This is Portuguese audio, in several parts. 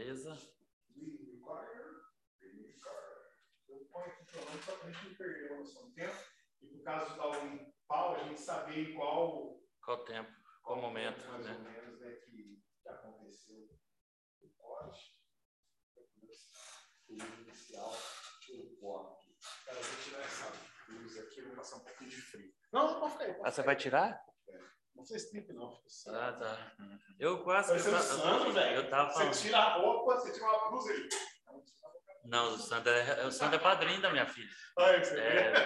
Beleza. Eu ponho aqui pelo menos só para a gente não perder a noção do tempo. E por caso de um pau, a gente saber qual, Qual tempo? Qual momento? mais né? ou menos né, que, aconteceu o corte. O inicial o corte. Cara, eu vou tirar essa luz aqui, eu vou passar um pouquinho de frio. Não, não pode ficar aí. pode Ah, você ficar vai aí. tirar? Não fez tempo, não. Fica assim. Ah, tá. Eu quase. Eu, Sandro, velho. eu tava falando. Você tira a roupa, você tira uma blusa aí. Não, o Sandro é, o Sandro é padrinho da minha filha. É,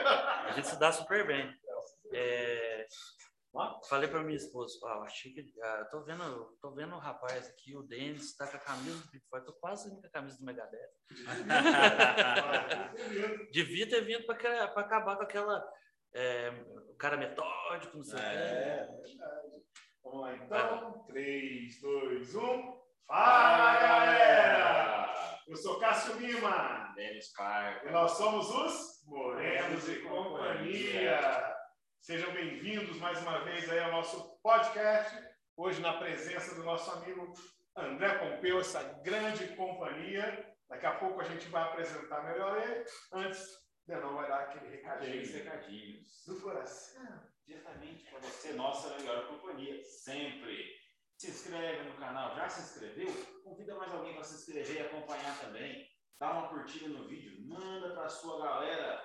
a gente se dá super bem. É, falei para minha esposa, ah, achei que. ah, tô vendo, tô vendo o rapaz aqui, o Denis, tá com a camisa do Big Four, tô quase indo com a camisa do Megadeth. Devia ter vindo para acabar com aquela. É, o cara metódico, não sei o quê. É, verdade. Vamos lá, então. 3, 2, 1. Fala, galera! Eu sou Cássio Lima. Denis Carter. E nós somos os Morenos e Companhia. Sejam bem-vindos mais uma vez aí ao nosso podcast. Hoje na presença do nosso amigo André Pompeu, essa grande companhia. Daqui a pouco a gente vai apresentar melhor ele. Antes, Denão vai dar aquele Aqueles recadinho recadinhos. do coração. Diretamente para você, nossa melhor companhia, sempre. Se inscreve no canal. Já se inscreveu? Convida mais alguém para se inscrever e acompanhar também. Dá uma curtida no vídeo, manda para sua galera.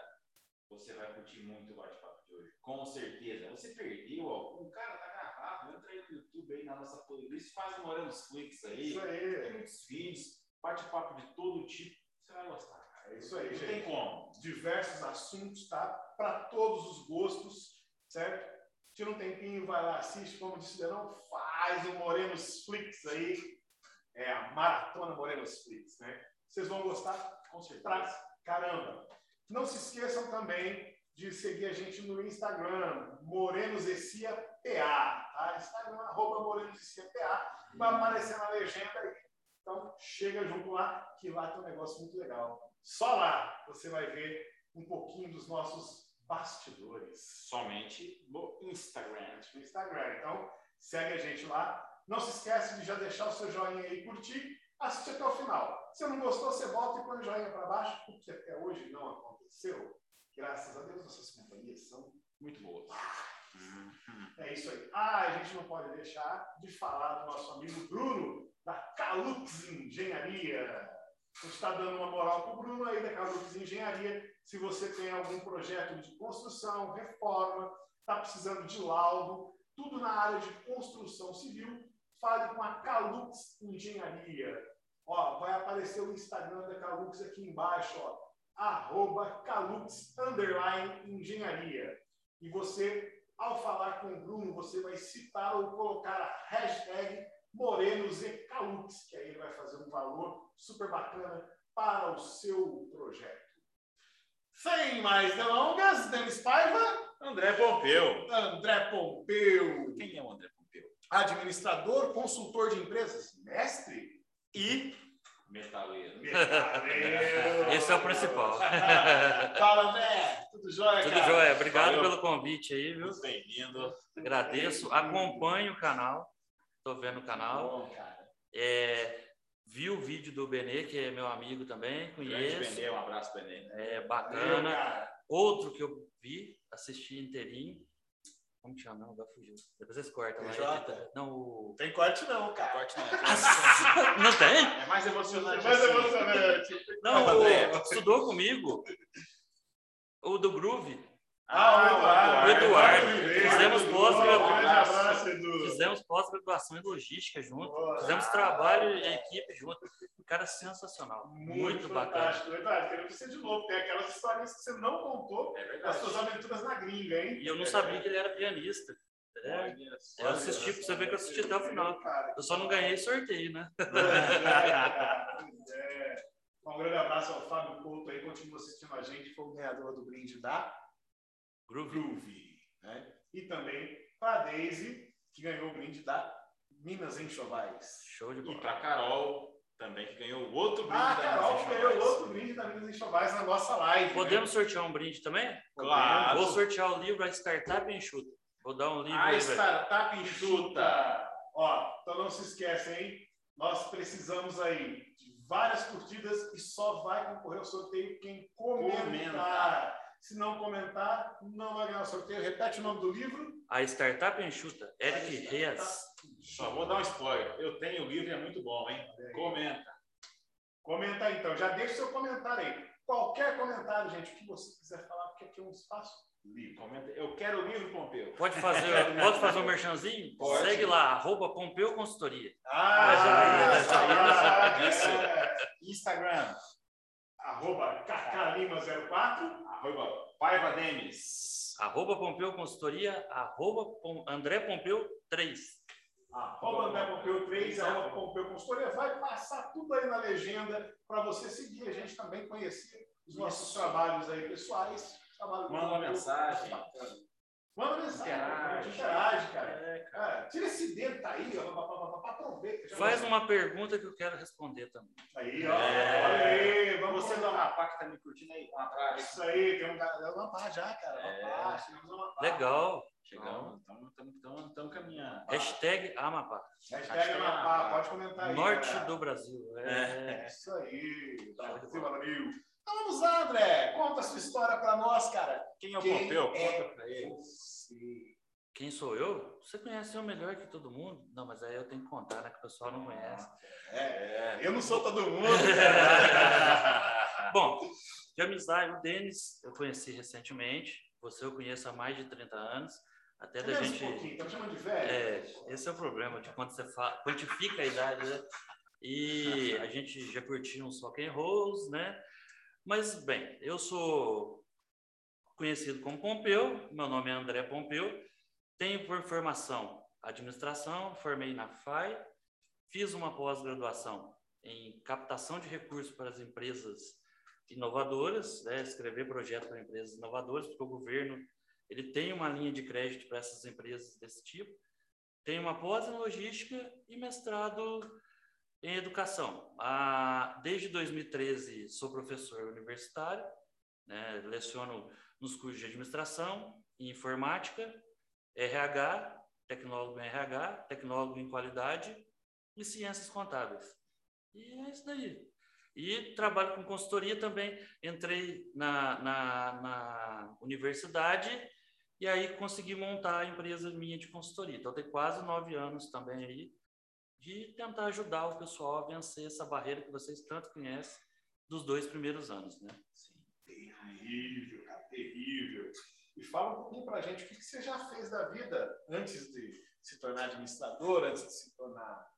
Você vai curtir muito o bate-papo de hoje, com certeza. Você perdeu algum? Cara, tá gravado. Entra aí no YouTube aí na nossa playlist, faz um Morando os Cliques aí. Isso Tem aí. muitos vídeos, bate-papo de todo tipo. Você vai gostar. É isso aí, Não gente. tem como. diversos assuntos, tá? Para todos os gostos, certo? Tira um tempinho, vai lá, assiste, como disse o Denão, faz o Morenos Flix aí. É a maratona Morenos Flix, né? Vocês vão gostar Com certeza. caramba. Não se esqueçam também de seguir a gente no Instagram, Morenosessia PA, tá? Instagram, arroba Morenosessia PA, vai aparecer na legenda aí. Então, chega junto lá, que lá tem um negócio muito legal. Só lá você vai ver um pouquinho dos nossos bastidores Somente no Instagram. no Instagram. Então, segue a gente lá. Não se esquece de já deixar o seu joinha aí curtir. Assiste até o final. Se não gostou, você volta e põe o joinha para baixo, porque até hoje não aconteceu. Graças a Deus, nossas companhias são Muito boas. É isso aí. Ah, a gente não pode deixar de falar do nosso amigo Bruno, da Calux Engenharia. A gente está dando uma moral para o Bruno aí da Calux Engenharia. Se você tem algum projeto de construção, reforma, está precisando de laudo, tudo na área de construção civil, fale com a Calux Engenharia. Ó, vai aparecer o Instagram da Calux aqui embaixo, ó, arroba Calux underline engenharia. E você ao falar com o Bruno, você vai citar ou colocar a hashtag Morenos e Calux, que aí ele vai fazer um valor super bacana para o seu projeto. Sem mais delongas, Denis Paiva, André Pompeu. André Pompeu, Quem é o André Pompeu? administrador, consultor de empresas, mestre e Metaleiro. metaleiro. Esse é o principal. Fala, André. Tudo jóia, Tudo cara? jóia. Obrigado Valeu. pelo convite aí, viu? Muito bem-vindo. Agradeço. Acompanhe o canal. Estou vendo o canal. Bom, cara. É, vídeo do Benê, que é meu amigo também, conheço. Benê, um abraço, Benê. É bacana. cara. Outro que eu vi, assisti inteirinho. Como que chama? Não, vai fugir. Depois vocês cortam lá. Edita. Não, o. Tem corte não, cara. Corte não. Não tem? É mais emocionante. Mais assim. emocionante. Não, Não, André. o, estudou comigo. O do Groove. Ah, o Eduardo. Ribeiro. Fizemos Edu, pós-graduação. Fizemos pós-graduação em logística junto. Boa. Fizemos trabalho em equipe junto. Um cara sensacional. Muito, bacana. fantástico. Eduardo, quero você de novo. Tem aquelas histórias que você não contou É das verdade. suas aventuras na gringa, hein? E eu não sabia que ele era pianista. É. Eu assisti pra você ver que eu assisti até o final. Eu só não ganhei sorteio, né? É. Um grande abraço ao Fábio Couto aí, continua assistindo a gente, foi o ganhador do brinde da Groove. Né? E também para a Daisy, que ganhou o brinde da Minas Enxovais. Show de E bola. pra Carol, também, que ganhou o outro brinde Ah, da Carol Minas ganhou Enxovais. outro brinde da Minas Enxovais na nossa live. Podemos sortear um brinde também? Claro. Vou sortear o livro A Startup Enxuta. Vou dar um livro A aí, velho. startup enxuta. Ó, então não se esquecem, hein? Nós precisamos aí de várias curtidas e só vai concorrer ao sorteio quem comentar. Comenta. Se não comentar, não vai ganhar o sorteio. Repete o nome do livro. A Startup Enxuta, Eric Reas. Só vou dar um spoiler. Eu tenho o livro e é muito bom, hein? Comenta. Comenta aí, então. Já deixa o seu comentário aí. Qualquer comentário, gente, o que você quiser falar, porque aqui é um espaço livre. Comenta. Eu quero o livro, Pompeu. Pode fazer, pode fazer um merchanzinho? Pode. Segue lá, arroba Pompeu Consultoria. Ah, já já, ia, já ia. é. Instagram. Arroba Cacarima04. Arroba Paiva Demis. Arroba Pompeu Consultoria, arroba Pom- André Pompeu 3. Arroba André Pompeu 3, arroba Pompeu Consultoria. Vai passar tudo aí na legenda para você seguir a gente também, conhecer os nossos trabalhos aí pessoais. Manda uma mensagem. Manda mensagem. Interage. Interage, cara. É, cara. Tira esse dedo tá aí, ó, pá, pá, pá, pá, aproveita. Faz uma pergunta que eu quero responder também. Aí, ó. É. Olha aí, vamos Você você do Amapá que tá me curtindo aí. Isso aí, tem um galera do Amapá já, cara. É. Amapá, chegamos no Amapá. Legal. Chegamos, estamos caminhando. Hashtag Amapá. Hashtag Hashtag Amapá, Amapá. pode comentar aí. Norte cara. do Brasil. É É. isso aí. Brasil. Brasil. Então vamos lá, André. Conta a sua história pra nós, cara. Quem é o Quem Pompeu? é Conta pra ele. Você. Quem sou eu? Você conhece eu melhor que todo mundo? Não, mas aí eu tenho que contar, né? Que o pessoal não conhece. É, eu não sou todo mundo. Bom, de amizade, o Denis eu conheci recentemente. Você eu conheço há mais de 30 anos. Até da gente. um pouquinho, tá chamando de velho? É, esse é o problema de quando você fa... quantifica a idade, né? E a gente já curtiu uns rock and rolls, né? Mas, bem, eu sou conhecido como Pompeu, meu nome é André Pompeu, tenho por formação administração, formei na FAI, fiz uma pós-graduação em captação de recursos para as empresas inovadoras, né? escrever projeto para empresas inovadoras, porque o governo ele tem uma linha de crédito para essas empresas desse tipo. Tem uma pós em logística e mestrado em educação. Desde 2013 sou professor universitário, né? leciono nos cursos de administração, informática, RH, tecnólogo em RH, tecnólogo em qualidade e ciências contábeis. E é isso daí. E trabalho com consultoria também. Entrei na, na, na universidade e aí consegui montar a empresa minha de consultoria. Então, tem quase nove anos também aí de tentar ajudar o pessoal a vencer essa barreira que vocês tanto conhecem dos dois primeiros anos, né? Terrível, cara, terrível. E fala um pouquinho pra gente o que que você já fez da vida antes de se tornar administrador, antes de se tornar.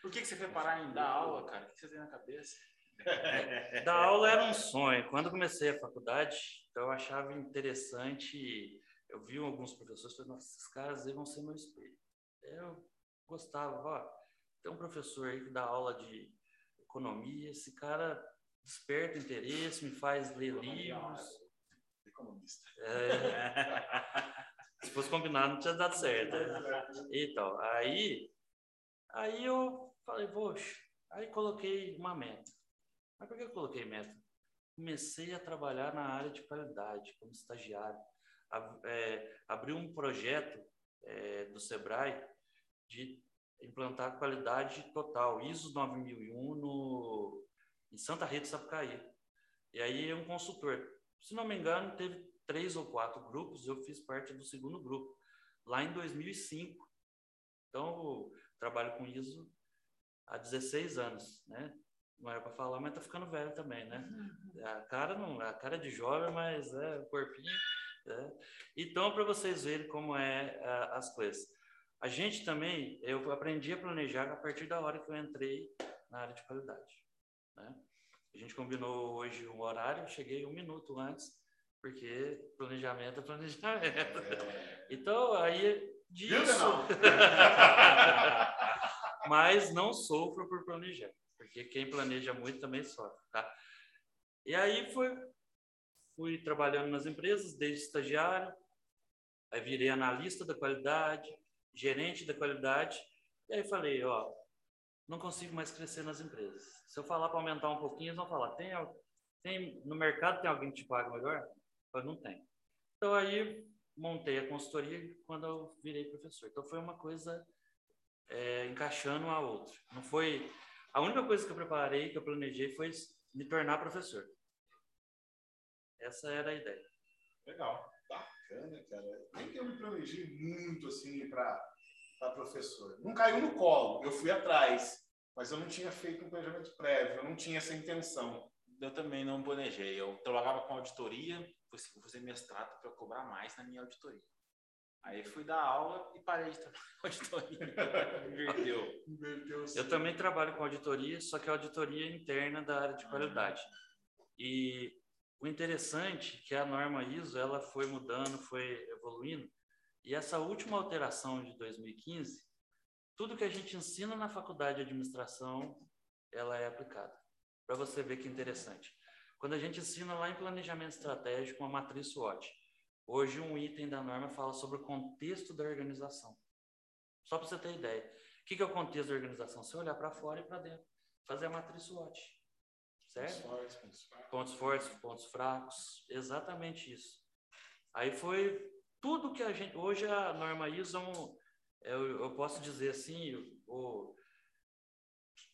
Por que, que você foi parar em dar aula, cara? O que você tem na cabeça? Dar aula era um sonho. Quando eu comecei a faculdade, eu achava interessante. Eu vi alguns professores falando, nossa, esses caras vão ser meu espelho. Eu gostava, ó, tem um professor aí que dá aula de economia, esse cara desperta interesse, me faz ler livros. Economista. É, se fosse combinado, não tinha dado certo. né? Então, aí, aí eu falei, poxa, aí coloquei uma meta. Mas por que eu coloquei meta? Comecei a trabalhar na área de qualidade, como estagiário. A- é, abri um projeto é, do Sebrae de implantar qualidade total, ISO 9001 no, em Santa Rita, Sapucaí. E aí um consultor, se não me engano, teve três ou quatro grupos, eu fiz parte do segundo grupo, lá em 2005. Então, trabalho com ISO há 16 anos, né? Não era para falar, mas tá ficando velho também, né? A cara não, a cara é de jovem, mas é o corpinho. né? Então, para vocês verem como é ah, as coisas. A gente também, eu aprendi a planejar a partir da hora que eu entrei na área de qualidade, né? A gente combinou hoje um horário, eu cheguei um minuto antes, porque planejamento é planejamento. Então, aí disso. Mas não sofro por planejar, porque quem planeja muito também sofre, tá? E aí foi, fui trabalhando nas empresas desde estagiário, aí virei analista da qualidade, gerente da qualidade, e aí falei, ó, não consigo mais crescer nas empresas. Se eu falar para aumentar um pouquinho, eles vão falar, tem, tem no mercado tem alguém que te paga melhor? Eu não tem. Então aí montei a consultoria quando eu virei professor. Então foi uma coisa é, encaixando a outra. Não foi A única coisa que eu preparei, que eu planejei, foi me tornar professor. Essa era a ideia. Legal. Bacana, cara. Nem que eu me planejei muito assim para professor. Não caiu no colo, eu fui atrás, mas eu não tinha feito um planejamento prévio, eu não tinha essa intenção. Eu também não planejei. Eu trabalhava com auditoria, vou fazer mestrado para cobrar mais na minha auditoria. Aí fui dar aula e parei de trabalhar com auditoria. Inverteu. Inverteu eu também trabalho com auditoria, só que é auditoria interna da área de qualidade. E o interessante é que a norma ISO ela foi mudando, foi evoluindo, e essa última alteração de 2015, tudo que a gente ensina na faculdade de administração, ela é aplicada. Para você ver que interessante. Quando a gente ensina lá em planejamento estratégico uma matriz SWOT, hoje um item da norma fala sobre o contexto da organização. Só para você ter ideia. O que é o contexto da organização? Você olhar para fora e para dentro. Fazer a matriz SWOT. Certo? Pontos fortes, pontos fracos. Pontos fortes, pontos fracos. Exatamente isso. Aí foi tudo que a gente. Hoje a norma ISO, eu, eu posso dizer assim, o,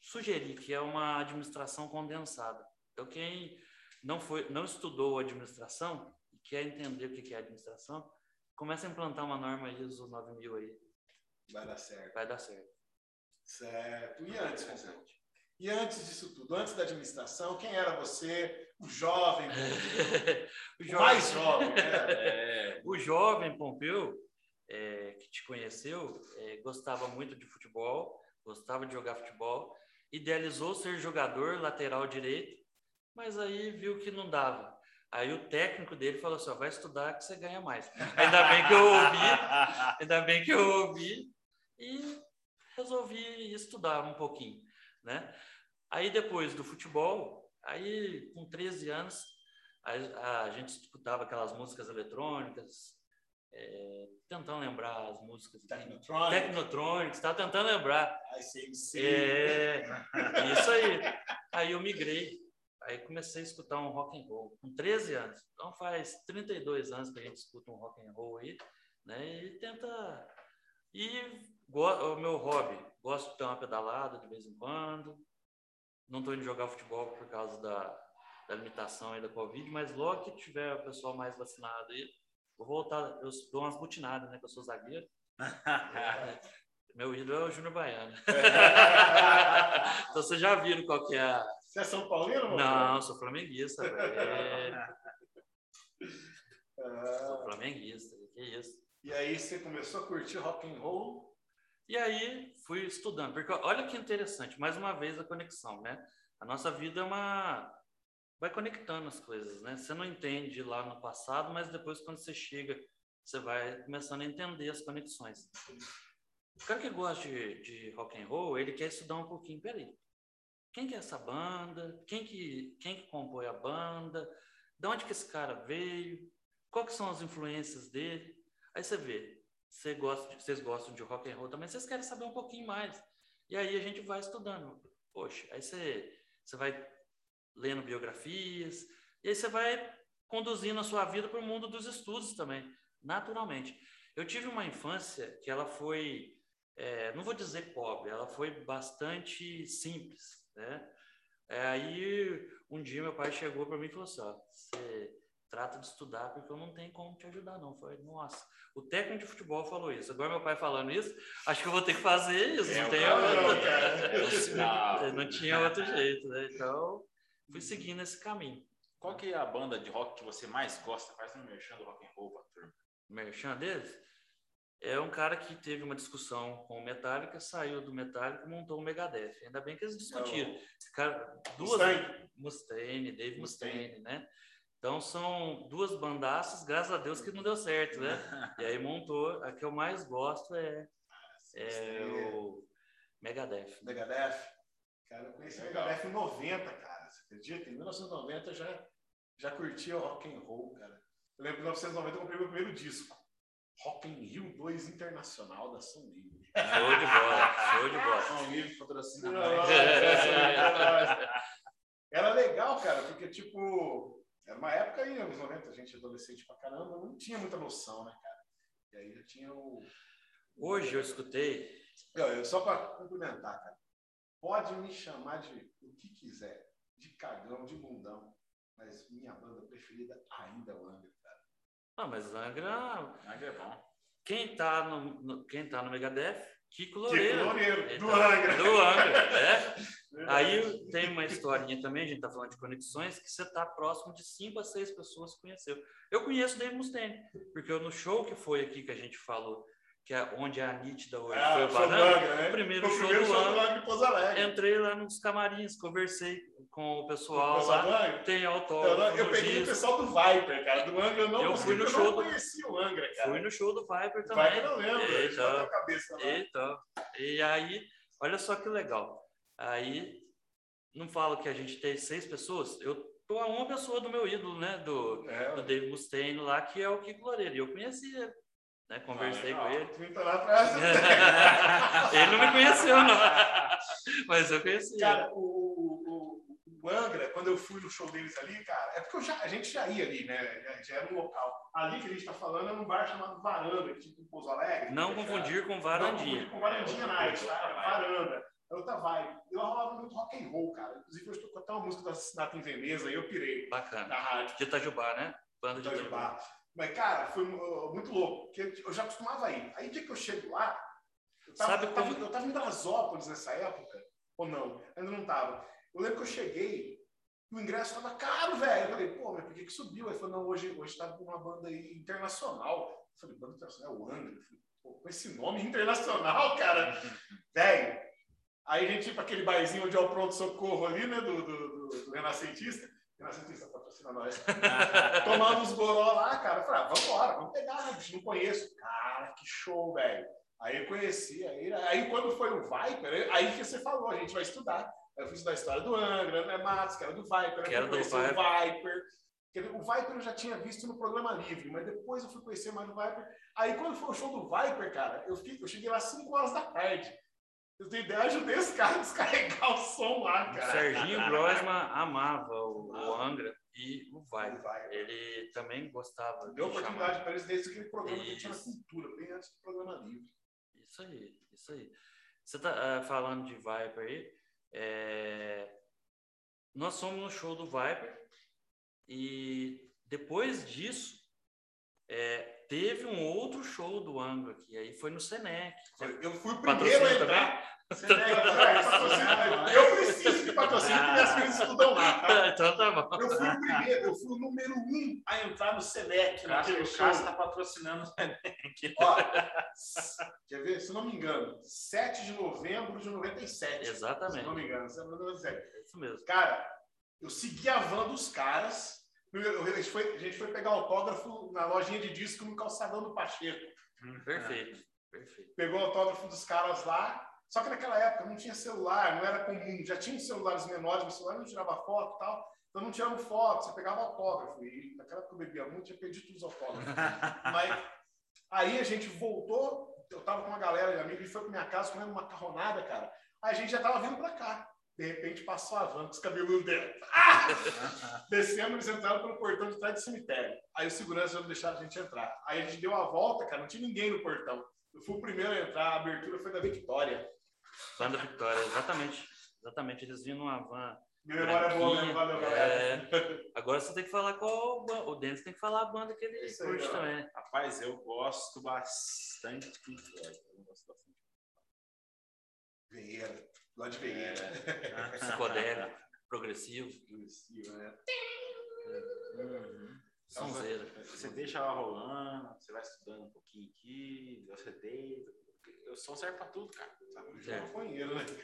sugerir que é uma administração condensada. Então, quem não, foi, não estudou administração e quer entender o que é administração, começa a implantar uma norma ISO 9000 aí. Vai dar certo. Vai dar certo. Certo. E antes, Vicente? E antes disso tudo, antes da administração, quem era você? O jovem o, jovem, mais jovem, né? É, o jovem Pompeu, é, que te conheceu, é, gostava muito de futebol, gostava de jogar futebol, idealizou ser jogador lateral direito, mas aí viu que não dava. Aí o técnico dele falou assim: vai estudar que você ganha mais. Ainda bem que eu ouvi, ainda bem que eu ouvi e resolvi estudar um pouquinho, né? Aí depois do futebol, aí com 13 anos, a, a gente escutava aquelas músicas eletrônicas, é, tentando lembrar as músicas. Technotronics. Technotronics, estava tentando lembrar. ICMC. É, isso aí. Aí eu migrei, aí comecei a escutar um rock and roll com 13 anos. Então faz 32 anos que a gente escuta um rock and roll aí, né? E tenta e o meu hobby, gosto de ter uma pedalada de vez em quando. Não estou indo jogar futebol por causa da, da limitação aí da Covid, mas logo que tiver o pessoal mais vacinado aí, vou voltar. Eu dou umas butinadas, né? Que eu sou zagueiro. é, meu ídolo é o Júnior Baiano. então vocês já viram qual que é a. Você é São Paulino? Não, sou flamenguista. É... Sou flamenguista, que isso. E aí você começou a curtir rock and roll e aí fui estudando, porque olha que interessante, mais uma vez a conexão, né? A nossa vida é uma vai conectando as coisas, né? Você não entende lá no passado, mas depois quando você chega, você vai começando a entender as conexões. O cara que gosta de, de rock and roll, ele quer estudar um pouquinho, peraí, quem que é essa banda? Quem que, quem que compõe a banda? De onde que esse cara veio? Quais são as influências dele? Aí você vê, você gosta de, vocês gostam de rock and roll também, vocês querem saber um pouquinho mais. E aí a gente vai estudando. Poxa, aí você, você vai lendo biografias, e aí você vai conduzindo a sua vida para o mundo dos estudos também, naturalmente. Eu tive uma infância que ela foi, é, não vou dizer pobre, ela foi bastante simples, né? É, aí um dia meu pai chegou para mim e falou assim, ó, você trata de estudar porque eu não tenho como te ajudar não. Foi, nossa, o técnico de futebol falou isso. Agora meu pai falando isso, acho que eu vou ter que fazer isso. É, não, tem não, não tinha outro jeito, né? Então, fui seguindo esse caminho. Qual que é a banda de rock que você mais gosta? Faz um merchan do rock and roll pra turma. Merchan deles? É um cara que teve uma discussão com o Metallica, saiu do Metallica e montou o Megadeth. Ainda bem que eles discutiram. Esse cara, duas Mustaine, Mustaine Dave Mustaine, né? Então são duas bandaças, graças a Deus que não deu certo, né? E aí montou, a que eu mais gosto é, é o Megadeth. Megadeth? Cara, eu conheci o Megadeth em 90, cara. Você acredita? Em 1990 eu já, já curtia o rock and roll, cara. Eu lembro que em 1990 eu comprei meu primeiro disco. Rock in Rio 2 Internacional da São Livre. Show de bola, show de bola. São Livre patrocina Era legal, cara, porque tipo era uma época aí, anos 90, a gente adolescente pra caramba, não tinha muita noção, né, cara? E aí já tinha o. Hoje eu escutei. Eu, só para complementar, cara. pode me chamar de o que quiser, de cagão, de bundão, mas minha banda preferida ainda é o Angra, cara. Ah, mas Angra. Angra é bom. Quem tá no, no- quem tá no Megadeth? Kiko Loureiro. Kiko Loureiro, Ele do tá- Angra. Do Angra, é. Aí tem uma historinha também, a gente tá falando de conexões, que você tá próximo de cinco a seis pessoas que conheceu. Eu conheço Dave Mustaine, porque eu, no show que foi aqui que a gente falou, que é onde a Nítida hoje Ah, foi o o show do Angra, né? o primeiro o show primeiro do show do em Pouso Alegre. entrei lá nos camarins, conversei com o pessoal do lá, tem Eu, autógrafo eu no peguei o disco. pessoal do Viper, cara. Do Angra eu não Eu consegui, fui no porque show eu do- não conhecia o Angra, cara. Fui no show do Viper Viper também. eu não lembro. Eita. Eita. cabeça lá. Então, e aí, olha só que legal. Aí, não falo que a gente tem seis pessoas, eu tô a uma pessoa do meu ídolo, né? Do, É, do Dave Mustaine lá, que é o Kiko Loureiro. E eu conheci ele, né? Conversei Ah, com ele. 30 lá atrás. ele não me conheceu, não. Mas eu conheci Cara, o, o, o, Angra, quando eu fui no show deles ali, cara, é porque eu já- a gente já ia ali, né? Já, já era um local. Ali que a gente tá falando é num bar chamado Varanda, que fica em Pouso Alegre. Não é confundir com Não Varandinha. confundir com Varandinha Night, tá? Varanda. É outra vibe. Eu rolava muito rock and roll, cara. Inclusive, eu estou até uma música do Assassinato em Veneza e eu pirei Bacana. na rádio. De Itajubá, né? Banda de Itajubá. Itajubá. Mas, cara, foi muito louco, porque eu já costumava ir. Aí, o dia que eu chego lá, eu tava, Sabe como- eu tava em Brasópolis nessa época, ou não? Ainda não tava. Eu lembro que eu cheguei, o ingresso tava caro, velho. Eu falei, pô, mas por que, que subiu? Aí falou, não, hoje, hoje com uma banda aí internacional. Eu falei, banda internacional é o falei, pô, com esse nome internacional, cara, velho. Aí a gente ia pra aquele barzinho onde é o pronto-socorro ali, né, do, do, do, do Renascentista. Renascentista patrocina nós. Tomamos goró lá, cara. Eu falei, ah, vamos embora, vamos pegar, né, bicho? Não conheço. Cara, que show, velho. Aí eu conheci, aí, aí quando foi o Viper, aí que você falou, a gente vai estudar. Aí eu fui estudar a história do Angra, André Matos, que era do Viper, Que eu era do conheci o Viper. O Viper eu já tinha visto no programa livre, mas depois eu fui conhecer mais o Viper. Aí quando foi o show do Viper, cara, eu, fiquei, eu cheguei lá às 5 horas da tarde. Eu tenho ideia, eu ajudei os caras a descarregar o som lá, O cara. Serginho Grosman amava o, o. Angra e o O Vai. Viper. Ele também gostava de Deu chamar. oportunidade para eles desde aquele programa que tinha na Isso. cultura, bem antes do programa livre. Isso aí, isso aí. Você tá ah, falando de Viper aí. é, Nós fomos no show do Viper e depois disso é, teve um outro show do Angra aqui. Aí foi no Senec. Eu fui o primeiro a entrar. É, patrocínio. Eu preciso de patrocínio porque minhas filhas estudam lá, tá? então tá bom. Eu fui o primeiro, eu fui o número um a entrar no Senec, O naquele o show. Cássio tá patrocinando aqui. Ó, quer ver? Se eu não me engano, 7 de novembro de 97. Se eu Exatamente. não me engano, 7 de novembro de 97. É Isso mesmo. Cara, eu segui a van dos caras. Eu- A gente, foi, a gente foi pegar autógrafo na lojinha de disco no calçadão do Pacheco. Perfeito. Perfeito. Pegou o autógrafo dos caras lá. Só que naquela época não tinha celular, não era comum. Já tinha celulares menores, mas o celular não tirava foto e tal. Então não tirava foto, você pegava autógrafo. E naquela época eu bebia muito, tinha perdido todos os autógrafos. Mas aí a gente voltou, eu tava com uma galera de amigos, e foi pra minha casa comendo macarronada, cara. Aí a gente já tava vindo pra cá. De repente passou a van com os cabelos dentro. Ah! Descemos, eles entraram pelo portão de trás do cemitério. Aí o segurança não deixaram a gente entrar. Aí a gente deu a volta, cara, não tinha ninguém no portão. Eu fui o primeiro a entrar, a abertura foi da Victoria. Banda Vitória, exatamente. Exatamente. Eles vinham numa van. Minha memória é boa, valeu, galera. É, agora você tem que falar qual. ban- O Denis tem que falar a banda que ele Isso aí, curte ó. também. Rapaz, eu gosto bastante de Pink Floyd. Gosto de Veieira. É. Psicodélico, progressivo, Progressivo, né? sonzeira. Você deixa ela rolando, você vai estudando um pouquinho aqui, você deita. O som serve pra tudo, cara. Sabe? Eu sou maconheiro, né?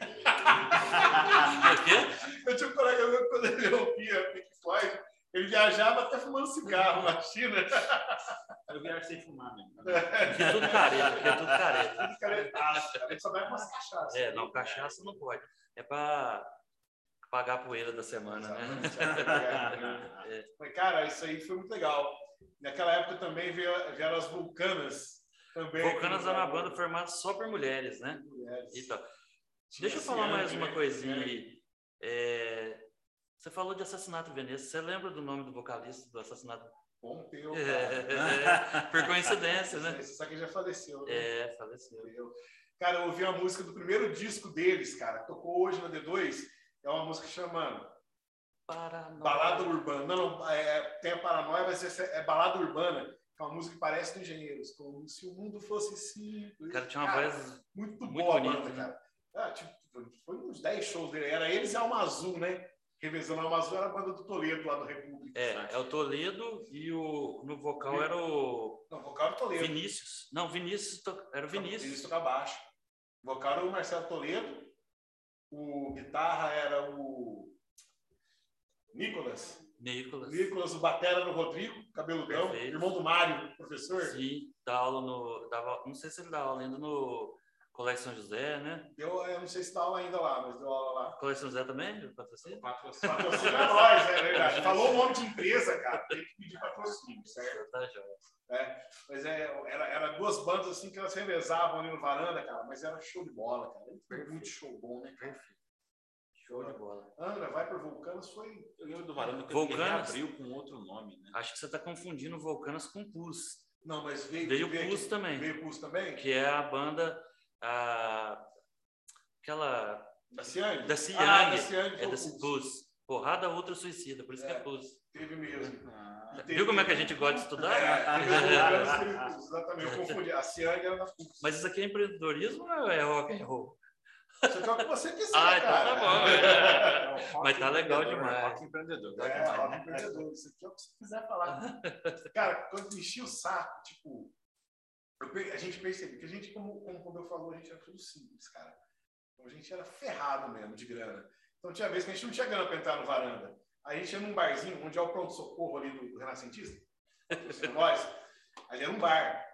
O quê? Eu tinha um colega meu quando ele ouvia Pink Floyd, ele viajava até fumando cigarro na China. Eu viajo sem fumar mesmo. Aqui é tudo careta, aqui é tudo careta. Tudo. Ele só vai com umas cachaças. É, não, cachaça não pode. É pra pagar a poeira da semana, né? né? Mas, cara, isso aí foi muito legal. Naquela época também vieram as vulcanas. Também Vulcanas é uma banda formada só por mulheres, né? Mulheres. Então, deixa eu falar mais uma né? coisinha Ciane. aí. É, Você falou de Assassinato Veneza. Você lembra do nome do vocalista do Assassinato? Pompeu, É, é, é, por coincidência, né? Sabe que ele já faleceu, né? É, faleceu. Cara, eu ouvi a música do primeiro disco deles, cara. Tocou hoje na D2. É uma música que chama Paranoia. Balada Urbana. Não, não, é, tem a Paranoia, mas é Balada Urbana. Que é uma música que parece do Engenheiros. Como se o mundo fosse simples. Cara, tinha uma Cara, voz muito, muito boa bonita, né? cara. Ah, tipo, foi uns 10 shows dele. Era eles e Alma Azul, né? Revezando Alma Azul era a banda do Toledo lá do República. É, é o Toledo e o no vocal era o Não, vocal era o Toledo. Vinícius. Não, Vinícius to- era o Vinícius Vinícius. toca baixo. O vocal era o Marcelo Toledo. O guitarra era o Nicolas. Nicolas. Nicolas, o batera era o Rodrigo, cabeludão. Perfeito. Irmão do Mário, professor. Sim, dá aula no. Dava, não sei se ele dá aula ainda no Colégio São José, né? Deu, eu não sei se dá aula ainda lá, mas deu aula lá. Colégio São José também? Patrocínio? Patrocínio. Patrocina nós, é verdade. Falou o nome de empresa, cara. Tem que pedir patrocínio, certo? Tá jóia. É, mas é, era, era duas bandas assim que elas revezavam ali no varanda, cara, mas era show de bola, cara. Foi muito show bom, né? Perfeito. Show de bola. Angra, vai por Vulcanos foi. Eu lembro do Varanda que Vulcanos? ele abriu com outro nome, né? Acho que você está confundindo Volcanas com Pus, Não, mas veio. Veio veio Pus aqui- também. Veio Pus também? que é a banda. A, aquela. Da Ciang? Da Ah, Ciang. da Ciang É da. Pus. Porrada Ultra Suicida, por isso que É. é Pus. Teve mesmo. Ah, Teve- Viu como é que a gente gosta de estudar? É, teve Vulcanos, teve Pus, exatamente. Eu confundi. A Ciang era da. Mas isso aqui é empreendedorismo ou é rock and roll? Você toca o que você quiser, Ah, então tá bom. é Mas tá legal demais. Rock empreendedor. É, rock né? empreendedor. Isso aqui é o que você quiser falar. Cara, quando me enchia o saco, tipo, eu a gente percebeu que a gente, como, como o Rubel falou, a gente era tudo simples, cara. Então a gente era ferrado mesmo de grana. Então tinha vezes que a gente não tinha grana pra entrar no varanda. Aí a gente ia num barzinho, onde é o pronto-socorro ali do, Renascentista, nós, ali era um bar.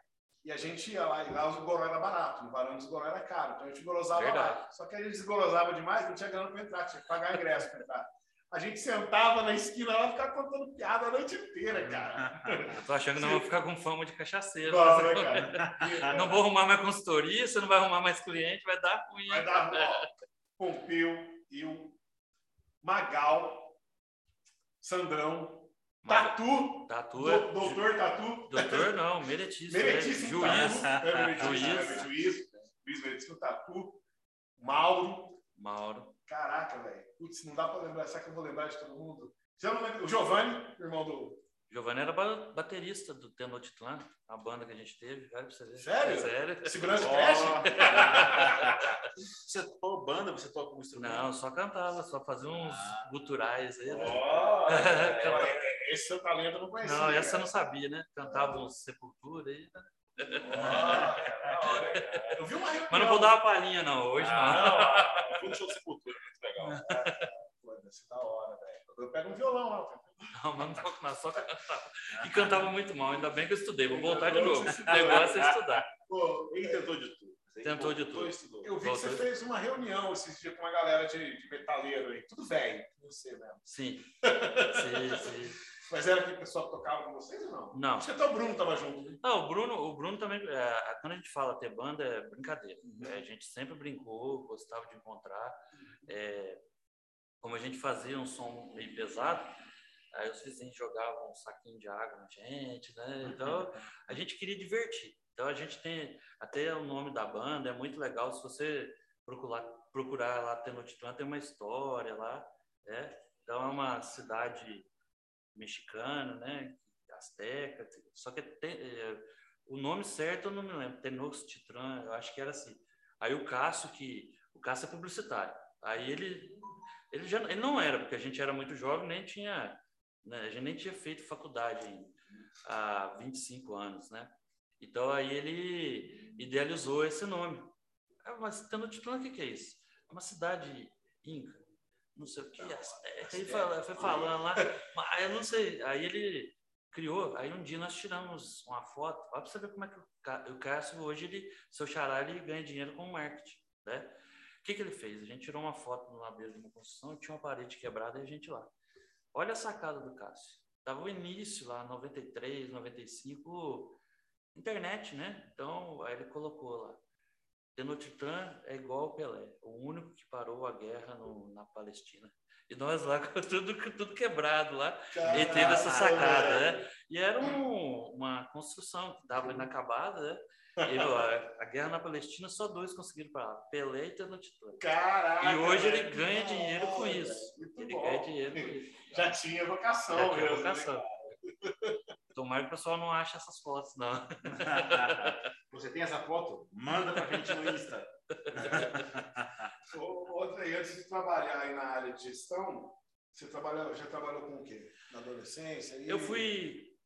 E a gente ia lá, e lá os goró era barato, no varanda os goró era caro, então a gente gorosava lá. Só que a gente desgorosava demais, não tinha grana pra entrar, tinha que pagar ingresso pra entrar. A gente sentava na esquina lá e ficava contando piada a noite inteira, cara. Tô achando que não vou ficar com fama de cachaceiro. Bom, né, cara? Não vou arrumar mais consultoria, você não vai arrumar mais cliente, vai dar ruim. Vai dar ó, Pompeu, eu, Magal, Sandrão, Tatu, Tatu é. do- doutor Tatu, Doutor não, meretíssimo. Meritíssimo Juiz. Tatu, é, Juiz. é, juiz, Luiz Meritíssimo Tatu, Mauro, Mauro. Caraca, velho, putz, não dá pra lembrar, será que eu vou lembrar de todo mundo? Eu não lembro, o Giovanni, irmão do... Giovanni era ba- baterista do Tenochtitlan, a banda que a gente teve, cara, pra você ver. Sério? Sério? Segurança Ó. Crash? Você tocou banda, você toca um instrumento? Não, só cantava, só fazia uns Ah. guturais aí. né? Ó, é, esse seu talento eu não conhecia. Não, essa eu cara. não sabia, né? Cantava uns Sepultura aí. né? Ó, cara, hora. Eu. Mas não vou dar uma palhinha, não, hoje não. Ah, não. Foi no show de Sepultura, muito legal. Deve ser da hora, velho. Eu pego um violão lá. Não, mas não toco nada, só cantava. E cantava muito mal, ainda bem que eu estudei, vou voltar de novo. O negócio é estudar. Pô, Ele tentou de tudo. Tentou de tudo. estudou. eu vi que você fez uma reunião esses dias com uma galera de, de metaleiro aí. Tudo velho, você mesmo. Sim. Sim, sim. Mas era aquele pessoal que tocava com vocês ou não? Não. Acho que até o Bruno tava junto. né? Não, o Bruno, o Bruno também, é, quando a gente fala ter banda, é brincadeira. É, a gente sempre brincou, gostava de encontrar. É, como a gente fazia um som meio pesado, aí os vizinhos jogavam um saquinho de água na gente, né? Então, a gente queria divertir. Então, a gente tem até o nome da banda, é muito legal. Se você procurar, procurar lá Tenochtitlan, tem uma história lá, né? Então, é uma cidade mexicana, né? Azteca, só que tem, é, o nome certo eu não me lembro, Tenochtitlan, eu acho que era assim. Aí o Cássio, que o Cássio é publicitário, aí ele, ele já ele não era, porque a gente era muito jovem, nem tinha, né, a gente nem tinha feito faculdade ainda, há 25 anos, né? Então aí ele idealizou esse nome. Ah, mas Tenochtitlan, o que, que é isso? É uma cidade inca, não sei o que, Azteca. Aí fala- foi falando lá, mas eu não sei. Aí ele criou, aí um dia nós tiramos uma foto, olha para você ver como é que o Cá- o Cássio hoje, ele, seu xará, ele ganha dinheiro com marketing, né? O que, que ele fez? A gente tirou uma foto na beira de uma construção tinha uma parede quebrada e a gente lá. Olha a sacada do Cássio. Tava o início lá, 93, 95, internet, né? Então, aí ele colocou lá. Tenochtitlan é igual ao Pelé, o único que parou a guerra no- na Palestina. E nós lá com tudo, tudo quebrado lá, e teve essa sacada, né? E era um- uma construção que estava inacabada, né? E, ó, a guerra na Palestina, só dois conseguiram parar, Pelé e Tenochtitlan. Caraca! E hoje ele ganha dinheiro com isso. Ele bom. ganha dinheiro com isso. Já tinha vocação, Já tinha mesmo, né? vocação. Tomara que o pessoal não ache essas fotos, não. Você tem essa foto? Manda pra gente no Insta. Outra aí, antes de trabalhar aí na área de gestão, você trabalhou, já trabalhou com o quê? Na adolescência? aí? Eu fui.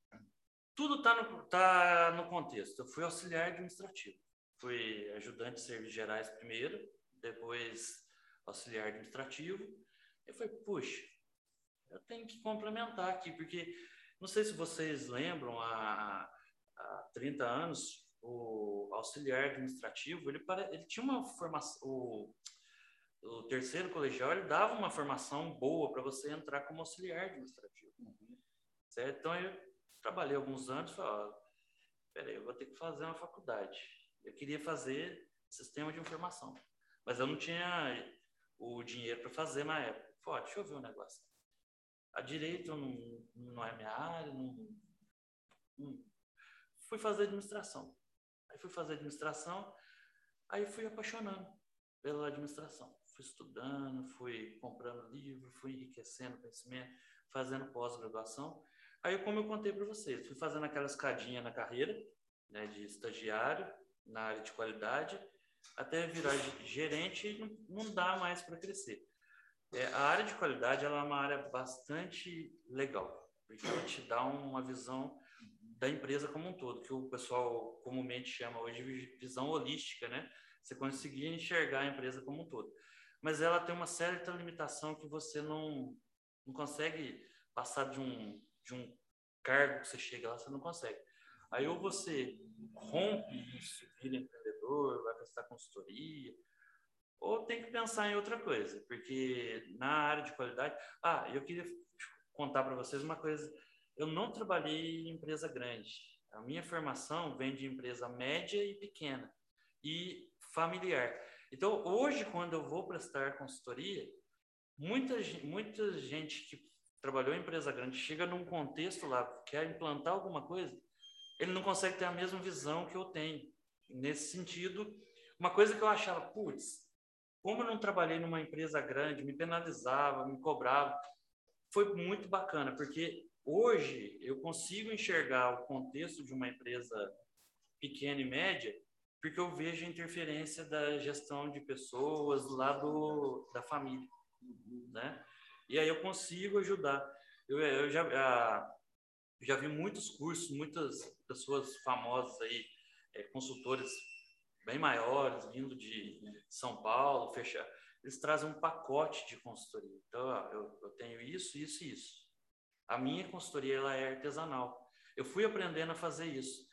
Tudo está no, tá no contexto. Eu fui auxiliar administrativo. Fui ajudante de serviços gerais primeiro, depois auxiliar administrativo. Eu falei, puxa, eu tenho que complementar aqui, porque não sei se vocês lembram, há, há 30 anos, o auxiliar administrativo, ele, pare- ele tinha uma formação. O, o terceiro colegial ele dava uma formação boa para você entrar como auxiliar administrativo. Certo? Então eu trabalhei alguns anos e falei, peraí, eu vou ter que fazer uma faculdade. Eu queria fazer sistema de informação, mas eu não tinha o dinheiro para fazer na época. Falei, deixa eu ver um negócio. A direito não, não é minha área, não, não- fui fazer administração. Fui fazer administração, aí fui apaixonando pela administração. Fui estudando, fui comprando livro, fui enriquecendo conhecimento, fazendo pós-graduação. Aí, como eu contei para vocês, fui fazendo aquela escadinha na carreira, né, de estagiário, na área de qualidade, até virar ge- gerente e não, não dá mais para crescer. É, a área de qualidade ela é uma área bastante legal, porque ela te dá uma visão da empresa como um todo, que o pessoal comumente chama hoje de visão holística, né? Você conseguir enxergar a empresa como um todo. Mas ela tem uma certa limitação que você não, não consegue passar de um, de um cargo que você chega lá, você não consegue. Aí ou você rompe isso, vira empreendedor, vai prestar consultoria, ou tem que pensar em outra coisa, porque na área de qualidade. Ah, eu queria contar para vocês uma coisa. Eu não trabalhei em empresa grande. A minha formação vem de empresa média e pequena e familiar. Então, hoje, quando eu vou prestar consultoria, muita, muita gente que trabalhou em empresa grande chega num contexto lá, quer implantar alguma coisa, ele não consegue ter a mesma visão que eu tenho. Nesse sentido, uma coisa que eu achava, putz, como eu não trabalhei numa empresa grande, me penalizava, me cobrava, foi muito bacana, porque hoje eu consigo enxergar o contexto de uma empresa pequena e média, porque eu vejo a interferência da gestão de pessoas lá do, da família, né? E aí eu consigo ajudar. Eu, eu já, ah, já vi muitos cursos, muitas pessoas famosas aí, eh, consultores bem maiores, vindo de São Paulo, fechar. Eles trazem um pacote de consultoria. Então, ó, eu, eu tenho isso, isso e isso. A minha consultoria ela é artesanal. Eu fui aprendendo a fazer isso.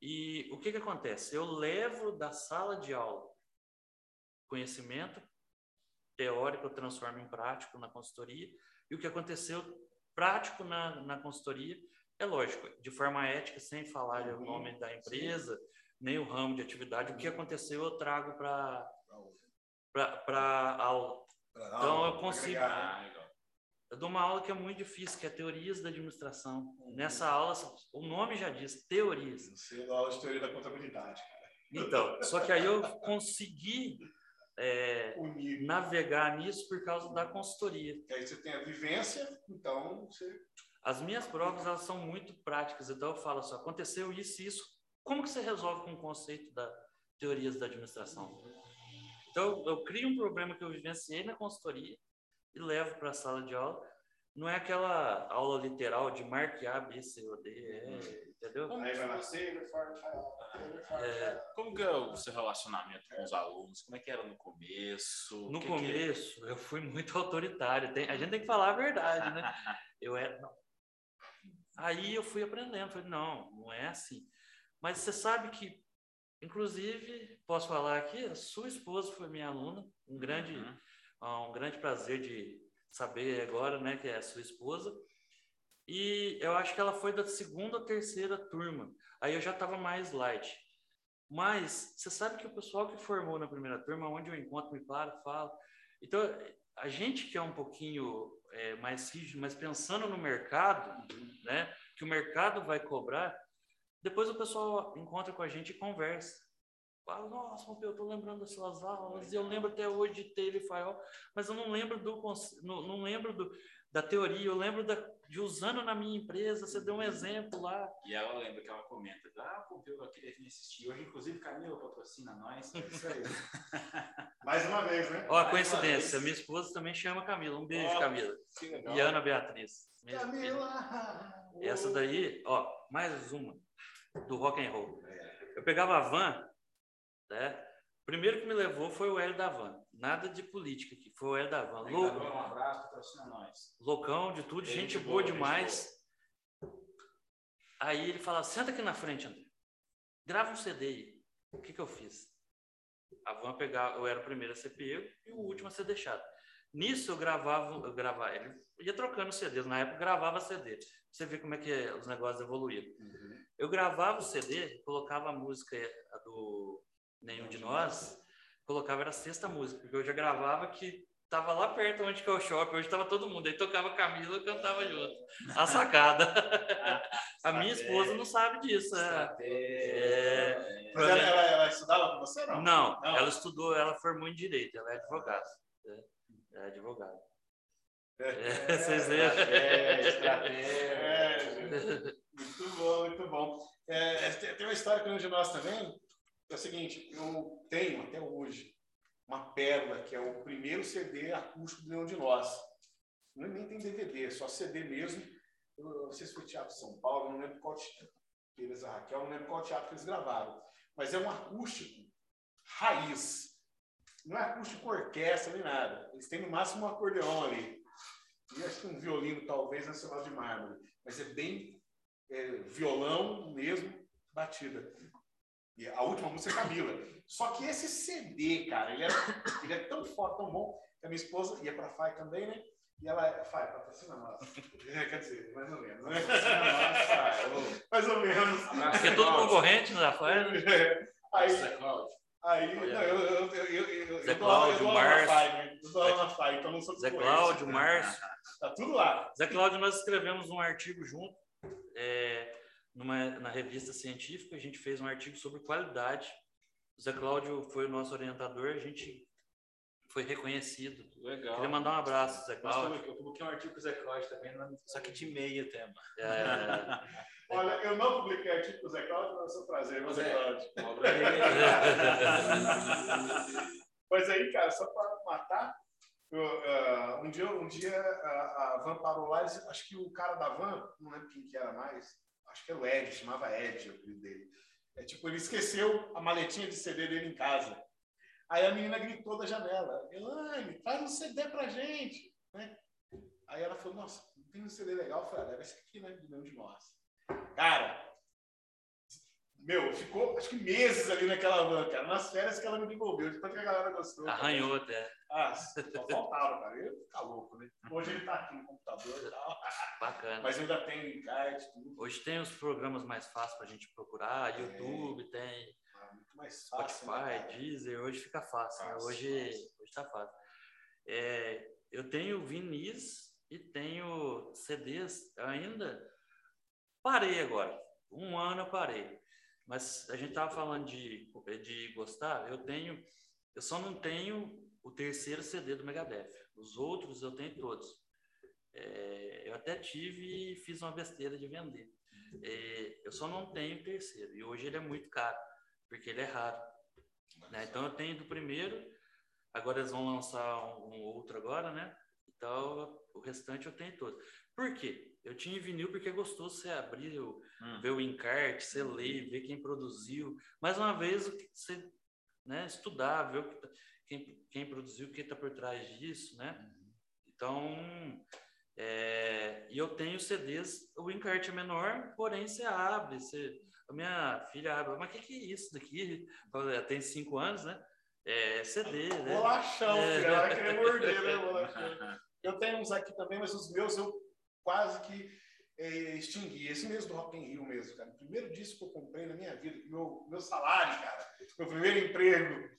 E o que, que acontece? Eu levo da sala de aula conhecimento teórico, eu transformo em prático na consultoria. E o que aconteceu prático na, na consultoria é lógico, de forma ética, sem falar o nome da empresa, nem o ramo de atividade. O que aconteceu eu trago para para aula. Então eu consigo. Ah, legal. Eu dou uma aula que é muito difícil, que é teorias da administração. Nessa aula, o nome já diz, teorias. Você dá aula de teoria da contabilidade, cara. Então, só que aí eu consegui é, navegar nisso por causa da consultoria. Que aí você tem a vivência, então você. As minhas provas elas são muito práticas, então eu falo assim, aconteceu isso e isso, como que você resolve com o conceito da teorias da administração? Então eu crio um problema que eu vivenciei na consultoria e levo para a sala de aula. Não é aquela aula literal de marque A, B, C ou D, é, entendeu? Aí vai nascer. É, Como que é o seu relacionamento com os alunos? Como é que era no começo? no Que que- começo eu fui muito autoritário, tem- a gente tem que falar a verdade, né? Eu era. Não. Aí eu fui aprendendo, falei, não, não é assim. Mas você sabe que, inclusive, posso falar aqui, a sua esposa foi minha aluna, um grande, Uhum. Ah, um grande prazer de saber agora, né, que é a sua esposa. E eu acho que ela foi da segunda ou terceira turma. Aí eu já estava mais light. Mas você sabe que o pessoal que formou na primeira turma, onde eu encontro, me para, fala. Então, a gente que é um pouquinho é, mais rígido, mas pensando no mercado, né, que o mercado vai cobrar, Depois o pessoal encontra com a gente e conversa. Fala, nossa, eu tô lembrando das suas aulas, e eu lembro até hoje de Taylor Fayol, mas eu não lembro do não, não lembro do, da teoria, eu lembro da, de usando na minha empresa, você deu um exemplo lá. E ela lembra que ela comenta, ah, Pompeu, eu queria vir assistir. Hoje, inclusive, Camila patrocina nós. É isso aí. Mais uma vez, né? Ó, coincidência, minha esposa também chama Camila. Um beijo, ó, Camila. E Ana Beatriz. Camila! Essa daí, ó, mais uma do rock and roll. Eu pegava a van, né? Primeiro que me levou foi o Hélio da Van. Nada de política aqui, foi o Hélio da Van. Louco. Um abraço, patrocina nós. Loucão de tudo, gente, gente boa, boa demais. Aí ele fala: senta aqui na frente, André. Grava um CD aí. O que, que eu fiz? A van pegava, eu era o primeiro a ser pego e o último a ser deixado. Nisso eu gravava, eu gravava, ele ia trocando CDs, na época eu gravava CD. Você vê como é que os negócios evoluíram. Uhum. Eu gravava o CD, colocava a música do Nenhum de Nós, colocava era a sexta música, porque eu já gravava que tava lá perto onde que é o shopping, hoje tava todo mundo, aí tocava Camila e cantava junto. A sacada. a minha esposa não sabe disso. É, é, Mas ela, ela, ela, estudava com você, não? não? Não, ela estudou, ela formou em Direito, ela é advogada. É, é advogada. É, vocês viram? Estratégia. Muito bom, muito bom. É, tem uma história com de nós também, é o seguinte, eu tenho até hoje uma pérola, que é o primeiro CD acústico do Leão de Nós. Não, é nem tem DVD, só CD mesmo. Eu, não sei se foi Teatro São Paulo, não lembro qual. Tereza Raquel, não lembro qual teatro que eles gravaram. Mas é um acústico raiz. Não é acústico orquestra nem nada. Eles têm no máximo um acordeão ali. E acho que um violino, talvez, nacional de mármore. Mas é bem é, violão mesmo, batida. E a última música é Camila. Só que esse CD, cara, ele é, ele é tão forte, tão bom, que a minha esposa ia pra FAI também, né? E ela, FAI, patrocina nós. Quer dizer, mais ou menos, né? mais ou menos. Porque é todo concorrente da FAI. Né? Aí, aí não, eu, eu, eu, eu, Zé Cláudio, Márcio. Né? Eu dou aula na FAI, então não sou Zé Cláudio, Márcio. Tá tudo lá. Zé Cláudio, nós escrevemos um artigo junto. É, numa, na revista científica, a gente fez um artigo sobre qualidade. O Zé Cláudio foi o nosso orientador, a gente foi reconhecido. Legal. Queria mandar um abraço, Zé Cláudio. Eu publiquei um artigo com o Zé Cláudio também, só que de meia tema. É... Olha, eu não publiquei artigo com o Zé Cláudio, mas é um prazer, mas Zé Cláudio. Mas aí, cara, só para matar, eu, uh, um dia, um dia a, a van parou lá, acho que o cara da van, não lembro quem que era mais, acho que era o Ed, chamava Ed, o apelido dele. É tipo, ele esqueceu a maletinha de CD dele em casa. Aí a menina gritou da janela: Elaine, traz um CD pra gente. Né? Aí ela falou: Nossa, tem um CD legal. Eu falei: ah, Deve ser aqui, né? Do de nós. Cara, meu, ficou acho que meses ali naquela van, cara. Nas férias que ela me devolveu, de tanto que a galera gostou. Arranhou até. Ah, só faltava, cara. Eu ficar louco, né? Hoje ele tá aqui no computador e tal. Bacana. Mas ainda tenho encarte, tudo. Hoje tem os programas mais fáceis pra gente procurar, YouTube, é. tem. Ah, muito mais fácil. Spotify, né, Deezer, hoje fica fácil, né? fácil né? Hoje, fácil. hoje tá fácil. É, eu tenho vinis e tenho CDs ainda. Parei agora. Um ano eu parei. Mas a gente tava falando de, de gostar, eu tenho. Eu só não tenho o terceiro CD do Megadeth. Os outros eu tenho todos. É, eu até tive e fiz uma besteira de vender. É, eu só não tenho o terceiro. E hoje ele é muito caro, porque ele é raro. Né? Então eu tenho do primeiro, agora eles vão lançar um, um outro agora, né? Então o restante eu tenho todos. Por quê? Eu tinha vinil porque é gostoso você abrir, hum. ver o encarte, você ler, ver quem produziu. Mais uma vez, você né, estudar, ver que, tá quem, quem produziu, quem está por trás disso, né? Uhum. Então, é, e eu tenho CDs, o encarte é menor, porém você abre, você, a minha filha abre, mas o que, que é isso daqui? Ela tem cinco anos, né? É CD, né? Bolachão, é. ela querer morder, né? Bolachão. Eu tenho uns aqui também, mas os meus eu quase que é, extingui. Esse mesmo do Rock in Rio mesmo, cara. O primeiro disco que eu comprei na minha vida, meu, meu salário, cara, meu primeiro emprego,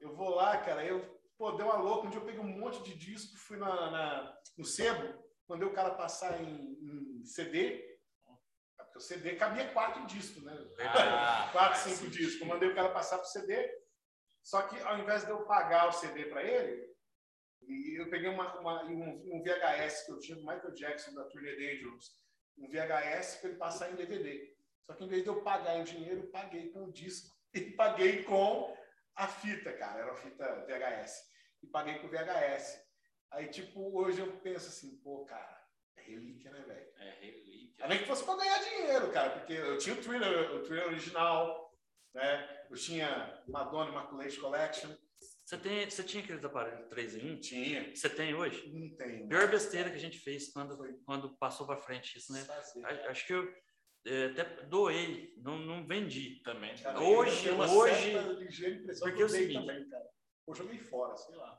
eu vou lá, cara, eu, pô, deu uma louca. Um dia eu peguei um monte de disco, fui na, na no sebo, mandei o cara passar em, em CD, Porque o CD cabia quatro discos, né? Ah, quatro, cinco discos. Mandei o cara passar pro CD. Só que ao invés de eu pagar o CD para ele, e eu peguei uma, uma- um, um VHS que eu tinha do Michael Jackson, da Turnê Dangerous, um VHS para ele passar em DVD. Só que em vez de eu pagar em dinheiro, eu paguei com o disco e paguei com a fita, cara. Era a fita VHS. E paguei com o VHS. Aí, tipo, hoje eu penso assim, pô, cara, é relíquia, né, velho? É relíquia. Além que fosse para ganhar dinheiro, cara, porque eu tinha o thriller, o thriller original, né? Eu tinha Madonna Immaculate Collection. Você, tem, você tinha aqueles aparelhos 3 em 1? Tinha. Você tem hoje? Não tenho. Pior besteira que a gente fez quando, quando passou para frente isso, né? A- Acho que eu é, até doei, não, não vendi. Também. Cara, Hoje- eu hoje- porque que é eu o dei seguinte- também, cara. Ou joguei fora, sei lá.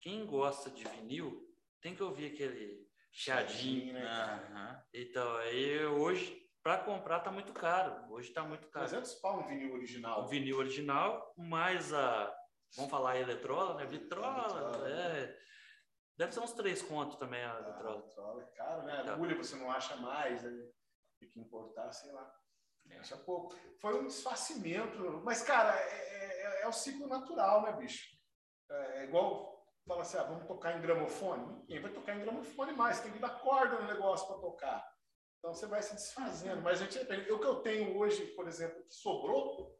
Quem gosta de vinil tem que ouvir aquele chiadinho, né? Aham. Então, aí hoje, para comprar tá muito caro. Hoje tá muito caro. 300 pau um vinil O original. vinil original, mais a, vamos falar a eletrola, né? Vitrola, Vitrola. é. Deve ser uns três contos também a Ah, vitrola. vitrola é caro, né? Tá. Agulha você não acha mais, né? tem que importar, sei lá. Acha pouco. Foi um desfacimento. Mas, cara, é, é- é o ciclo natural, né, bicho? É, é igual fala assim, ah, vamos tocar em gramofone. Ninguém vai tocar em gramofone mais, tem que dar corda no negócio para tocar. Então você vai se desfazendo. Mas a gente, o que eu tenho hoje, por exemplo, que sobrou,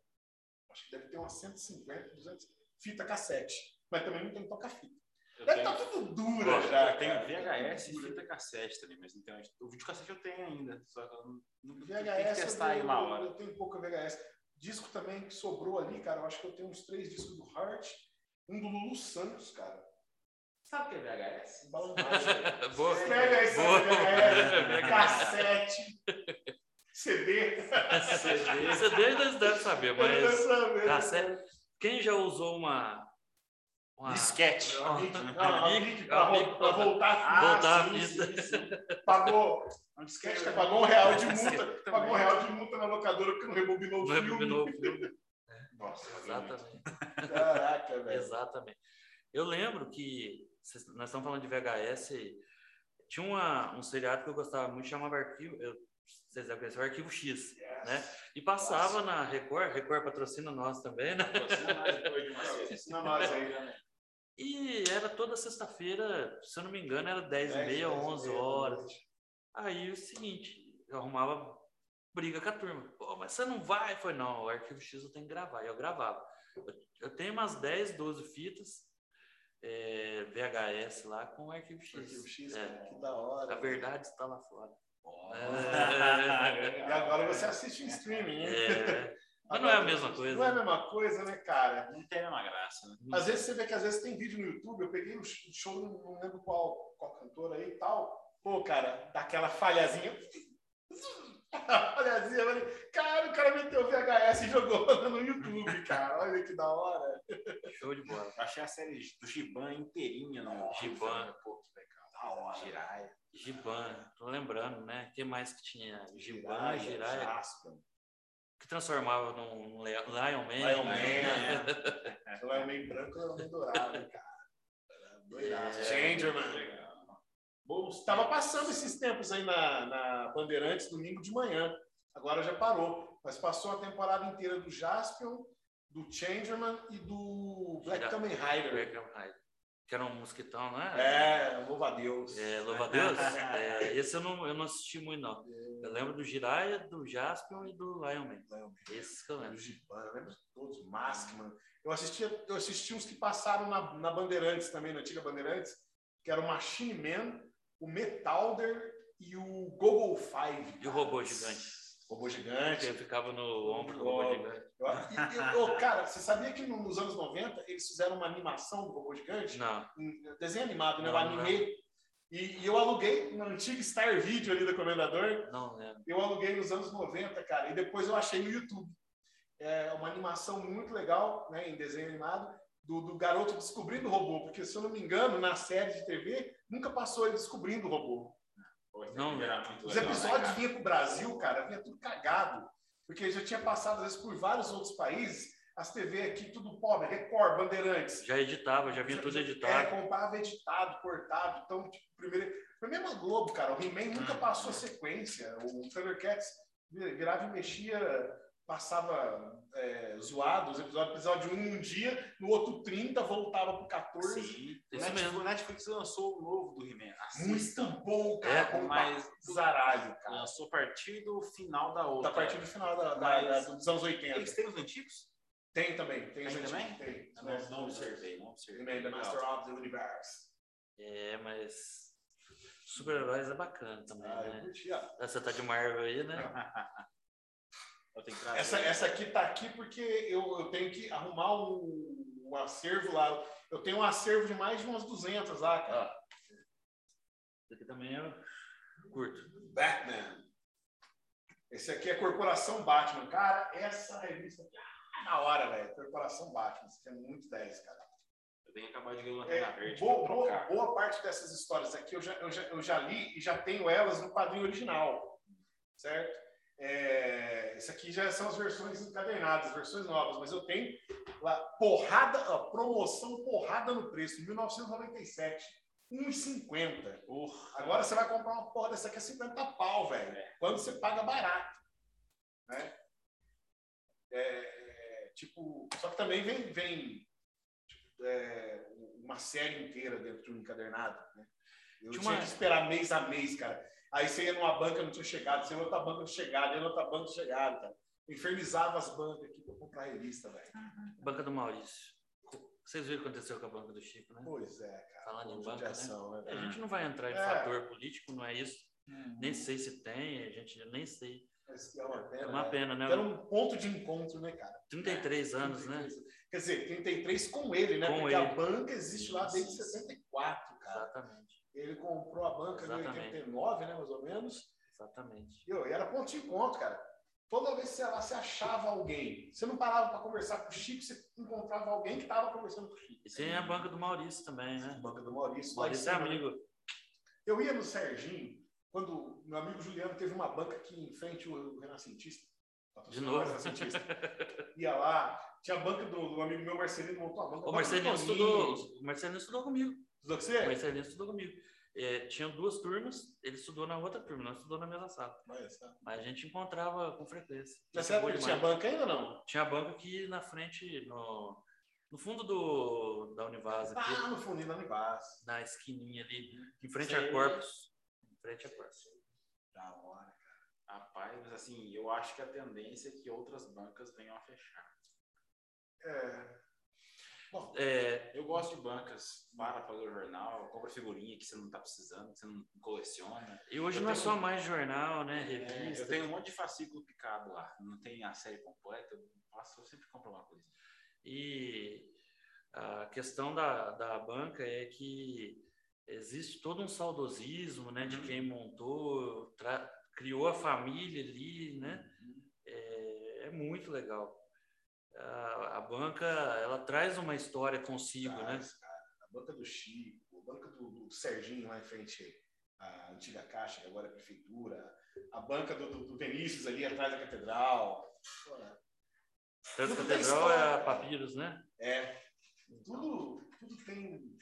acho que deve ter umas 150, 200 fita cassete. Mas também não tem toca-fita. Deve tenho, estar tudo dura Ó, já. eu tenho cara. VHS e fita cassete também, mas não tenho. O vídeo cassete eu tenho ainda, só que eu não, tenho VHS, que testar aí eu, uma hora. eu tenho pouca VHS. Disco também que sobrou ali, cara. Eu acho que eu tenho uns três discos do Heart, um do Lulu Santos, cara. Sabe o que é VHS? Balão mágico. Boa. Escreve aí, Boa. VHS, cassete, CD. CD. CD eles devem saber, mas Mas... cassete. Quem já usou uma. uma Disquete. Não, Amigo, para amigo, voltar, Ah, voltar a sim. Pagou, Um disquete, disquete. pagou um real de multa. Pagou um real de multa na locadora porque não rebobinou o Não filme. rebobinou o filme. Nossa, Exatamente. Caraca, velho. Exatamente. Eu lembro que nós estamos falando de VHS. Tinha uma, um seriado que eu gostava muito, chamava Arquivo. Eu, vocês devem conhecer, o Arquivo X. né? E passava na Record, Record patrocina nós também, né? Patrocina nós aí. E era toda sexta-feira, se eu não me engano, era 10 e 10, meia, 10 e 11 meia da horas. Aí o seguinte, eu arrumava briga com a turma. Pô, mas você não vai? Foi, não, o arquivo X eu tenho que gravar. E eu gravava. Eu, eu tenho umas 10, 12 fitas é, VHS lá com o arquivo X. Arquivo X, É, que da hora. a verdade está lá fora. E agora você assiste em streaming, hein? É, mas não é a mesma coisa. Não é a mesma coisa, né, cara? Não tem a mesma graça, né? Às vezes você vê que às vezes tem vídeo no YouTube, eu peguei um show, não lembro qual, qual cantor aí e tal. Pô, cara, daquela falhazinha. falhazinha, eu falei, cara, o cara meteu o VHS e jogou no YouTube, cara. Olha que da hora. Show de bola. Achei a série do Giban inteirinha no Giban. Pô, que legal. Jiraya. Giban, tô lembrando, né? O que mais que tinha? Giban, Jiraya, Jasper. que transformava num Lion Man. Lion né? Man. Ela é meio branco, ela é meio dourado, cara. Doidaço. É. Changerman. Estava passando esses tempos aí na, na Bandeirantes domingo de manhã. Agora já parou. Mas passou a temporada inteira do Jaspion, do Changerman e do Black Kamen Rider. Que era um mosquitão, né? É, louva a Deus. É, louva a Deus. É, esse eu não, eu não assisti muito, não. Eu lembro do Jiraya, do Jaspion e do Lion Man. Esses que eu Do lembro. Giban, eu lembro de todos, Maskman. Eu assistia, eu assisti uns que passaram na, na Bandeirantes também, na antiga Bandeirantes, que era o Machine Man, o Metalder e o Google Five. E o robô gigante. Robô Que gigante. ficava no ombro do robô gigante. Eu- e- e- cara, você sabia que no- nos anos 90 eles fizeram uma animação do robô gigante? Não, Um desenho animado, né? Não, anime. E, e eu aluguei na antiga Star Video ali do Comendador. não lembro. Eu aluguei nos anos 90, cara. E depois eu achei no YouTube. É uma animação muito legal, né? Em desenho animado. Do, do garoto descobrindo o robô. Porque, se eu não me engano, na série de TV, nunca passou ele descobrindo o robô. Pô, Não, era muito Os legal, né, episódios vinham pro Brasil, cara, vinha tudo cagado. Porque já tinha passado, às vezes, por vários outros países. As TV aqui, tudo pobre, Record, Bandeirantes. Já editava, já vinha tudo É, editado. comprava editado, cortado. Então, tipo, primeiro. Foi mesmo a Globo, cara. O He-Man nunca Hum. passou sequência. O Thundercats virava e mexia, passava é, zoado os episódios, episódio 1 um, um dia, no outro 30, voltava pro 14. Sim, isso mesmo. O Netflix lançou o novo do He-Man. Muito bom, cara. É, mas zaralho, cara. Lançou a partir do final da outra. Da partir do final da, da, da, dos anos 80. Eles têm os antigos? Tem também. Tem, tem também? Tem. Não, não observei, não observei. The Master of the Universe. É, mas super-heróis é bacana também, ah, né? Ó. Você tá de Marvel aí, né? essa, essa aqui tá aqui porque eu, eu tenho que arrumar um, um acervo lá. Eu tenho um acervo de mais de umas 200 lá, cara. Esse aqui também é curto. Batman. Esse aqui é Corporação Batman. Cara, essa revista aqui é na hora, velho. Corporação Batman. Isso aqui é muito 10, cara. Eu tenho acabado de ler uma é, verde. Boa, boa, boa, parte dessas histórias aqui eu já, eu, já, eu já li e já tenho elas no quadrinho original. Certo? É, isso aqui já são as versões encadernadas, versões novas, mas eu tenho lá, porrada, ó, promoção porrada no preço, 1997. 1,50. Uh, Agora você vai comprar uma porra dessa aqui a 50 pau, velho. É. Quando você paga barato. Né? É, é, tipo, só que também vem, vem tipo, é, uma série inteira dentro de um encadernado. Né? Eu tinha, tinha que esperar mês a mês, cara. Aí você ia numa banca, não tinha chegado, você ia outra banca, não chegado, ia outra banca, não chegado, cara. Infernizava as bancas aqui para comprar revista, velho. Banca do Maurício. Vocês viram o que aconteceu com a banca do Chico, né? Pois é, cara. Falando em banca, né? né? A gente não vai entrar em é. fator político, não é isso. Uhum. Nem sei se tem, a gente nem sei. Mas é uma pena. É uma né? pena, né? Era um ponto de encontro, né, cara? 33 é. anos, 33. né? Quer dizer, 33 com ele, né? Com Porque ele. a banca existe lá desde 64, cara. Exatamente. Ele comprou a banca Exatamente. em 89, né, mais ou menos. Exatamente. E, era ponto de encontro, cara. Toda vez que você, lá, você achava alguém, você não parava para conversar com o Chico, você encontrava alguém que estava conversando com o Chico. E tem a banca do Maurício também, né? A banca do Maurício. Maurício é amigo. Eu ia no Serginho, quando meu amigo Juliano teve uma banca aqui em frente o Renascentista. De novo. Renascentista. ia lá, tinha a banca do, do, amigo meu Marcelino, montou a banca. O Marcelino estudou, o Marcelino estudou comigo. Estudou com você? Estudou comigo. É, tinha duas turmas, ele estudou na outra turma, não estudou na mesma sala. Mas, tá. Mas a gente encontrava com frequência. Nessa época tinha banca ainda ou não? Tinha banca aqui na frente, no, no fundo do, da Univaz. Aqui, ah, no fundinho da Univaz. Na esquininha ali, em frente Sei. a Corpus. Em frente a Corpus. Da hora, cara. Rapaz, assim, eu acho que a tendência é que outras bancas venham a fechar. É, Bom, é, eu gosto de bancas para fazer o jornal, compra figurinha que você não está precisando, que você não coleciona. E hoje eu não é só mais jornal, né? Revista. É, eu tenho um monte de fascículo picado lá. Não tem a série completa, eu faço, eu sempre compro uma coisa. E a questão da, da banca é que existe todo um saudosismo, né? De uhum. quem montou, criou a família ali, né? Uhum. É, é muito legal a, a, banca ela traz uma história consigo, né? traz, né? Cara, a banca do Chico, a banca do, do, Serginho lá em frente à antiga Caixa, que agora é a prefeitura, a banca do, do, do Vinícius ali atrás da catedral. Atrás da catedral é a Papiros, né? É. Tudo, tudo tem,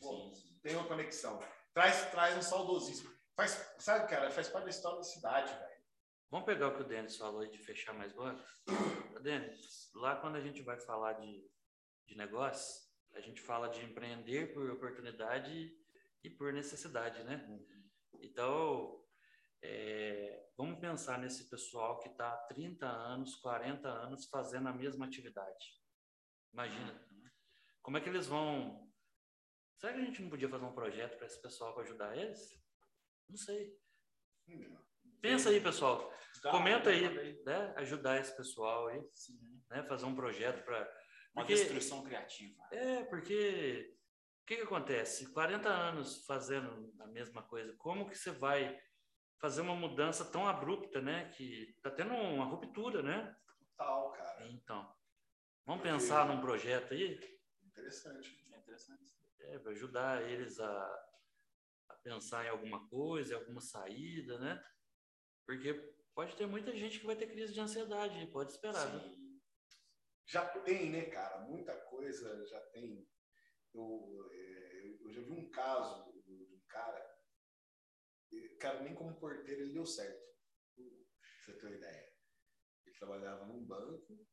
bom, tem uma conexão. Traz, traz um saudosismo. Faz, sabe, cara, faz parte da história da cidade, velho. Vamos pegar o que o Denis falou de fechar mais bancos? Denis, lá quando a gente vai falar de, de negócio, a gente fala de empreender por oportunidade e por necessidade, né? Então, é, vamos pensar nesse pessoal que está há 30 anos, 40 anos fazendo a mesma atividade. Imagina. Como é que eles vão. Será que a gente não podia fazer um projeto para esse pessoal para ajudar eles? Não sei. Pensa aí, pessoal. Comenta aí, né? Ajudar esse pessoal aí, Sim. né? Fazer um projeto para uma destruição criativa. É, porque o que, que acontece? 40 anos fazendo a mesma coisa, como que você vai fazer uma mudança tão abrupta, né? Que tá tendo uma ruptura, né? Total, cara. Então, vamos porque... pensar num projeto aí? Interessante. É interessante. É, para ajudar eles a, a pensar em alguma coisa, alguma saída, né? Porque pode ter muita gente que vai ter crise de ansiedade, pode esperar. Sim. Já tem, né, cara? Muita coisa já tem. Eu, é, eu já vi um caso de um cara, cara, nem como porteiro ele deu certo. você ter uma ideia. Ele trabalhava num banco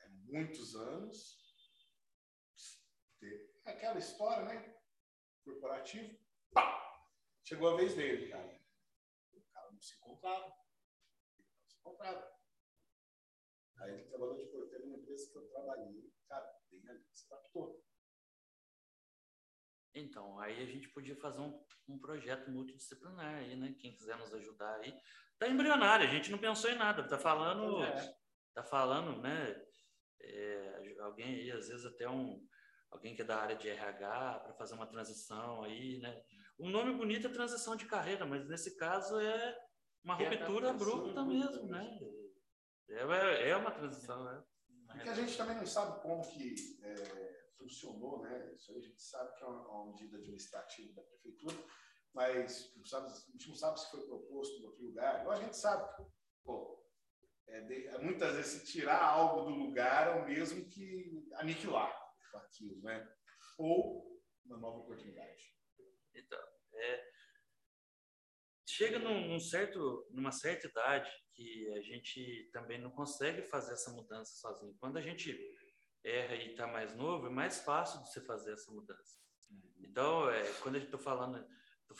há muitos anos. Aquela história, né? Corporativo. Pá! Chegou a vez dele, cara. Se encontrava. Não se encontrava. Aí ele trabalhou de porteiro numa empresa que eu trabalhei. Cara, bem ali, se adaptou. Então, aí a gente podia fazer um, um projeto multidisciplinar aí, né? Quem quiser nos ajudar aí. Tá embrionário, a gente não pensou em nada. Tá falando, é. tá falando, né? É, alguém aí, às vezes até um alguém que é da área de RH para fazer uma transição aí, né? Um nome bonito é transição de carreira, mas nesse caso é uma ruptura abrupta mesmo, né? É, é uma transição, né? Porque a gente também não sabe como que é, funcionou, né? Isso aí a gente sabe que é uma, uma medida administrativa da prefeitura, mas não sabe, a gente não sabe se foi proposto em outro lugar. Igual a gente sabe que, pô, é de, é muitas vezes se tirar algo do lugar é o mesmo que aniquilar aquilo, né? Ou uma nova oportunidade. Então, é, chega num, num, certo, numa certa idade que a gente também não consegue fazer essa mudança sozinho. Quando a gente erra e está mais novo, é mais fácil de você fazer essa mudança. Uhum. Então, é, quando a gente está falando,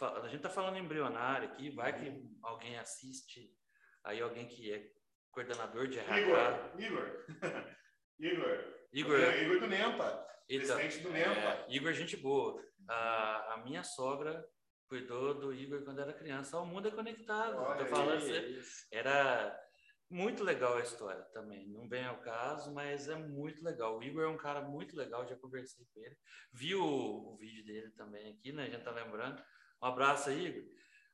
a gente está falando embrionário aqui, vai que uhum. alguém assiste, aí alguém que é coordenador de RH. Igor, Igor, Igor, Igor, Igor do NEMPA, então, presidente do NEMPA. É, Igor, gente boa. A, a minha sogra cuidou do Igor quando era criança. O mundo é conectado. Olha, falando assim, era muito legal a história também. Não vem ao caso, mas é muito legal. O Igor é um cara muito legal, já conversei com ele. Vi o, o vídeo dele também aqui, né? A gente tá lembrando. Um abraço aí, Igor.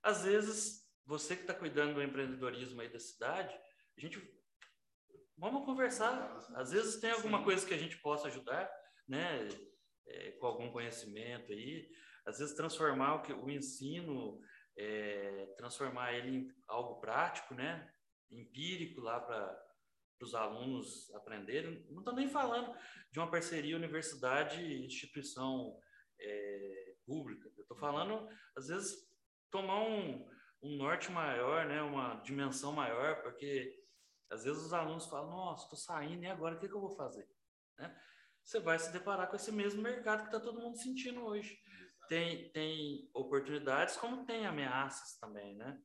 Às vezes, você que está cuidando do empreendedorismo aí da cidade, a gente vamos conversar. Às vezes tem alguma coisa que a gente possa ajudar, né? É, com algum conhecimento aí às vezes transformar o, que, o ensino, é, transformar ele em algo prático, né? empírico lá para os alunos aprenderem. Não estou nem falando de uma parceria universidade-instituição é, pública. Eu estou falando, às vezes, tomar um, um norte maior, né? uma dimensão maior, porque às vezes os alunos falam, nossa, estou saindo, e agora o que, que eu vou fazer? Né? Você vai se deparar com esse mesmo mercado que está todo mundo sentindo hoje tem, tem oportunidades, como tem ameaças também, né?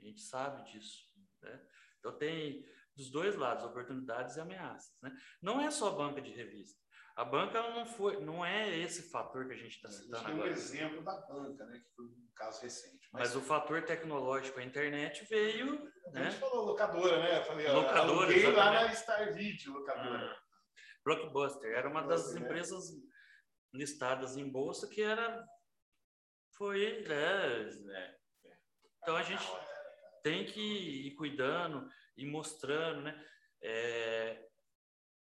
A gente sabe disso, né? Então tem dos dois lados, oportunidades e ameaças, né? Não é só banca de revista. A banca não foi, não é esse fator que a gente está citando agora. Um exemplo da banca, né? Que foi um caso recente. Mas, mas o fator tecnológico, a internet veio, a né? gente falou locadora, né? Eu falei, locadora, aluguei lá na Star Video, locadora. Ah, Blockbuster era uma das né? empresas listadas em bolsa que era foi, né, né? Então a gente tem que ir cuidando e mostrando, né? É,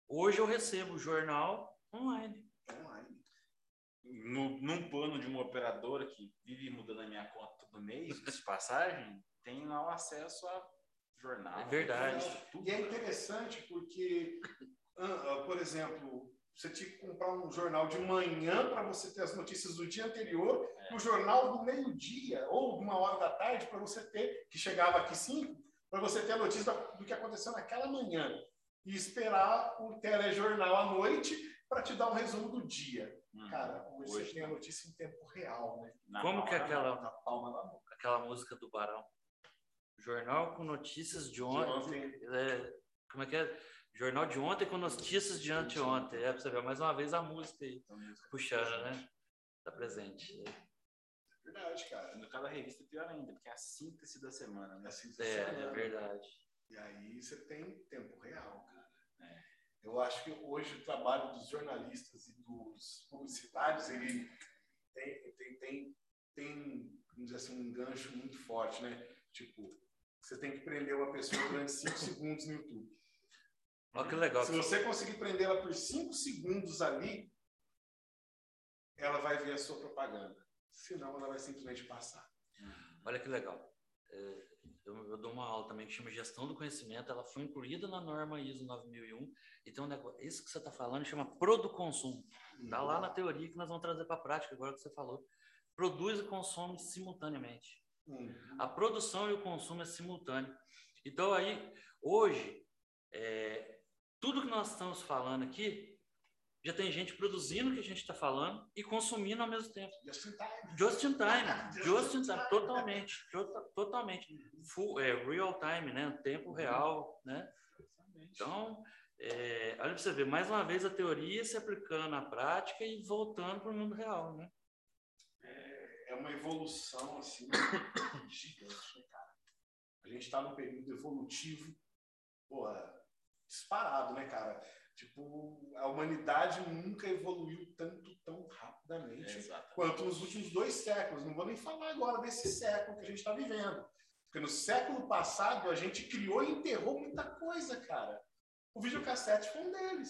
hoje eu recebo o jornal online. Online. No, num plano de uma operadora que vive mudando a minha conta todo mês, de passagem, tem lá o acesso a jornal. É verdade. E é interessante porque, por exemplo, você tinha que comprar um jornal de manhã para você ter as notícias do dia anterior, é. o jornal do meio-dia ou de uma hora da tarde para você ter, que chegava aqui cinco, para você ter a notícia do que aconteceu naquela manhã. E esperar o telejornal à noite para te dar um resumo do dia. Hum, Cara, hoje, hoje, você tem a notícia em tempo real, né? Na Como que é aquela, na palma da boca. aquela música do Barão? Jornal com notícias de ontem. De ontem. É, como é que é? Jornal de ontem com notícias de anteontem. É, para você ver mais uma vez a música aí, puxando, né? Tá presente. É verdade, cara. No cada revista é pior ainda, porque é a síntese da semana, né? É, é, semana. é verdade. E aí você tem tempo real, cara. É. Eu acho que hoje o trabalho dos jornalistas e dos publicitários, ele tem, tem, tem, tem vamos dizer assim, um gancho muito forte, né? Tipo, você tem que prender uma pessoa durante cinco segundos no YouTube. Olha que legal. Se você conseguir prender ela por 5 segundos ali, ela vai ver a sua propaganda. Senão, ela vai simplesmente passar. Olha que legal. É, eu, eu, dou uma aula também que chama Gestão do Conhecimento. Ela foi incluída na norma ISO 9001. Então, isso que você está falando chama Produconsumo. Está lá na teoria que nós vamos trazer para a prática, agora que você falou. Produz e consome simultaneamente. Uhum. A produção e o consumo é simultâneo. Então, aí, hoje, é, tudo que nós estamos falando aqui, já tem gente produzindo o que a gente está falando e consumindo ao mesmo tempo. Just in time. Just in time, just in time, totalmente, tota- totalmente. Full, é, real time, né? Tempo real, né? Então, é, olha para você ver, mais uma vez a teoria se aplicando na prática e voltando para o mundo real, né? É uma evolução, assim, gigante, né, cara? A gente está num período evolutivo, porra, disparado, né, cara? Tipo, a humanidade nunca evoluiu tanto, tão rapidamente Exatamente. quanto nos últimos dois séculos. Não vou nem falar agora desse século que a gente está vivendo. Porque no século passado a gente criou e enterrou muita coisa, cara. O videocassete foi um deles.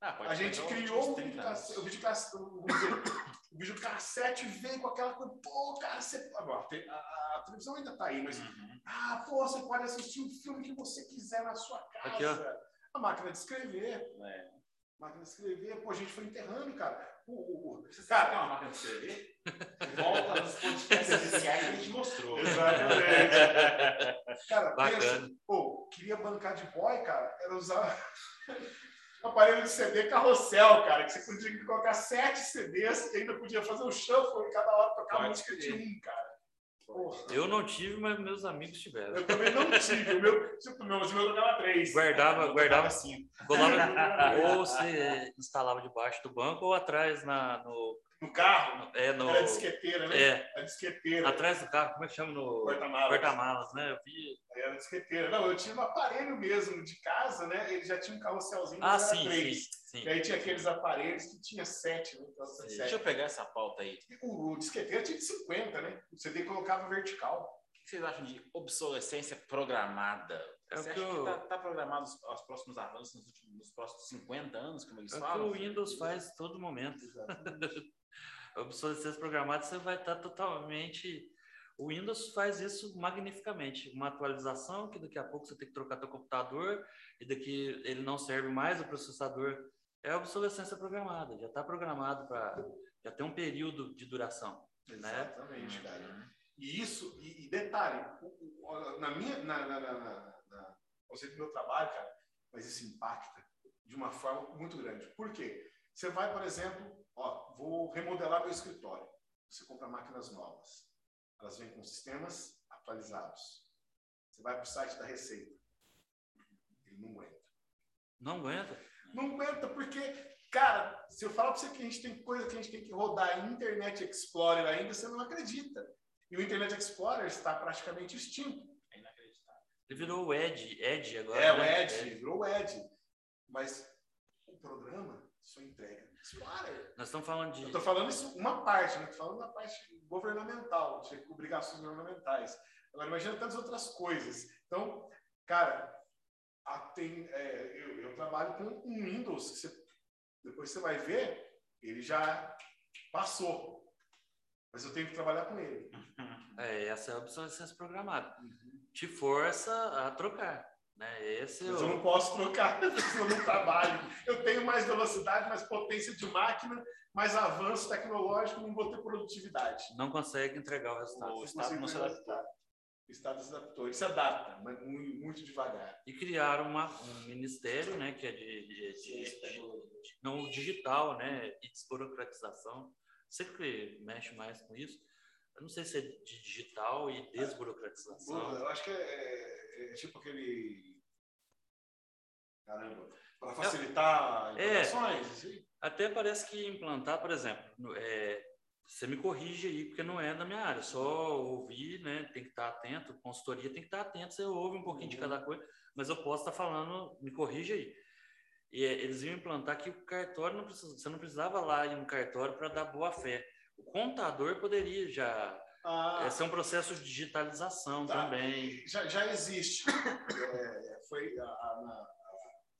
Ah, A gente criou o 30 anos. videocassete, o videocassete, dizer, o videocassete veio com aquela coisa, pô, cara, você. Agora, a, a- televisão ainda tá aí, mas. Uhum. Ah, pô, você pode assistir o filme que você quiser na sua casa. Aqui. A máquina de escrever. É. Máquina de escrever, pô, a gente foi enterrando, cara. O, o, o- cara, que é uma máquina de escrever? Volta nos podcasts iniciais que a gente mostrou. Exatamente. Cara, Bacana. pensa, pô, queria bancar de boy, cara, era usar aparelho de CD carrossel, cara, que você podia colocar sete CDs e ainda podia fazer um shuffle e cada hora tocar a Pode música de um, cara. Porra. Eu não tive, mas meus amigos tiveram. Eu também não tive. O meu, tipo, meu, meu tocava três. Guardava, guardava assim. Colava, ou você instalava debaixo do banco ou atrás na, no, No carro, é, no, era disqueteira, né? é, A disqueteira. atrás do carro, como é que chama? No Porta-malas. porta-malas, né? Eu vi. Era disqueteira. Não, eu tinha um aparelho mesmo de casa, né? Ele já tinha um carrosselzinho, Ah, sim, sim, três. sim. E aí tinha aqueles aparelhos que tinha sete, né? Então, Sim. sete. Deixa eu pegar essa pauta aí. O, o disqueteiro tinha de 50, né? O CD colocava vertical. O que vocês acham de obsolescência programada? É o Você que acha que está programado os, os próximos avanços nos, últimos, nos próximos 50 anos, como eles É o que falam? o Windows faz todo momento. A obsolescência programada, você vai estar totalmente. O Windows faz isso magnificamente. Uma atualização que daqui a pouco você tem que trocar seu computador e daqui ele não serve mais o processador. É obsolescência programada. Já está programado para. Já tem um período de duração. Né? Exatamente, cara. E isso, e, e detalhe, na minha, na, na, na, na conceito do meu trabalho, cara, mas isso impacta de uma forma muito grande. Por quê? Você vai, por exemplo, ó, vou remodelar meu escritório. Você compra máquinas novas. Elas vêm com sistemas atualizados. Você vai para o site da Receita. Ele não aguenta. Não aguenta. Não aguenta, porque, cara, se eu falar para você que a gente tem coisa que a gente tem que rodar em Internet Explorer ainda, você não acredita. E o Internet Explorer está praticamente extinto. É inacreditável. Ele virou o Edge, Edge agora. É, o né? Edge, virou o Edge. Mas o programa Nós estamos falando de. Eu estou falando isso uma parte, né? Estou falando da parte governamental, de obrigações governamentais. Agora, imagina tantas outras coisas. Então, cara, tem, é, eu, eu trabalho com um Windows, que você- depois você vai ver, ele já passou. Mas eu tenho que trabalhar com ele. É, essa é a obsolescência programada. Te força a trocar. Né? Esse é Mas o- eu não posso trocar, eu não trabalho. Eu tenho mais velocidade, mais potência de máquina, mais avanço tecnológico, não vou ter produtividade. não consegue entregar o resultado. O Estado não se adaptou. O Estado se adaptou. Ele se adapta, mas muito, muito devagar. E criaram uma, um ministério, né, que é de, de- de- de- não digital, né, e desburocratização. Você que mexe mais com isso, eu não sei se é de digital e desburocratização. Eu acho que é, é- é tipo aquele. Caramba. Para facilitar É. informações. assim. Até parece que implantar, por exemplo, é, você me corrige aí, porque não é da minha área, só ouvir, né, tem que estar atento, consultoria tem que estar atento, você ouve um pouquinho de cada coisa, mas eu posso estar falando, me corrige aí. E é, eles iam implantar que o cartório não precisa, você não precisava lá ir no cartório para dar boa fé. O contador poderia já. Ah, Esse é um processo de digitalização Tá. também. já, já existe. É, foi a, a-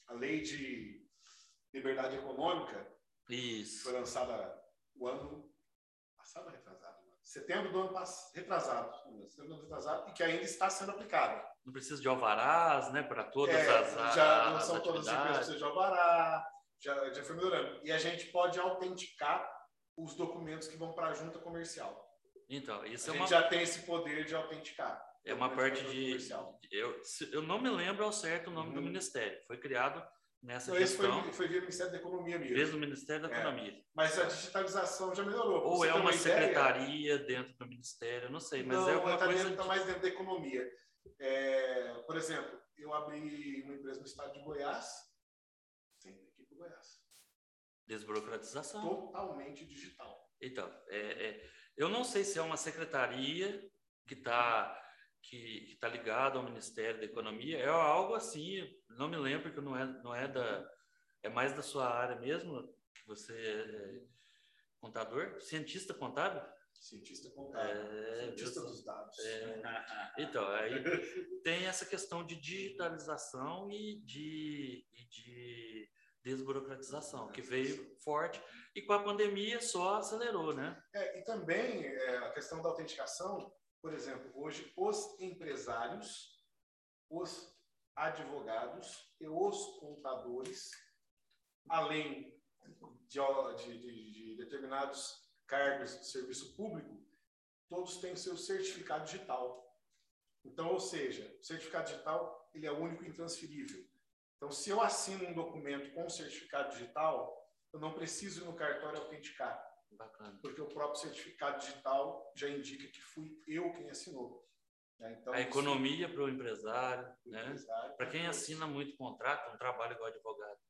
a lei de liberdade econômica Isso. foi lançada o ano passado retrasado? Setembro do ano passado, retrasado, setembro do ano retrasado, e que ainda está sendo aplicada. Não precisa de alvarás, né, para todas É, as, já não são todas as empresas precisam de alvará, já, já foi melhorando. E a gente pode autenticar os documentos que vão para a junta comercial. Então, isso a é gente uma já tem esse poder de autenticar. É uma parte de. Comercial. Eu, eu não me lembro ao certo o nome do Uhum. ministério. Foi criado nessa esse foi, gestão, foi via Ministério da Economia mesmo. desde o Ministério da É. Economia. Mas a digitalização já melhorou. Ou você é uma ideia, secretaria dentro do ministério, não sei, mas não, é alguma tá coisa. dentro- tá de- mais dentro da economia. É, por exemplo, eu abri uma empresa no estado de Goiás, que ir para Goiás. Desburocratização. Totalmente digital. Então, é, é, eu não sei se é uma secretaria que está que, que tá ligada ao Ministério da Economia, é algo assim, não me lembro que não é, não é da. É mais da sua área mesmo, que você é contador, cientista contábil? Cientista contábil. É, cientista dos dados. É, então, aí tem essa questão de digitalização e de, e de desburocratização, que veio forte, e com a pandemia só acelerou, né? É, e também é, a questão da autenticação, por exemplo, hoje os empresários, os advogados e os contadores, além de, de- de- de determinados cargos de serviço público, todos têm seu certificado digital. Então, ou seja, o certificado digital ele é único e intransferível. Então, se eu assino um documento com certificado digital, eu não preciso ir no cartório autenticar Bacana. porque o próprio certificado digital já indica que fui eu quem assinou. né? Então, A economia para o empresário, né? Para quem assina muito contrato, um trabalho igual advogado.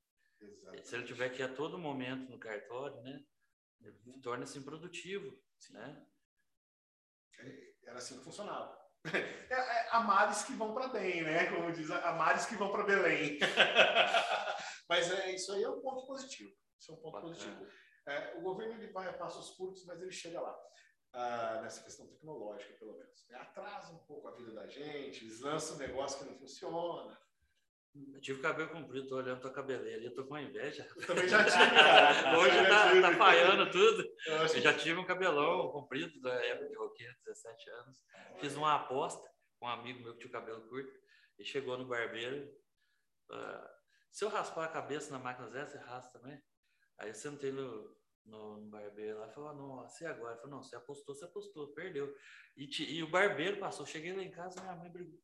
Exatamente. Se ele tiver que ir a todo momento no cartório, né? Torna-se improdutivo, né? Era assim que funcionava. É, é, há males que vão para bem, né? Como diz, há males que vão para Belém. mas é, isso aí é um ponto positivo. Isso é um ponto Bacana. positivo. É, o governo ele vai a passos curtos, mas ele chega lá. Ah, nessa questão tecnológica, pelo menos. né? Atrasa um pouco a vida da gente, eles lançam um negócio que não funciona. Eu tive cabelo comprido, tô olhando tua cabeleira eu tô com inveja. Eu também já tive, cara. Hoje já tá, tive. tá falhando tudo. Eu já tive um cabelão comprido da época de roqueiro, 17 anos. Fiz uma aposta com um amigo meu que tinha o cabelo curto e chegou no barbeiro. ah, se eu raspar a cabeça na máquina zero, você raspa também? Aí eu sentei no, no, no barbeiro lá e falou: Nossa, e agora? Ele falou: Não, você apostou, você apostou, perdeu. E, ti- e o barbeiro passou. Cheguei lá em casa, minha mãe brigou: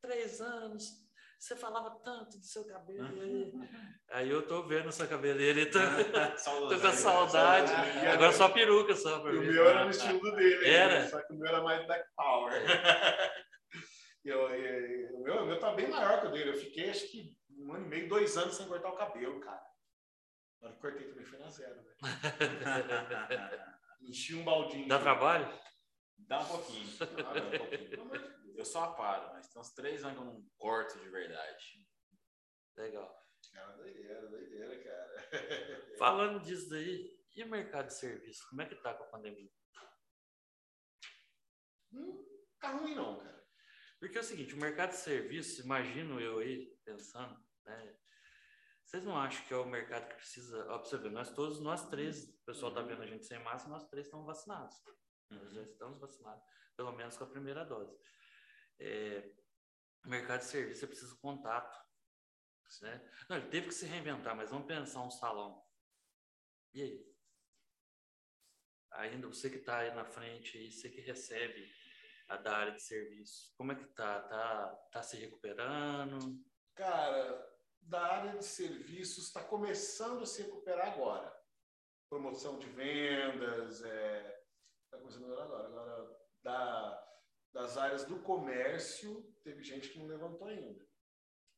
Três anos. Você falava tanto do seu cabelo. aí." Aí eu tô vendo essa cabeleira e tô, tô com saudade. Saudade. Agora só peruca só pra E o meu era no estilo dele. Era? né? Só que o meu era mais Black Power. E eu, e- o, meu, o meu tá bem maior que o dele. Eu fiquei, acho que, um ano e meio, dois anos sem cortar o cabelo, cara. Na hora que cortei também foi na zero. Enchi um baldinho. Dá trabalho? Dá um pouquinho. Ah, dá um pouquinho. Eu só aparo, mas tem uns três anos que eu não corto de verdade. Legal. Cara, doideira, doideira, cara. Falando disso daí, e o mercado de serviço? Como é que tá com a pandemia? Não tá ruim, não, cara. Porque é o seguinte, o mercado de serviço, imagino eu aí pensando, né? Vocês não acham que é o mercado que precisa. Ó, pra você ver, nós todos, nós três, o pessoal tá vendo a gente sem máscara, nós três estamos vacinados. Nós já estamos vacinados, pelo menos com a primeira dose. É, mercado de serviço é preciso contato. Né? Não, ele teve que se reinventar, mas vamos pensar um salão. E aí? Ainda você que está aí na frente, aí, você que recebe a da área de serviço, como é que tá? Tá, tá se recuperando? Cara, da área de serviços está começando a se recuperar agora. Promoção de vendas, está começando a agora. Agora, da, das áreas do comércio, teve gente que não levantou ainda.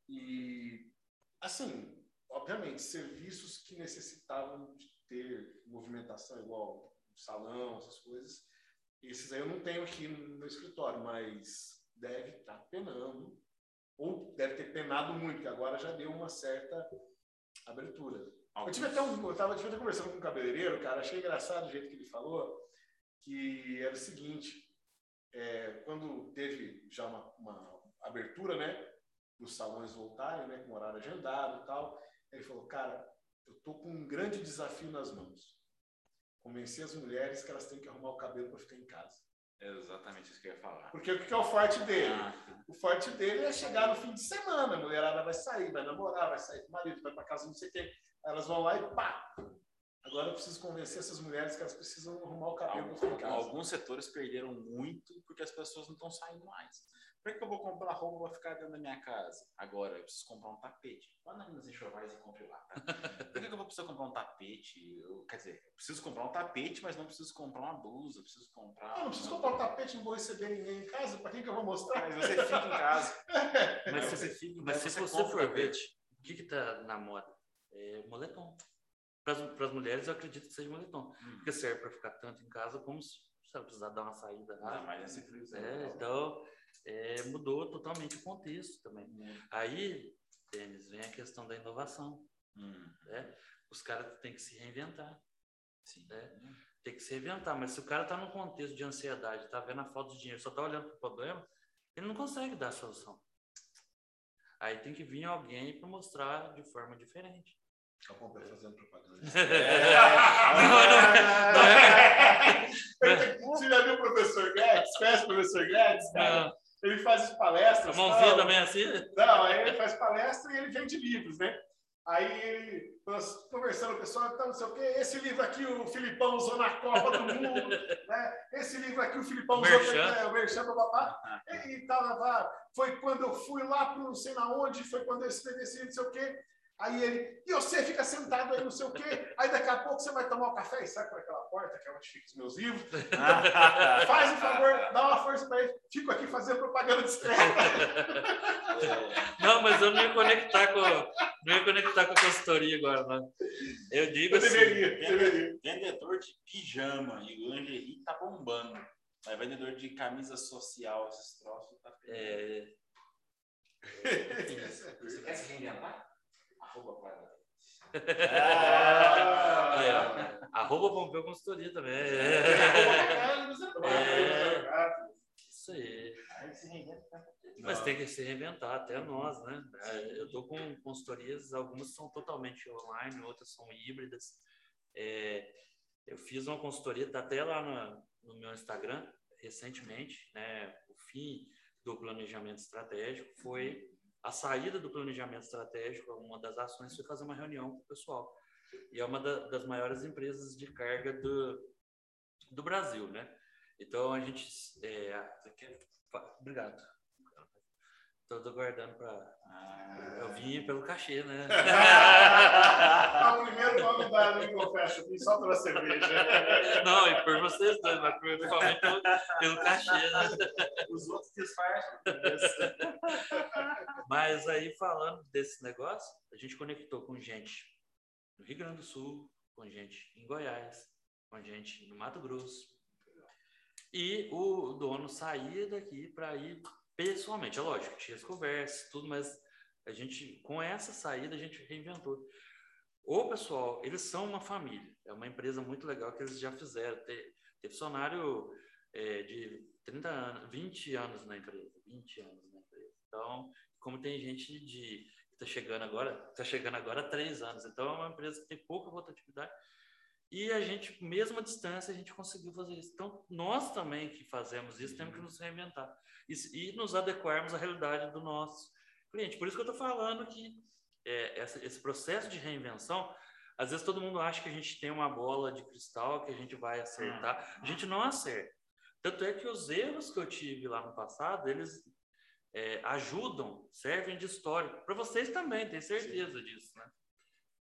E, assim, obviamente, serviços que necessitavam de ter movimentação igual salão, essas coisas, esses aí eu não tenho aqui no escritório, mas deve estar penando ou deve ter penado muito, porque agora já deu uma certa abertura. Eu tive até um, eu tava, tive até conversando com um cabeleireiro, cara, achei engraçado o jeito que ele falou, que era o seguinte, é, quando teve já uma, uma abertura, né, os salões voltarem, né, com horário agendado e tal, ele falou, cara, eu tô com um grande desafio nas mãos. Convencer as mulheres que elas têm que arrumar o cabelo para ficar em casa. É exatamente isso que eu ia falar. Porque o que é o forte dele? Ah, O forte dele é chegar no fim de semana. A mulherada vai sair, vai namorar, vai sair com o marido, vai para casa, não sei o quê. Elas vão lá e pá! Agora eu preciso convencer essas mulheres que elas precisam arrumar o cabelo para em. Alguns setores perderam muito porque as pessoas não estão saindo mais. Por que, eu vou comprar roupa pra ficar dentro da minha casa? Agora, eu preciso comprar um tapete. Vá na Minas Enxovais e compre lá, tá? Por que, eu vou precisar comprar um tapete? Eu, quer dizer, eu preciso comprar um tapete, mas não preciso comprar uma blusa, eu preciso comprar. Eu não preciso comprar um tapete, não vou receber ninguém em casa, pra quem que eu vou mostrar? Mas você fica em casa. Mas você se, fica, mas né? se Você você for ver, o que que tá na moda? É moletom. Para as mulheres, eu acredito que seja moletom. Hum. Porque serve para ficar tanto em casa como se ela precisar dar uma saída Ah, lá. mas esse frio É, então, é, mudou totalmente o contexto também. Aí, Denis, vem a questão da inovação. Hum, Né? Os caras têm que se reinventar. sim. né? Tem que se reinventar. Mas se o cara está num contexto de ansiedade, está vendo a falta de dinheiro, só está olhando para o problema, ele não consegue dar a solução. Aí tem que vir alguém para mostrar de forma diferente. Só Pompeu fazendo propaganda. Você já viu o professor Guedes? Conhece o professor Guedes? Cara? Não, Ele faz palestras. a mãozinha também assim? Não, aí ele faz palestra e ele vende livros, né? Aí ele, nós conversando com o pessoal, então, não sei o quê, esse livro aqui o Filipão usou na Copa do Mundo, né? Esse livro aqui o Filipão usou Merchan. é, o Merchan, papapá. E tava, foi quando eu fui lá para não sei na onde, foi quando eu escrevi esse livro, não sei o quê. Aí ele, e você fica sentado aí, não sei o quê, aí daqui a pouco você vai tomar um café e sai por aquela porta, que é onde ficam os meus livros. Faz um favor, dá uma força para ele. Fico aqui fazendo propaganda discreta. Não, mas eu não ia conectar com, não ia conectar com a consultoria agora, não. Eu digo Eu assim, deveria, deveria. Vendedor de pijama e lingerie tá bombando. Mas vendedor de camisa social, esses troços, tá é, Você quer se reinventar? Arroba para. Ah, arroba Pompeu Consultoria também. É, É. isso aí. Mas tem que se reinventar, até nós, né? Eu estou com consultorias, algumas são totalmente online, outras são híbridas. É, eu fiz uma consultoria, está até lá no, no meu Instagram, recentemente, né? O fim do planejamento estratégico foi a saída do planejamento estratégico, uma das ações foi fazer uma reunião com o pessoal. E é uma da- das maiores empresas de carga do, do Brasil, né? Então a gente. É, Obrigado. Estou guardando para. Ah, Eu vim pelo cachê, né? Ah, o primeiro convidado que eu fecho aqui só pela cerveja. Não, e por vocês dois, mas principalmente pelo, pelo cachê, né? Os outros disfarçam. Mas aí, falando desse negócio, a gente conectou com gente no Rio Grande do Sul, com gente em Goiás, com gente no Mato Grosso. E o dono saía daqui para ir pessoalmente. É lógico, tinha as conversas, tudo, mas a gente, com essa saída, a gente reinventou. O pessoal, eles são uma família. É uma empresa muito legal que eles já fizeram. Tem funcionário é, de 30 anos, 20 anos na empresa. 20 anos na empresa. Então, como tem gente de que está chegando agora, está chegando agora há três anos. Então, é uma empresa que tem pouca rotatividade. E a gente, mesmo à distância, a gente conseguiu fazer isso. Então, nós também que fazemos isso, temos que nos reinventar e, e nos adequarmos à realidade do nosso cliente. Por isso que eu estou falando que é, essa, esse processo de reinvenção, às vezes todo mundo acha que a gente tem uma bola de cristal que a gente vai acertar. A gente não acerta. Tanto é que os erros que eu tive lá no passado, eles é, ajudam, servem de histórico. Para vocês também, tenho certeza disso, né?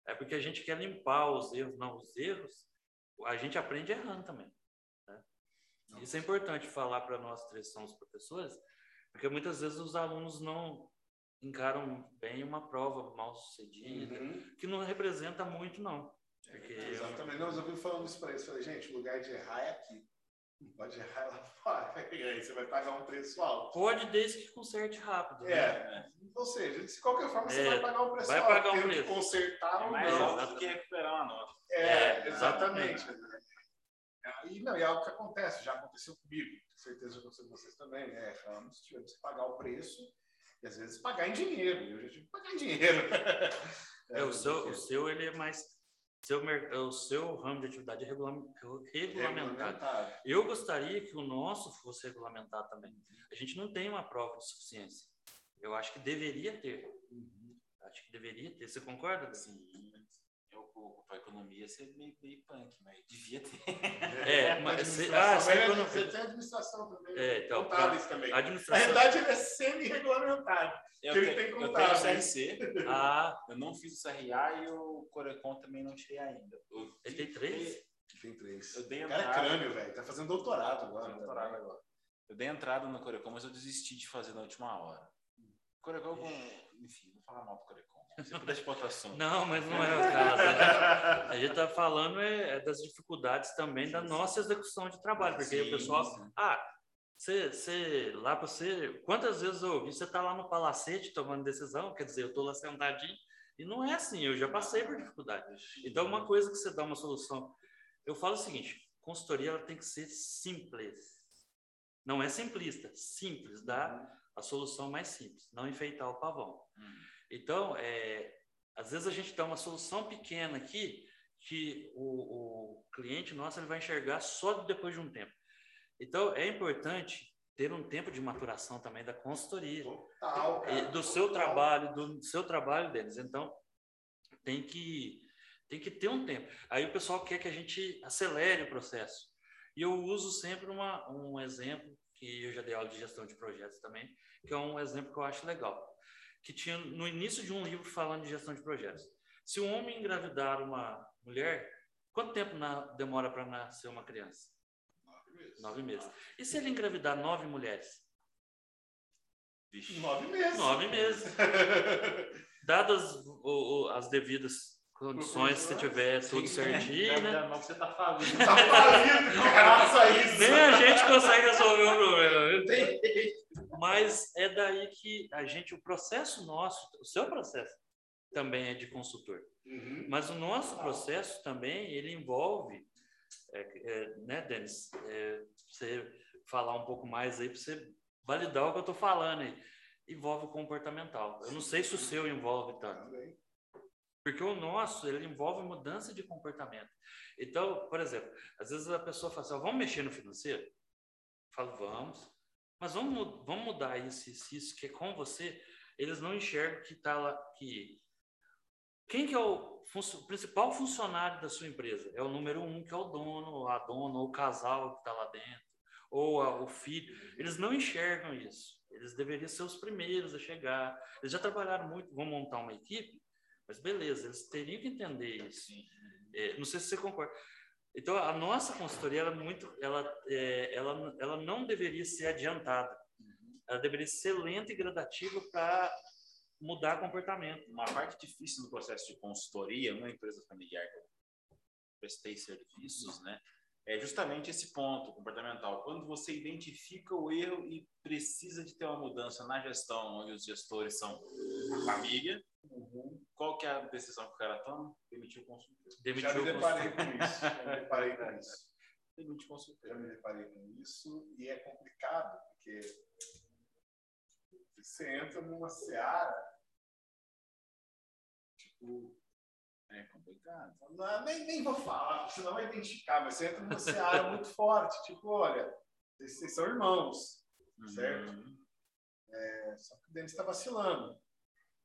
É porque a gente quer limpar os erros. Não, os erros, a gente aprende errando também. Né? Isso é importante falar para nós três que somos professores, porque muitas vezes os alunos não encaram bem uma prova mal sucedida, Uhum. que não representa muito, não. Porque Exatamente. Não, mas eu vi falando isso para eles. Falei, gente, o lugar de errar é aqui. Não pode errar lá fora. E aí você vai pagar um preço alto. pode desde que conserte rápido. né? É. Ou seja, de qualquer forma, você É, vai pagar um preço vai alto. pagar um preço. consertar É ou mais não. alto do que recuperar uma nota. É, É, exatamente. E, não, e é algo que acontece, já aconteceu comigo, com certeza já aconteceu com vocês também, né? Erramos, tivemos que pagar o preço e às vezes pagar em dinheiro. Eu já tive que pagar em dinheiro. É, o seu, o seu ele é mais. Seu, o seu ramo de atividade é regulam- regulamentado. Eu gostaria que o nosso fosse regulamentado também. A gente não tem uma prova de suficiência. Eu acho que deveria ter. Acho que deveria ter. Você concorda? Sim. Eu, com a economia ia ser meio, meio punk, mas devia ter. É, mas se- administração, ah, mas a economia- Você tem administração também. É, então, contábeis também. A Na administração. verdade, ele é semi-regulamentado. Eu, Ele te- tem eu tenho né? CRC, Ah, eu não fiz o CRA e o Corecon também não tirei ainda. Eu, ele tem três? Tem três. Eu dei O cara é entrada- crânio, velho. Tá fazendo doutorado agora. Fazendo doutorado agora. Eu dei entrada no Corecon, mas eu desisti de fazer na última hora. Corecon, enfim, vou falar mal do Corecon. Se puder de outro assunto. Não, mas não é o caso. A gente- A gente está falando é, é das dificuldades também da nossa execução de trabalho, porque aí o Sim, pessoal, sim. ah, você, você lá para você, quantas vezes eu ouvi, você está lá no palacete tomando decisão, quer dizer, eu estou lá sentadinho, e não é assim, eu já passei por dificuldade. Então, uma coisa que você dá uma solução, eu falo o seguinte, consultoria ela tem que ser simples, não é simplista, simples, dá a solução mais simples, não enfeitar o pavão. Hum. Então, é, às vezes a gente dá uma solução pequena aqui que o, o cliente nosso ele vai enxergar só depois de um tempo. Então, é importante ter um tempo de maturação também da consultoria, Total, cara. do seu Total. trabalho, do seu trabalho deles. Então, tem que tem que ter um tempo. Aí o pessoal quer que a gente acelere o processo. E eu uso sempre uma, um exemplo que eu já dei aula de gestão de projetos também, que é um exemplo que eu acho legal, que tinha no início de um livro falando de gestão de projetos. Se um homem engravidar uma mulher, quanto tempo na- demora para nascer uma criança? Nove meses. E se ele engravidar nove mulheres? Vixe. Nove meses. Nove meses. Dadas o- o- as devidas condições, se tiver tudo certinho, né? Não, você tá falindo. Tá falido graças a isso. Nem a gente consegue resolver o problema. viu? Mas é daí que a gente, o processo nosso, o seu processo também é de consultor. Uhum. Mas o nosso processo também, ele envolve, é, é, né, Denis? É, você falar um pouco mais aí para você validar o que eu estou falando aí. Envolve o comportamental. Eu não sei se o seu envolve tanto. Também. Porque o nosso, ele envolve mudança de comportamento. Então, por exemplo, às vezes a pessoa fala assim, vamos mexer no financeiro? Eu falo, vamos. Mas vamos, vamos mudar isso, isso, isso, que é com você. Eles não enxergam que está lá, que... Quem que é o funcio- principal funcionário da sua empresa? É o número um, que é o dono, a dona, ou o casal que está lá dentro, ou a- o filho. Eles não enxergam isso. Eles deveriam ser os primeiros a chegar. Eles já trabalharam muito, vão montar uma equipe, mas beleza, eles teriam que entender isso. É, não sei se você concorda. Então, a nossa consultoria, ela, é muito, ela, é, ela, ela não deveria ser adiantada. Ela deveria ser lenta e gradativa para mudar comportamento. Uma parte difícil no processo de consultoria, numa empresa familiar prestei serviços, né? É justamente esse ponto comportamental. Quando você identifica o erro e precisa de ter uma mudança na gestão, onde os gestores são a família, qual que é a decisão que o cara toma? Demitir o consultor. Demitiu Já me o deparei consultor. com isso. Já me deparei com isso. Demitir o consultor. Já me deparei com isso e é complicado, porque você entra numa seara, tipo, É complicado. não, nem, nem vou falar, porque senão vai identificar, mas você entra numa seara muito forte, tipo, olha, vocês, vocês são irmãos, Certo. Uhum. é, só que o Denis está vacilando.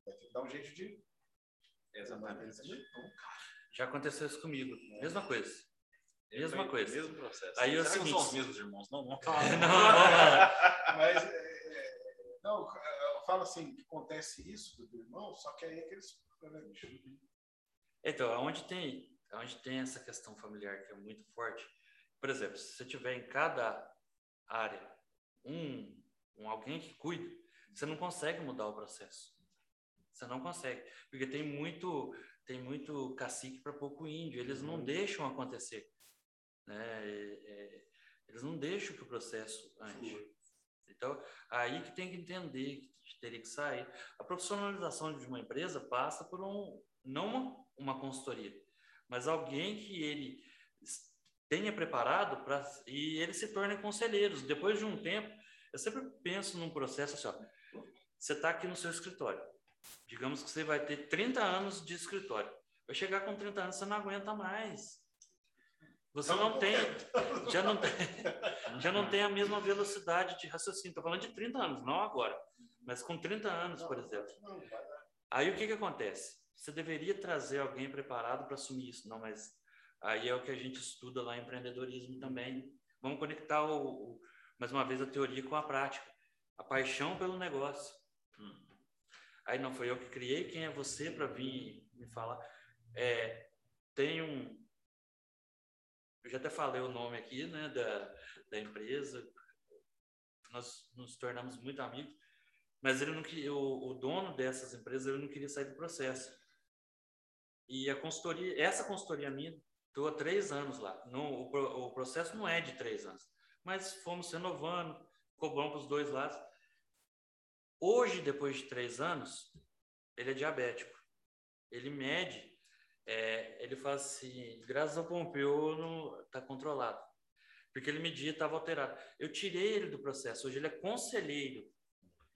Vai ter que dar um jeito de. Exatamente. Então, Já aconteceu isso comigo. Mesma coisa. Mesma coisa. Mesmo processo. Aí é Será que seguinte- não são os mesmos irmãos? Não, não. Não. Mas, é, não, eu falo assim, que acontece isso do irmão, só que aí é aqueles. né, bicho? Então, onde tem, onde tem essa questão familiar que é muito forte, por exemplo, se você tiver em cada área um, um alguém que cuida, você não consegue mudar o processo. Você não consegue, porque tem muito tem muito cacique para pouco índio. Eles não deixam acontecer, né? É, é, eles não deixam que o processo ande. Então, aí que tem que entender que teria que sair. A profissionalização de uma empresa passa por um não uma, uma consultoria, mas alguém que ele tenha preparado para e eles se tornem conselheiros. Depois de um tempo, eu sempre penso num processo assim, ó, você está aqui no seu escritório. Digamos que você vai ter 30 anos de escritório. Vai chegar com 30 anos, você não aguenta mais. Você não tem, já não tem, já não tem a mesma velocidade de raciocínio. Estou falando de 30 anos, não agora, mas com 30 anos, por exemplo. Não. Aí o que, que acontece? Você deveria trazer alguém preparado para assumir isso. Não, mas aí é o que a gente estuda lá em empreendedorismo também. Vamos conectar, o, o mais uma vez, a teoria com a prática. A paixão pelo negócio. Hum. Aí não foi eu que criei, quem é você para vir me falar? É, tem um. Eu já até falei o nome aqui, né, da, da empresa. Nós nos tornamos muito amigos, mas ele não o, o dono dessas empresas ele não queria sair do processo. E a consultoria, essa consultoria minha, há três anos lá. O, o processo não é de três anos, mas fomos renovando, cobramos para os dois lados. Hoje, depois de três anos, ele é diabético. Ele mede, é, ele fala assim, graças ao Pompeu, está controlado. Porque ele media estava alterado. Eu tirei ele do processo. Hoje ele é conselheiro,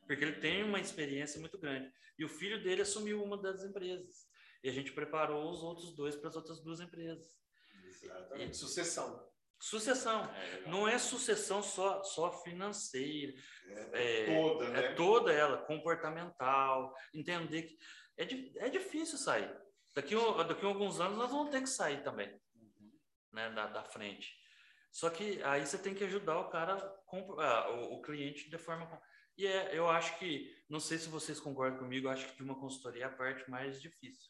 porque ele tem uma experiência muito grande. E o filho dele assumiu uma das empresas. E a gente preparou os outros dois para as outras duas empresas. Exatamente. E, sucessão. Sucessão. É, não é sucessão só, só financeira. É, é toda, né? É toda ela, comportamental. Entender que é, é difícil sair. Daqui, daqui a alguns anos nós vamos ter que sair também, uhum. né, da, da frente. Só que aí você tem que ajudar o cara, o, o cliente de forma e é, eu acho que, não sei se vocês concordam comigo, acho que de uma consultoria é a parte mais difícil.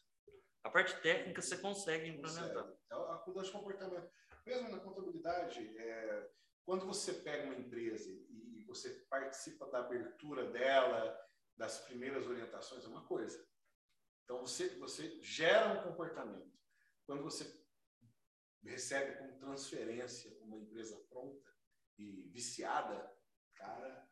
A parte técnica você consegue implementar. É a mudança de comportamento. Mesmo na contabilidade, é, quando você pega uma empresa e você participa da abertura dela, das primeiras orientações, é uma coisa. Então, você, você gera um comportamento. Quando você recebe como transferência uma empresa pronta e viciada, cara,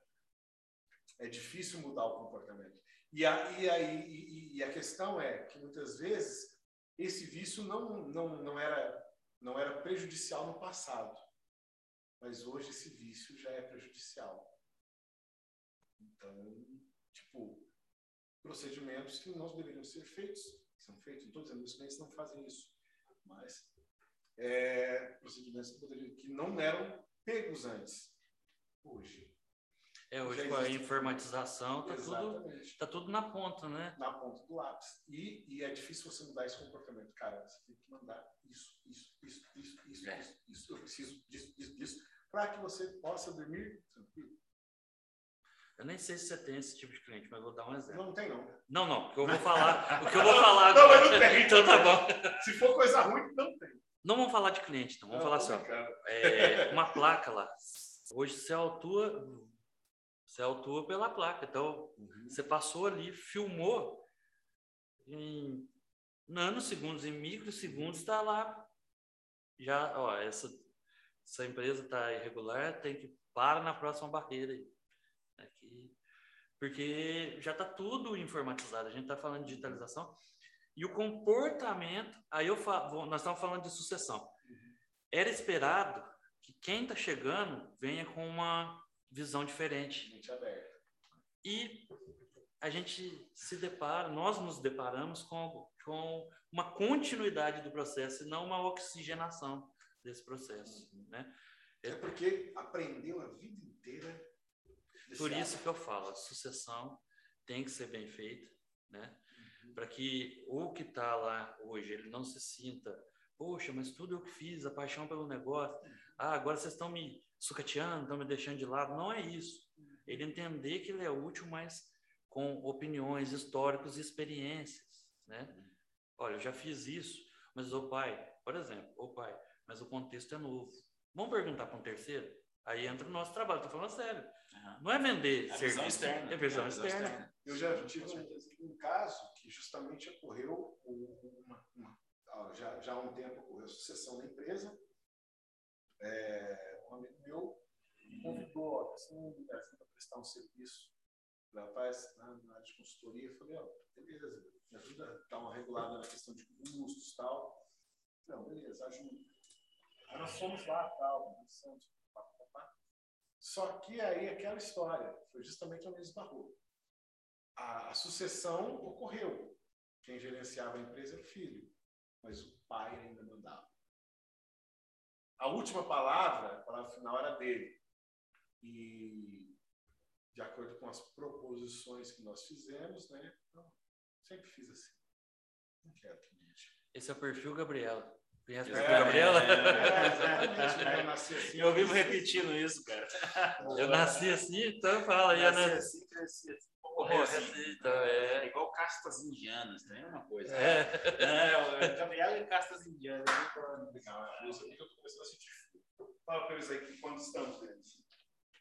é difícil mudar o comportamento. E a, e, a, e, e a questão é que muitas vezes esse vício não, não, não, era, não era prejudicial no passado, mas hoje esse vício já é prejudicial. Então, tipo, procedimentos que não deveriam ser feitos, são feitos, não estou dizendo que os clientes não fazem isso, mas é, procedimentos que, poderiam, que não eram pegos antes. Hoje, é, hoje com a informatização está tudo, tá tudo na ponta, né? Na ponta do lápis. E, e é difícil você mudar esse comportamento. Cara, você tem que mandar isso, isso, isso, isso, isso, é. isso, isso, eu preciso disso, disso, disso, para que você possa dormir tranquilo. Eu nem sei se você tem esse tipo de cliente, mas vou dar um exemplo. Não tem, não. Não, não, porque eu vou falar. o que eu vou falar não, agora. Não, mas não tem. Então tá bom. Se for coisa ruim, não tem. Não vamos falar de cliente, então. Vamos não, falar assim, ó, é, uma placa lá. Hoje você autua você autua pela placa. Então, uhum. você passou ali, filmou em nanosegundos, em microsegundos, está lá. Já, ó, essa, essa empresa está irregular, tem que parar na próxima barreira. Aqui, porque já está tudo informatizado. A gente está falando de digitalização. E o comportamento, aí eu falo, nós estamos falando de sucessão. Uhum. Era esperado que quem está chegando venha com uma visão diferente. Mente aberta. E a gente se depara, nós nos deparamos com, com uma continuidade do processo e não uma oxigenação desse processo, uhum. né? É porque aprendeu a vida inteira. Por isso que eu falo, a sucessão tem que ser bem feita, né? Uhum. Para que o que está lá hoje ele não se sinta, poxa, mas tudo eu que fiz, a paixão pelo negócio. Uhum. Ah, agora vocês estão me sucateando, estão me deixando de lado. Não é isso. Ele entender que ele é útil, mas com opiniões, históricos e experiências, né? Olha, eu já fiz isso, mas o pai, por exemplo, o pai, mas o contexto é novo. Vamos perguntar para um terceiro? Aí entra o nosso trabalho, estou falando sério. Uhum. Não é vender é serviço, externa. é visão, é externa. externa. Eu já tive um, um, caso que justamente ocorreu, uma, uma, já, já há um tempo ocorreu sucessão da empresa, é, um amigo meu me convidou assim, para prestar um serviço rapaz na, na área de consultoria. Eu falei, oh, beleza, me ajuda a dar uma regulada na questão de custos e tal. Não, beleza, ajuda. Aí nós fomos lá, tal, só que aí aquela história foi justamente mesma rua. A, a sucessão ocorreu. Quem gerenciava a empresa era o filho, mas o pai ainda mandava. A última palavra, a palavra final era dele. E, de acordo com as proposições que nós fizemos, né, sempre fiz assim. Esse é o perfil Gabriela. Conhece o É, perfil Gabriela? É, né? Eu nasci assim. Eu vivo repetindo isso, cara. Eu nasci assim, então fala aí, Nasci né? assim, cresci assim. Assim, assim. então, é. É igual castas indianas, também é uma coisa. É. É, o Gabriel e castas indianas. é legal. Eu tô começando a sentir frio. Fala pra eles aí que quando estamos deles.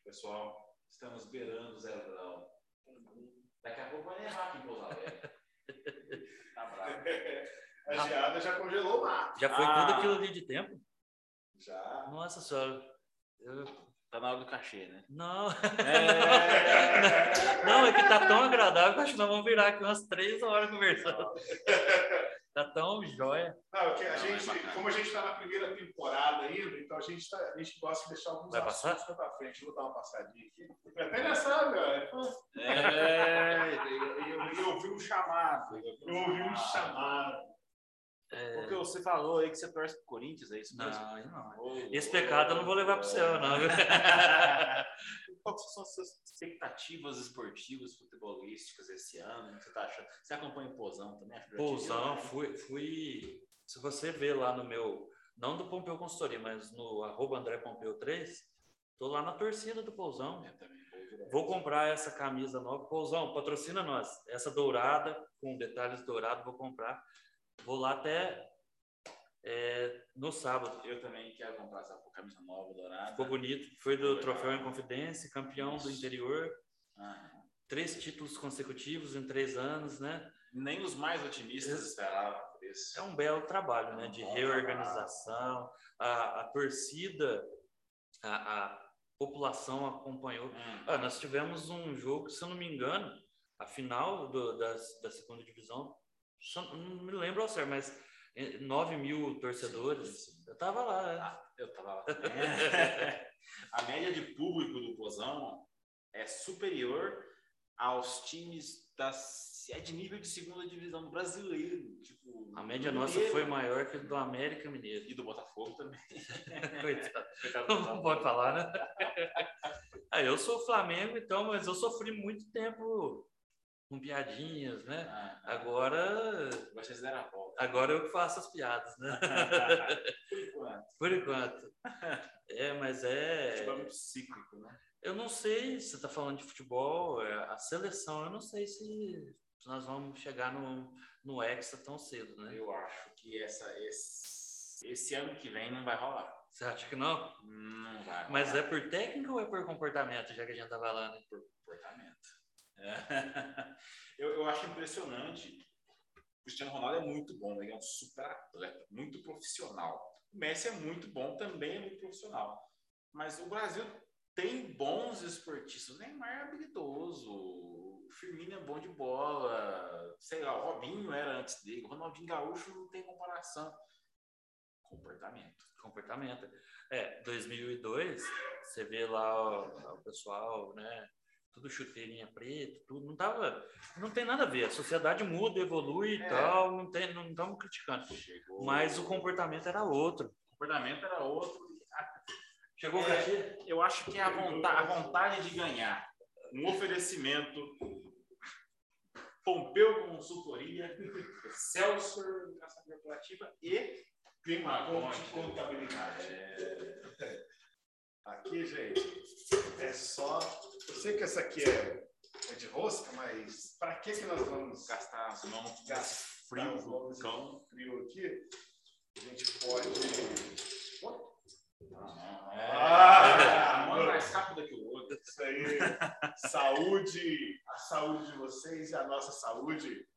Pessoal, estamos beirando o zero grau. Daqui a pouco vai nevar aqui em Pouso Alegre. Tá bravo. A geada já congelou o mar. Já foi Ah. tudo aquilo ali de tempo? Já. Nossa senhora. Eu- Tá na hora do cachê, né? Não. É. Não, é que tá tão agradável que acho que nós vamos virar aqui umas três horas conversando. Tá tão jóia. Não, é a é gente, como a gente está na primeira temporada ainda, então a gente, tá, a gente gosta de deixar alguns Vai passar? assuntos pra frente. Vou dar uma passadinha aqui. Até nessa, velho. É, eu, eu, eu ouvi um chamado. Eu ouvi um chamado. É, Porque você falou aí que você torce pro Corinthians, é isso mesmo? Não, não. Esse pecado eu não vou levar pro céu, não. Quais são as suas expectativas esportivas, futebolísticas esse ano? O que você tá achando? Você acompanha o Pozão também? Divertido, né? fui, fui. Se você ver lá no meu, não do Pompeu Consultoria, mas no arroba André Pompeu 3, tô lá na torcida do Pousão. Eu também. Vou comprar essa camisa nova. Pousão, patrocina nós. Essa dourada, com detalhes dourados, vou comprar. Vou lá até é, no sábado. Eu também quero comprar essa camisa nova, dourada. Ficou bonito. Foi do Troféu em Confidência, campeão do interior. Ah, Três títulos consecutivos em três anos, né? nem os mais otimistas esperavam por isso. É um belo trabalho, né? De Bom reorganização. A, a torcida, a, a população acompanhou. Hum. Ah, nós tivemos um jogo, se eu não me engano, a final do, da, da segunda divisão, só- não me lembro ao certo, mas eh, 9 mil torcedores. Sim, sim. Eu tava lá. né? Ah, eu tava lá também. A média de público do Pozão é superior aos times da, é de nível de segunda divisão brasileiro. Tipo, A média nossa Mineiro. foi maior que a do América Mineiro. E do Botafogo também. Coitado. Coitado do Não pode falar, né? Ah, eu sou Flamengo, então, mas eu sofri muito tempo com piadinhas, né? Ah, Agora, Vocês deram a volta. agora eu que faço as piadas, né? Por enquanto. Por enquanto. É, mas é. Futebol é muito cíclico, né? Eu não sei se você está falando de futebol, é, a seleção, eu não sei se nós vamos chegar no, no Hexa tão cedo, né? Eu acho que essa, esse, esse ano que vem não vai rolar. Você acha que não? Não vai rolar. Mas é por técnica ou é por comportamento, já que a gente tá falando? por comportamento. Eu, eu acho impressionante. O Cristiano Ronaldo é muito bom, ele é um super atleta, muito profissional. O Messi é muito bom, também é muito profissional. Mas o Brasil tem bons esportistas. O Neymar é habilidoso, o Firmino é bom de bola, sei lá, o Robinho era antes dele, o Ronaldinho Gaúcho não tem comparação. Comportamento. Comportamento. É, 2002, você vê lá o, o pessoal, né? Tudo chuteirinha preta, tudo. Não tava. Não tem nada a ver. A sociedade muda, evolui e É. tal. Não tem, não estamos criticando. Chegou. Mas o comportamento era outro. o comportamento era outro. Chegou o É. Eu acho que é a vontade, a vontade de ganhar. Um oferecimento. Pompeu Consultoria, Celso Educação Corporativa e Climaconte Contabilidade. Aqui, gente, é só. Eu sei que essa aqui é, é de rosca, mas para que, que nós vamos gastar as mãos gastar frio os mãos cão. frio aqui? A gente pode. Ah, um é mais rápida que o outro. Isso aí. saúde, a saúde de vocês e a nossa saúde.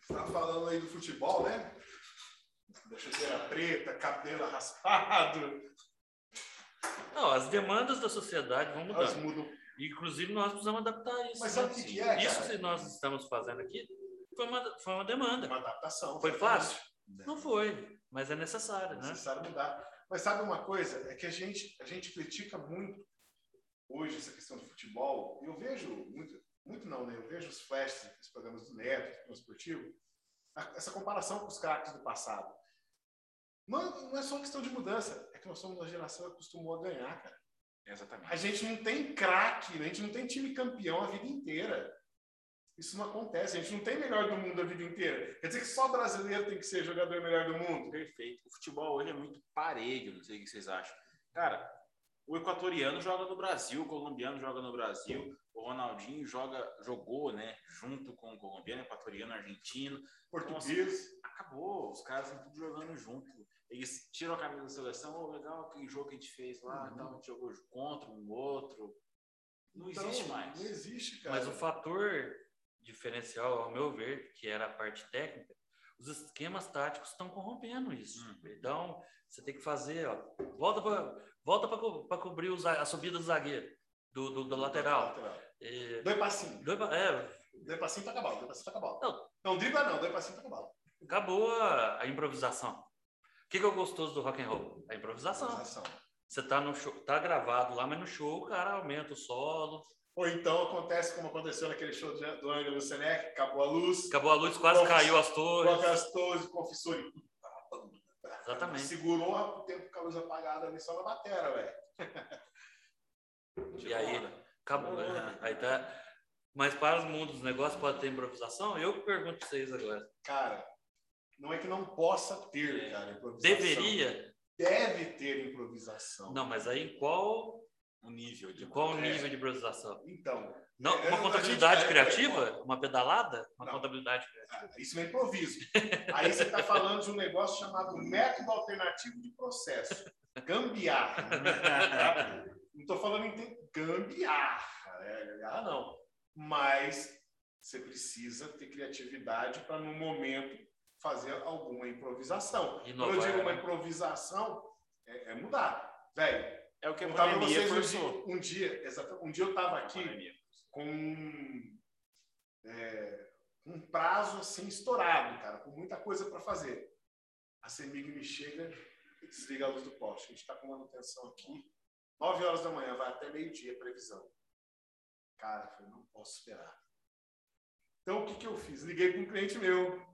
Você tá falando aí do futebol, né? Chuteira preta, cabelo raspado. Não, as demandas da sociedade vão Elas mudam. Inclusive, nós precisamos adaptar isso. Mas sabe né? o que, que é, Isso cara? que nós estamos fazendo aqui foi uma, foi uma demanda. Uma adaptação. Foi fácil? Não foi, mas é necessário, É né? necessário mudar. Mas sabe uma coisa? É que a gente, a gente critica muito hoje essa questão do futebol. Eu vejo muito, muito não, né? Eu vejo os flashes, os programas do Neto, do esportivo, essa comparação com os craques do passado. Não, não é só uma questão de mudança, é que nós somos uma geração que acostumou a ganhar, cara. A Exatamente. gente não tem craque, a gente não tem time campeão a vida inteira. Isso não acontece. A gente não tem melhor do mundo a vida inteira. Quer dizer que só brasileiro tem que ser jogador melhor do mundo? Perfeito. O futebol hoje é muito parelho, não sei o que vocês acham. Cara, o equatoriano joga no Brasil, o colombiano joga no Brasil, o Ronaldinho joga, jogou, né, junto com o colombiano, equatoriano, argentino. Português. Então, assim, acabou, os caras estão tudo jogando junto. Eles tiram a camisa da seleção, oh, legal aquele jogo que a gente fez lá, Uhum. então, a gente jogou contra um outro. Não Então, existe mais. Não existe, cara. Mas o fator diferencial, ao meu ver, que era a parte técnica, os esquemas táticos estão corrompendo isso. Uhum. Então, você tem que fazer, ó, volta para volta para cobrir o za- a subida do zagueiro, do, do, do lateral. É, Dois passinhos. dois pa- é, Dois passinhos toca a bola. Dois passinhos toca a bola. Não. Não, dribla não. Dois passinhos toca a bola. acabou a, a improvisação. O que, que é o gostoso do rock and roll? A improvisação. Improvisação. Você tá no show, tá gravado lá, mas no show o cara aumenta o solo. Ou então acontece como aconteceu naquele show do Ângelo Senec, acabou a luz, Acabou a luz, quase caiu as torres. coloca as torres, confissor. Exatamente. Segurou o tempo com a luz apagada ali só na batera, velho. E aí, acabou. né? Aí tá. Mas para os mundos dos negócios pode ter improvisação? Eu pergunto para vocês agora. Cara, não é que não possa ter, É. cara, improvisação. Deveria? Deve ter improvisação. Não, mas aí em qual, O nível de qual nível de improvisação? Então, Não, É, uma a contabilidade gente- é, criativa? Uma pedalada? Uma Não. contabilidade criativa. ah, isso é improviso. Aí você está falando de um negócio chamado método alternativo de processo. Gambiarra. tá? Não estou falando em gambiarra. Né? Gambiarra não. Mas você precisa ter criatividade para, no momento, fazer alguma improvisação. Quando eu Inovar, digo uma né? improvisação, é, é mudar. Velho, É o que a pandemia vocês um dia, um dia, exato, um dia eu estava aqui pandemia. Com é, um prazo assim estourado, cara, com muita coisa para fazer. A CEMIG me chega e desliga a luz do poste. A gente está com manutenção aqui, 9 horas da manhã, vai até meio-dia, previsão. Cara, eu não posso esperar. Então, o que, que eu fiz? Liguei para um cliente meu.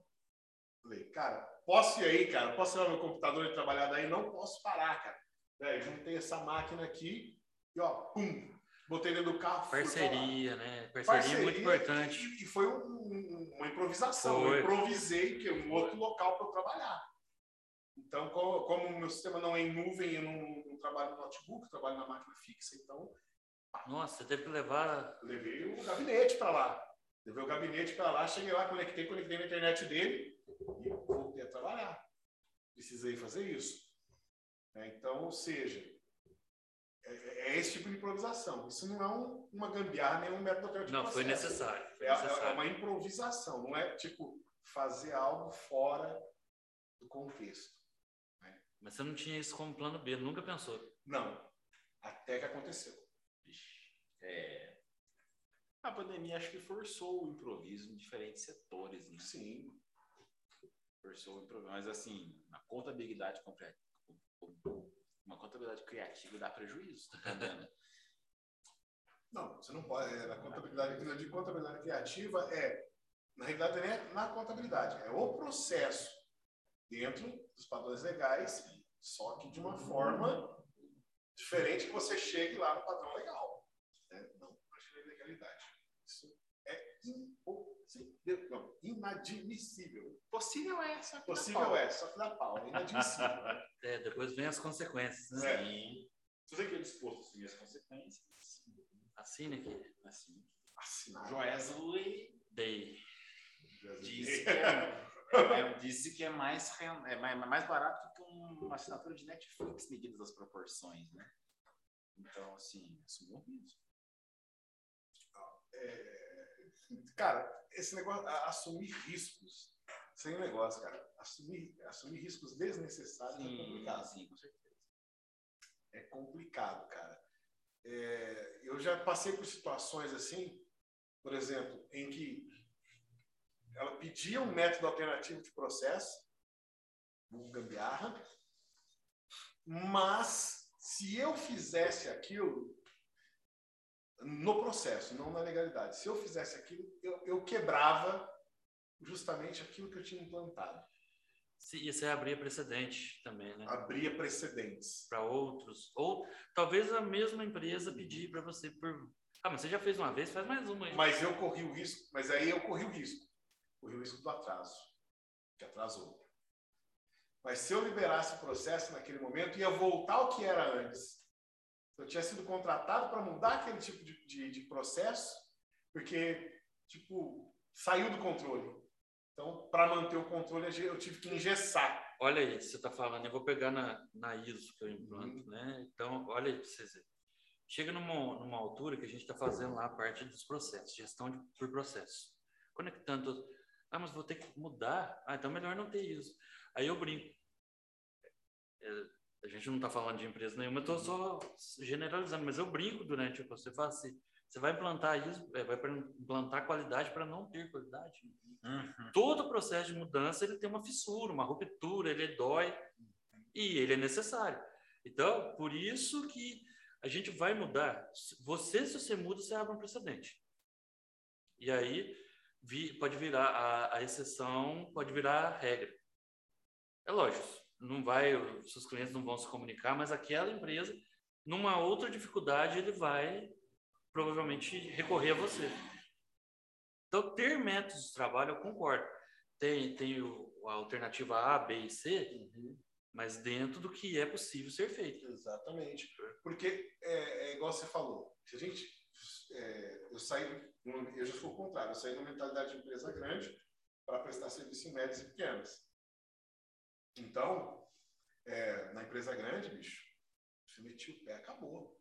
Falei, cara, posso ir aí, cara? Posso ir lá no computador e trabalhar daí? Não posso parar, cara. Juntei essa máquina aqui e, ó, pum, botei dentro do carro. Parceria, né? Parceria, é muito importante. E, foi um- um- uma improvisação. Foi. Eu improvisei que é um outro local para eu trabalhar. Então, co- como o meu sistema não é em nuvem, eu não, não trabalho no notebook, trabalho na máquina fixa. Então, Nossa, teve que levar. levei o gabinete para lá. Levei o gabinete para lá, cheguei lá, conectei, conectei na internet dele e voltei a trabalhar. Precisei fazer isso. né? Então, ou seja, é, é esse tipo de improvisação. Isso não é um- uma gambiarra, nem um método alternativo. Não, foi necessário. Foi É, é necessário. uma improvisação, não é tipo fazer algo fora do contexto. Mas você não tinha isso como plano B, nunca pensou. Não. Até que aconteceu. Vixe, é, A pandemia acho que forçou o improviso em diferentes setores, né? Sim. Forçou o improviso. Mas assim, na contabilidade compre- uma contabilidade criativa dá prejuízo, tá entendendo? Não, você não pode. é, Na contabilidade, eu digo contabilidade criativa, é, na realidade, não é na contabilidade, é o processo dentro dos padrões legais, só que de uma forma diferente que você chegue lá no padrão legal. né? Não na legalidade. Isso é impossível, não, inadmissível. Possível é, só que dá Possível pau. é, só que dá pau, é inadmissível. né? É, depois vem as consequências, né? É. Sim. Se você quer disposto a assumir as consequências, Assine aqui. assim. Assinar. Joesley Dei. disse que é, é, disse que é mais, é mais, mais barato que um- uma assinatura de Netflix medidas as proporções, né? Então, assim, assumiu o risco. Cara, esse negócio, assumir riscos, sem negócio, cara. Assumir, assumir riscos desnecessários é complicado. sim, com certeza. É complicado, cara. É, eu já passei por situações assim, por exemplo, em que ela pedia um método alternativo de processo, um gambiarra, mas se eu fizesse aquilo no processo, não na legalidade, se eu fizesse aquilo, eu, eu quebrava justamente aquilo que eu tinha implantado. Se- E você abria precedente também, né? Abria precedentes. Para outros. Ou talvez a mesma empresa pedir para você por Ah, mas você já fez uma vez, faz mais uma aí. Mas eu corri o risco, mas aí eu corri o risco. Corri o risco do atraso, que atrasou. Mas se eu liberasse o processo naquele momento, ia voltar ao que era antes. Eu tinha sido contratado para mudar aquele tipo de, de, de processo, porque, tipo, saiu do controle. Então, para manter o controle, eu tive que engessar. Olha aí, você está falando, eu vou pegar na, na ISO que eu implanto, uhum. né? Então, olha aí para vocês verem. Chega numa, numa altura que a gente está fazendo lá a parte dos processos, gestão de, por processo. Conectando. Ah, mas vou ter que mudar? Ah, então melhor não ter isso. Aí eu brinco. É, a gente não está falando de empresa nenhuma, eu estou só generalizando, mas eu brinco durante o processo. Você fala assim, você vai implantar isso, é, vai implantar qualidade para não ter qualidade. Uhum. Todo processo de mudança ele tem uma fissura, uma ruptura, ele dói e ele é necessário. Então, por isso que a gente vai mudar. Você, se você muda, você abre um precedente. E aí vi, pode virar a, a, exceção, pode virar a regra. É lógico, não vai, os seus clientes não vão se comunicar, mas aquela empresa, numa outra dificuldade, ele vai provavelmente recorrer a você. Então, ter métodos de trabalho, eu concordo. Tem, tem o, a alternativa A, B e C, uhum mas dentro do que é possível ser feito. Exatamente. Porque é, é igual você falou, se a gente. É, eu saí, eu já sou o contrário, eu saí da mentalidade de empresa grande para prestar serviço em médias e pequenas. Então, é, na empresa grande, bicho, você metia o pé, acabou.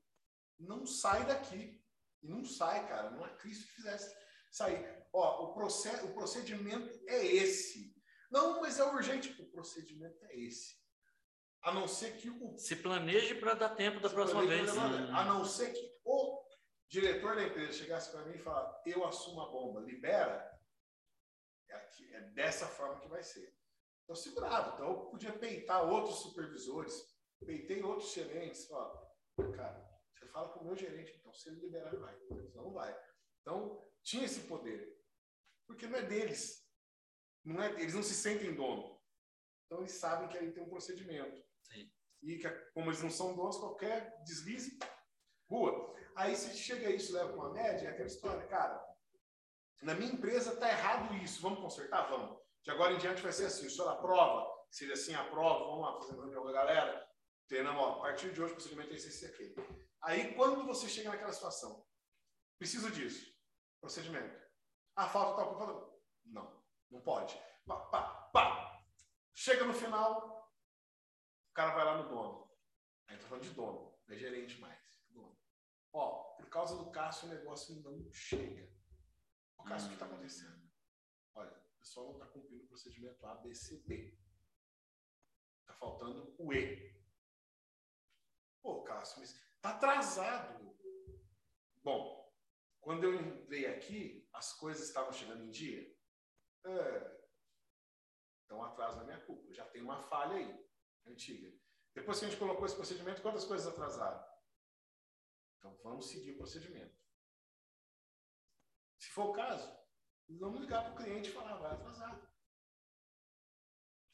Não sai daqui. E não sai, cara. Não é Cristo que fizesse sair. Ó, o, proced, o procedimento é esse. Não, mas é urgente. O procedimento é esse. A não ser que o. Se planeje para dar tempo da próxima vez. A não ser que o diretor da empresa chegasse para mim e falasse: eu assumo a bomba, libera. É, aqui, é dessa forma que vai ser. Então, segurado. Então, eu podia peitar outros supervisores, peitei outros gerentes. Ó, cara, você fala com o meu gerente, então, se ele liberar, vai. Não vai. Então, tinha esse poder. Porque não é deles. Não é, eles não se sentem dono. Então, eles sabem que ali tem um procedimento. Sim. E que, como eles não são donos, qualquer deslize, rua. Aí você chega a isso, leva uma média, é aquela história, cara, na minha empresa está errado isso, vamos consertar? Vamos. De agora em diante vai ser assim, o senhor aprova, se assim aprova, vamos lá fazer uma reunião com a galera, treinamos, ó, a partir de hoje o procedimento é esse, esse aqui. Aí quando você chega naquela situação, preciso disso, procedimento. Ah, falta tal coisa. Não, não pode. Pá, pá, pá. Chega no final, o cara vai lá no dono. Aí tô falando de dono, não é gerente mais. Dono. Ó, por causa do Cássio o negócio não chega. O Cássio, o que está acontecendo? O pessoal não está cumprindo o procedimento A, B, C, D. Está faltando o E. Pô, Cássio, mas está atrasado. Bom, quando eu entrei aqui, as coisas estavam chegando em dia. É, então, atraso na minha culpa. Já tem uma falha aí antiga. Depois que a gente colocou esse procedimento, quantas coisas atrasaram? Então vamos seguir o procedimento. Se for o caso, vamos ligar para o cliente e falar, vai atrasar.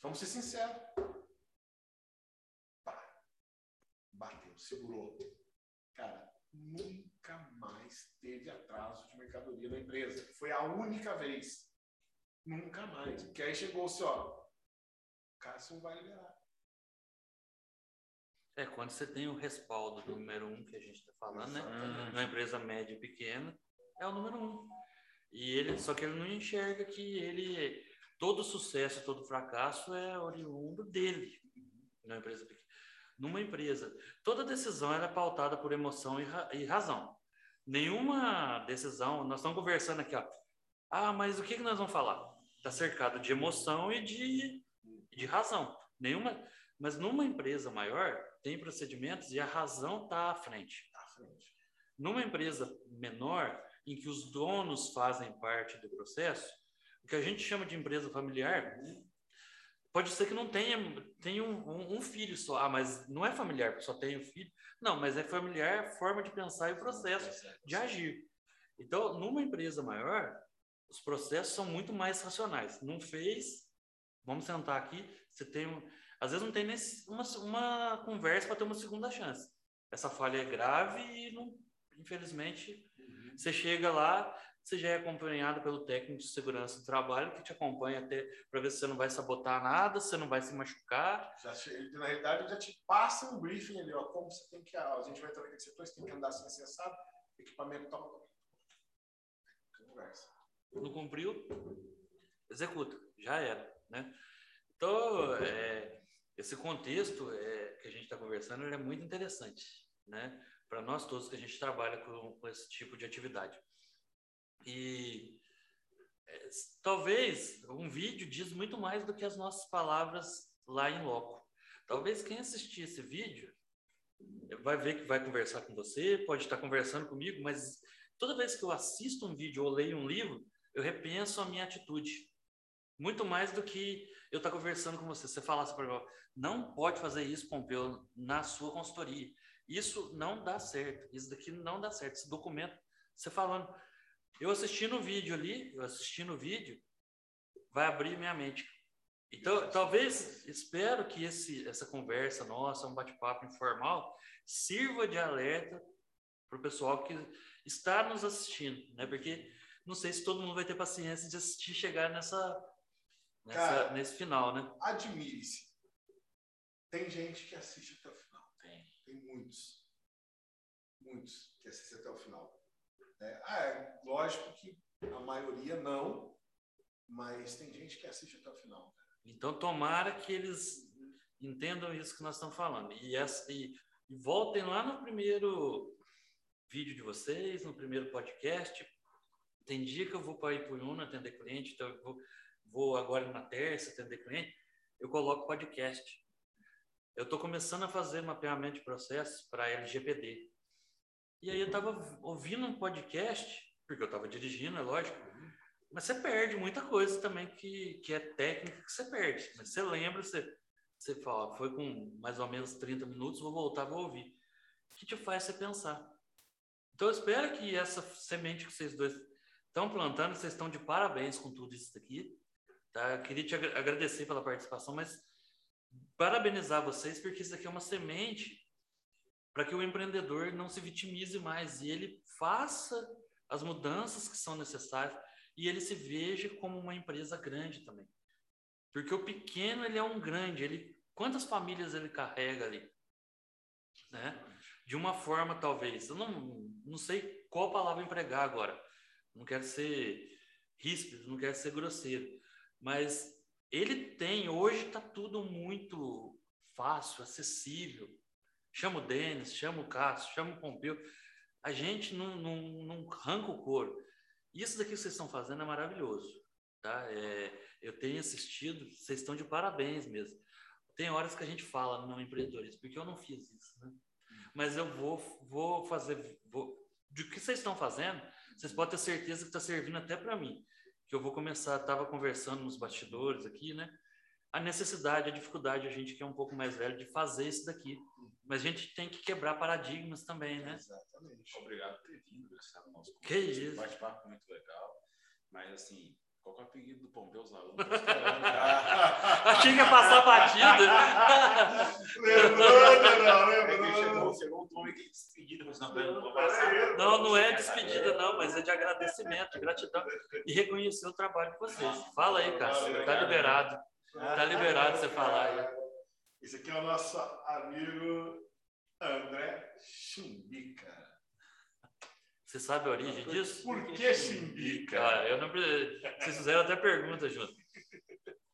Vamos ser sinceros. Pá. Bateu, segurou. Cara, nunca mais teve atraso de mercadoria na empresa. Foi a única vez. Nunca mais. Porque aí chegou-se, ó, o Cássio não vai liberar. É, quando você tem o respaldo do número um que a gente está falando, né? Numa empresa média e pequena, é o número um. E ele, só que ele não enxerga que ele, todo sucesso, todo fracasso é oriundo dele, numa empresa. Numa empresa, toda decisão é pautada por emoção e, ra e razão. Nenhuma decisão, nós estamos conversando aqui, ó. Ah, mas o que, que nós vamos falar? Está cercado de emoção e de, de razão. Nenhuma, mas numa empresa maior, tem procedimentos e a razão está à frente. Tá à frente. Numa empresa menor, em que os donos fazem parte do processo, o que a gente chama de empresa familiar, pode ser que não tenha, tenha um, um, filho só. Ah, mas não é familiar, porque só tem um filho. Não, mas é familiar forma de pensar e o processo de agir. Então, numa empresa maior, os processos são muito mais racionais. Não fez, vamos sentar aqui, você tem às vezes não tem nem uma, uma conversa para ter uma segunda chance. Essa falha é grave e não, infelizmente, você chega lá, você já é acompanhado pelo técnico de segurança do trabalho que te acompanha até para ver se você não vai sabotar nada, se você não vai se machucar. Já, na realidade, já te passa um briefing ali, ó, como você tem que. A gente vai entrar naquele setor, você tem que andar assim, acessado, equipamento toma. Conversa. Não cumpriu, executa, já era, né? Então, é, esse contexto é, que a gente está conversando é muito interessante, né? Para nós todos que a gente trabalha com, com esse tipo de atividade. E é, talvez um vídeo diz muito mais do que as nossas palavras lá em loco. Talvez quem assistir esse vídeo vai ver que vai conversar com você, pode estar conversando comigo, mas toda vez que eu assisto um vídeo ou leio um livro, eu repenso a minha atitude. Muito mais do que eu estar conversando com você. Você falasse para mim, não pode fazer isso, Pompeu, na sua consultoria. Isso não dá certo. Isso daqui não dá certo. Esse documento, você falando, eu assistindo o vídeo ali, eu assistindo o vídeo, vai abrir minha mente. Então, talvez, espero que esse, essa conversa nossa, um bate-papo informal, sirva de alerta para o pessoal que está nos assistindo, né? Porque não sei se todo mundo vai ter paciência de assistir chegar nessa, nessa Cara, nesse final, né? Admire-se. Tem gente que assiste até o final. Muitos. Muitos que assistem até o final. É, ah, é lógico que a maioria não, mas tem gente que assiste até o final. Então, tomara que eles entendam isso que nós estamos falando. E, essa, e, e voltem lá no primeiro vídeo de vocês, no primeiro podcast. Tem dia que eu vou para Ipuiuna atender cliente, então eu vou, vou agora na terça atender cliente, eu coloco podcast. Eu estou começando a fazer mapeamento de processos para LGPD. E aí eu estava ouvindo um podcast, porque eu estava dirigindo, é lógico, mas você perde muita coisa também que, que é técnica que você perde. Mas você lembra, você, você fala, foi com mais ou menos 30 minutos, vou voltar, vou ouvir. Que te faz você pensar. Então eu espero que essa semente que vocês dois estão plantando, vocês estão de parabéns com tudo isso daqui. Tá? Eu queria te agradecer pela participação, mas parabenizar vocês, porque isso aqui é uma semente para que o empreendedor não se vitimize mais e ele faça as mudanças que são necessárias e ele se veja como uma empresa grande também. Porque o pequeno ele é um grande, ele quantas famílias ele carrega ali, né? De uma forma talvez, eu não não sei qual palavra empregar agora. Não quero ser ríspido, não quero ser grosseiro, mas ele tem hoje está tudo muito fácil, acessível chama o Denis, chama o Cássio, chama o Pompeu. A gente não, não, não arranca o couro. Isso daqui que vocês estão fazendo é maravilhoso. Tá? É, eu tenho assistido, vocês estão de parabéns mesmo. Tem horas que a gente fala no empreendedorismo, porque eu não fiz isso. Né? Mas eu vou, vou fazer. Vou, de que vocês estão fazendo, vocês podem ter certeza que está servindo até para mim. Que eu vou começar, estava conversando nos bastidores aqui, né? A necessidade, a dificuldade, a gente que é um pouco mais velho, de fazer isso daqui. Mas a gente tem que quebrar paradigmas também, né? Exatamente. Obrigado por ter vindo, no nosso Que isso. Bate-papo muito legal. Mas, assim, qual é o apelido do Pompeu os alunos? Achei que ia passar batida. lembrou, não, lembrou. É chegou, chegou um tom de despedida, mas não, não, não é despedida, não, mas é de agradecimento, de gratidão. E reconhecer o trabalho de vocês. Fala aí, Cássio. Está liberado. Está liberado você falar aí. Esse aqui é o nosso amigo André Chimbica. Você sabe a origem disso? Por que Chimbica? Ah, eu não Vocês fizeram até pergunta junto.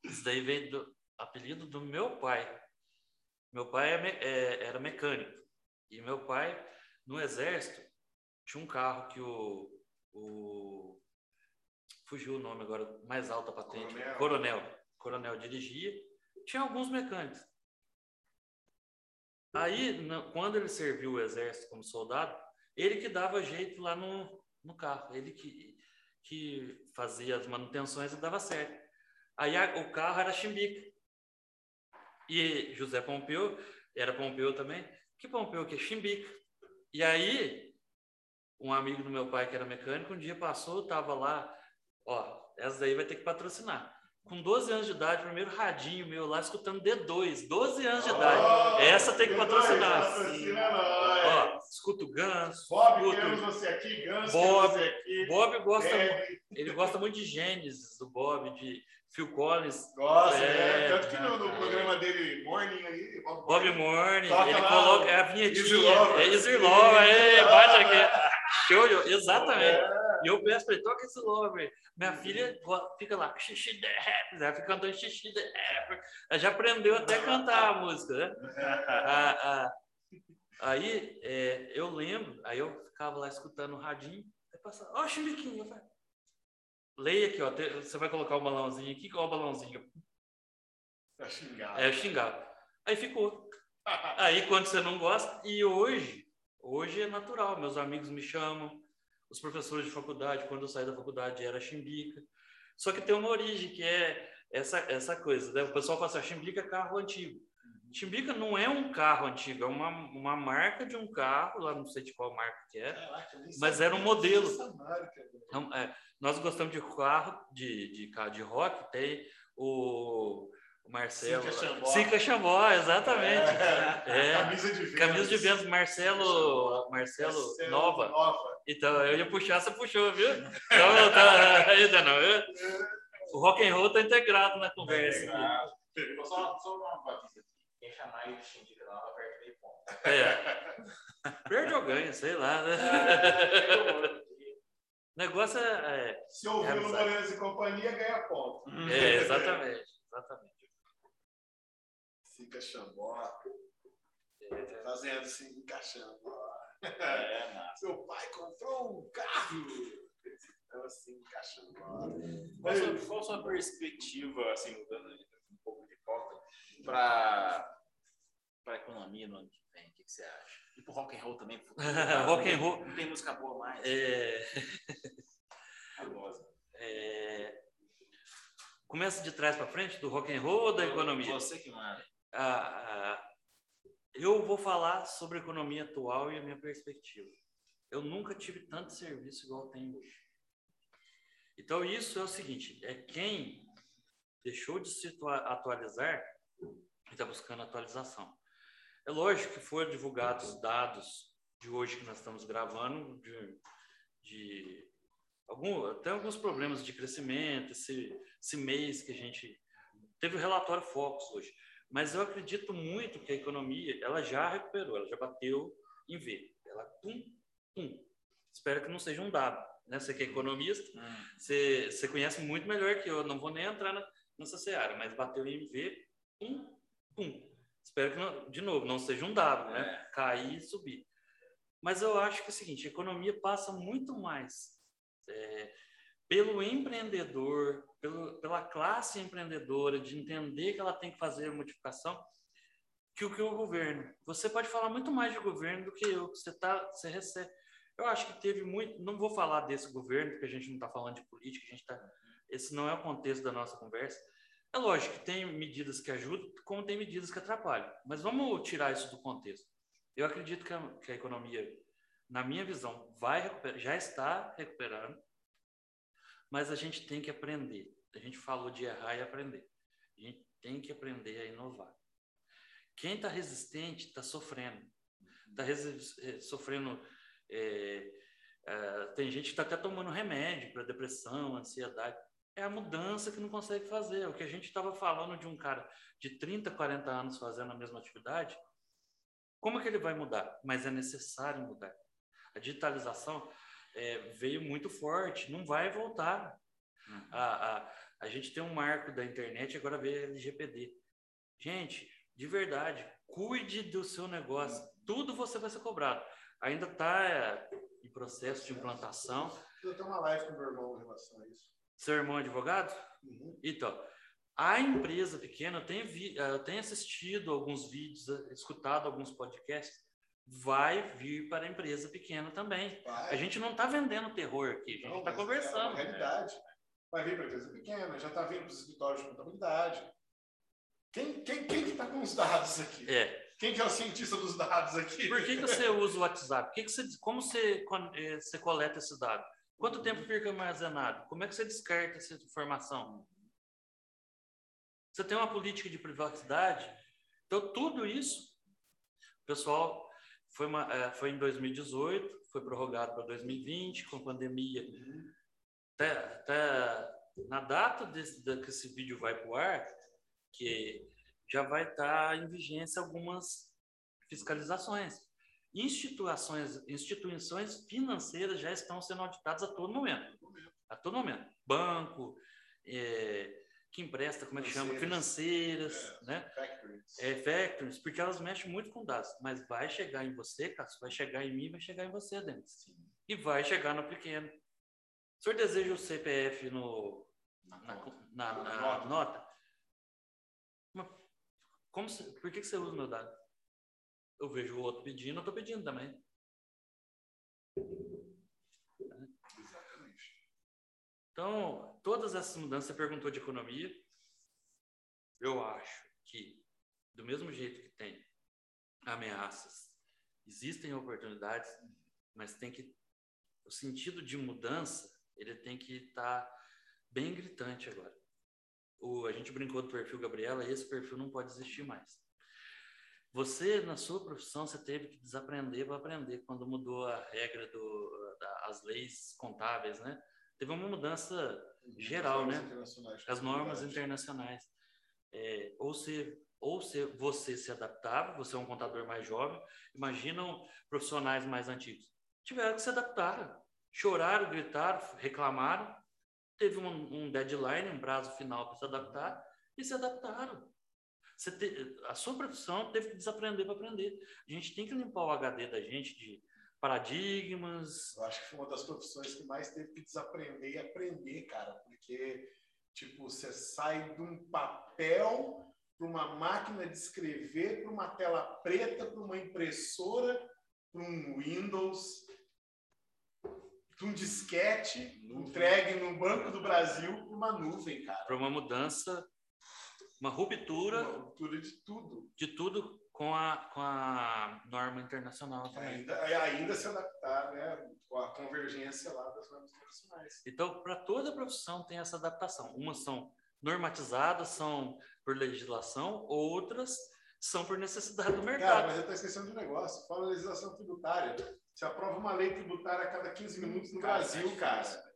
Isso daí veio do apelido do meu pai. Meu pai é, é, era mecânico. E meu pai, no exército, tinha um carro que o. o fugiu o nome agora, mais alta patente. Coronel. Coronel. Coronel dirigia. Tinha alguns mecânicos. Aí, quando ele serviu o exército como soldado, ele que dava jeito lá no, no carro, ele que, que fazia as manutenções e dava certo. Aí a, o carro era chimbica. E José Pompeu, era Pompeu também, que Pompeu que é chimbica. E aí, um amigo do meu pai que era mecânico, um dia passou, tava lá, ó, essa daí vai ter que patrocinar. Com 12 anos de idade, primeiro radinho meu lá, escutando D2, 12 anos de idade. Essa tem que patrocinar. Ó, escuta o Ganso. Bob, escuta- queremos você aqui. Gans, Bob, você aqui. Bob gosta, Hebe, ele gosta muito de Gênesis, do Bob, de Phil Collins, Gosta, É, né? Tanto que no, no é. programa dele, Morning aí, Bob, Bob Morning, Toca ele lá, coloca é a vinhetinha, é Easy Lover, é, Easy bate aqui. Show, exatamente. É. E eu peço pra ele, toca esse Lover. Minha filha fica lá, xixi de rap, ela fica cantando xixi de rap. Ela já aprendeu até a cantar a música, né? Ah, ah, aí é, eu lembro, aí eu ficava lá escutando o radinho, aí passava, ó, Chiliquinho, eu falei, leia aqui, ó, te- você vai colocar o balãozinho aqui, qual é o balãozinho? Tá xingado. Eu xingava. Aí ficou. Aí quando você não gosta, e hoje, hoje é natural, meus amigos me chamam, os professores de faculdade, quando eu saí da faculdade era chimbica. Só que tem uma origem que é essa essa coisa, né? O pessoal fala assim, "Ah, chimbica é carro antigo. Chimbica não é um carro antigo, é uma, uma marca de um carro, lá não sei de qual marca que é. Caraca, Mas era um modelo. marca. Não, é, nós gostamos de carro, de, de carro de rock, tem o, o Marcelo. Sica Xambó. Sica Xambó, exatamente. É. Camisa de Vênus. Camisa de Vênus, Marcelo, Marcelo Marcelo Nova. Nova. Então, eu ia puxar, você puxou, viu? Então, tá, ainda não, viu? O rock and roll tá integrado na conversa. Vou só, só uma batista aqui. Quem chamar ele de Xindica lá, ela perde meio ponto. É. Perde ou ganha, sei lá. Né? O negócio é, é- Se ouviu É, no sabe. Moreiras e Companhia, ganha ponto. é, exatamente, exatamente. Fica Xambó. Fazendo assim, encaixando. É, massa. Seu pai comprou um carro. Então, assim, encaixando. Qual a sua, qual a sua perspectiva, assim, mudando um pouco de foco, para a economia no ano que vem? O que, que você acha? E pro rock and roll também? pro? Rock and roll. Não tem música boa mais? É, é, começa de trás para frente, do rock and roll ou da economia? Você que manda. Ah, ah, eu vou falar sobre a economia atual e a minha perspectiva. Eu nunca tive tanto serviço igual tenho hoje. Então, isso é o seguinte: é quem deixou de se atua- atualizar e está buscando atualização. É lógico que foram divulgados dados de hoje que nós estamos gravando, de, de algum, até alguns problemas de crescimento, esse, esse mês que a gente. Teve o relatório Focus hoje. Mas eu acredito muito que a economia ela já recuperou, ela já bateu em V. Ela pum, pum. Espero que não seja um dado. Né? Você que é economista, você, você conhece muito melhor que eu. Não vou nem entrar na, nessa seara, mas bateu em V, pum, pum. Espero que, não, de novo, não seja um dado, né? Cair e subir. Mas eu acho que é o seguinte: a economia passa muito mais é, pelo empreendedor, pelo, pela classe empreendedora, de entender que ela tem que fazer modificação, que o que o governo. Você pode falar muito mais de governo do que eu, que você, tá, você recebe. Eu acho que teve muito. Não vou falar desse governo, porque a gente não está falando de política, a gente tá, esse não é o contexto da nossa conversa. É lógico que tem medidas que ajudam, como tem medidas que atrapalham. Mas vamos tirar isso do contexto. Eu acredito que a, que a economia, na minha visão, vai já está recuperando, mas a gente tem que aprender. A gente falou de errar e aprender. A gente tem que aprender a inovar. Quem está resistente está sofrendo. Está sofrendo. é, é, tem gente que está até tomando remédio para depressão, ansiedade. É a mudança que não consegue fazer. O que a gente estava falando de um cara de 30, 40 anos fazendo a mesma atividade, como é que ele vai mudar? Mas é necessário mudar. A digitalização é, veio muito forte, não vai voltar. Uhum. A, a, a gente tem um marco da internet, agora veio LGPD. Gente, de verdade, cuide do seu negócio. Tudo você vai ser cobrado. Ainda está em processo de implantação. Eu tenho uma live com meu irmão em relação a isso. Seu irmão é advogado? Uhum. Então, a empresa pequena, eu tenho, vi, eu tenho assistido alguns vídeos, escutado alguns podcasts, vai vir para a empresa pequena também. Vai. A gente não está vendendo terror aqui, a gente está mas conversando. É realidade. Vai vir para empresa pequena, já está vindo para os escritórios de contabilidade. Quem, quem, quem que está com os dados aqui? É. Quem que é o cientista dos dados aqui? Por que, que você usa o WhatsApp? Que que você, como você, eh, você coleta esse dado? Quanto tempo fica armazenado? Como é que você descarta essa informação? Você tem uma política de privacidade. Então, tudo isso, o pessoal foi, uma, é, foi em 2018, foi prorrogado para 2020, com pandemia. Até, até na data desse, que esse vídeo vai para o ar, que já vai estar em vigência algumas fiscalizações. Instituições, instituições financeiras já estão sendo auditadas a todo momento. A todo momento. Banco, é, que empresta, como é que chama? Financeiras, é, né? Factories. É, factories, porque elas mexem muito com dados. Mas vai chegar em você, Cássio, vai chegar em mim, vai chegar em você, Denis. E vai chegar no pequeno. O senhor deseja o CPF no, na, na, na, na nota? Como por que, que você usa o meu dado? Eu vejo o outro pedindo, eu estou pedindo também. Então, todas essas mudanças, você perguntou de economia. Eu acho que, do mesmo jeito que tem ameaças, existem oportunidades, mas tem que. O sentido de mudança, ele tem que estar tá bem gritante agora. O, a gente brincou do perfil Gabriela, e esse perfil não pode existir mais. Você, na sua profissão, você teve que desaprender para aprender quando mudou a regra do, da, as leis contábeis, né? Teve uma mudança geral, né? As normas internacionais. É, ou se ou se você se adaptava, você é um contador mais jovem, imaginam profissionais mais antigos. Tiveram que se adaptar, choraram, gritaram, reclamaram, teve um, um deadline, um prazo final para se adaptar e se adaptaram. Te, a sua profissão teve que desaprender para aprender. A gente tem que limpar o HD da gente de paradigmas. Eu acho que foi uma das profissões que mais teve que desaprender e aprender, cara, porque tipo você sai de um papel para uma máquina de escrever, para uma tela preta, para uma impressora, para um Windows, para um disquete nuvem. entregue no Banco do Brasil para uma nuvem, cara. Para uma mudança, uma ruptura, uma ruptura de tudo, de tudo com a, com a norma internacional também. Ainda, é, ainda se adaptar né, com a convergência lá das normas internacionais. Então, para toda profissão tem essa adaptação. Umas são normatizadas, são por legislação, outras são por necessidade do mercado. Cara, mas eu estou esquecendo de um negócio. Fala legislação tributária. Você aprova uma lei tributária a cada 15 minutos no cara, Brasil, é cara.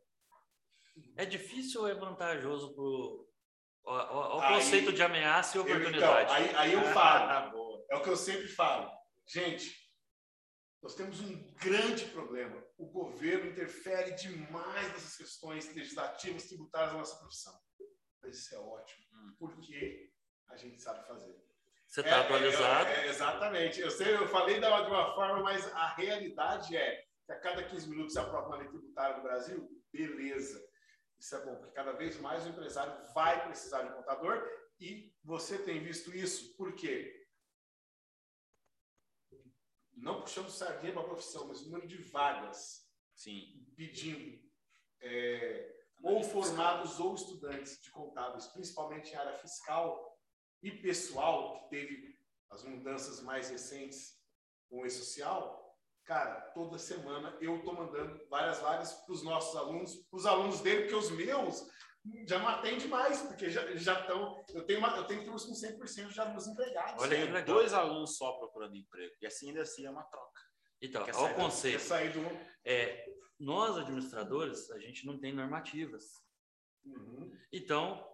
É difícil ou é vantajoso o conceito de ameaça e oportunidade? Eu, então, aí, aí eu falo. É o que eu sempre falo. Gente, nós temos um grande problema. O governo interfere demais nessas questões legislativas, tributárias da nossa profissão. Mas isso é ótimo, hum. porque a gente sabe fazer. Você está é, atualizado? É, é, exatamente. Eu sei, eu falei de uma forma, mas a realidade é que a cada 15 minutos você aprova uma lei tributária no Brasil, beleza. Isso é bom, porque cada vez mais o empresário vai precisar de contador e você tem visto isso, por quê? não puxando sardinha para a profissão, mas o número de vagas Sim. pedindo é, ou formados ou estudantes de contábeis, principalmente em área fiscal e pessoal, que teve as mudanças mais recentes com o e-social, cara, toda semana eu estou mandando várias vagas para os nossos alunos, para os alunos dele, porque os meus já não atende mais, porque já estão. Eu tenho, uma, eu tenho turmas com 100% de alunos empregados. Olha aí, dois alunos só procurando emprego. E assim ainda assim é uma troca. Então, olha o conceito. Do... É, nós, administradores, a gente não tem normativas. Uhum. Então,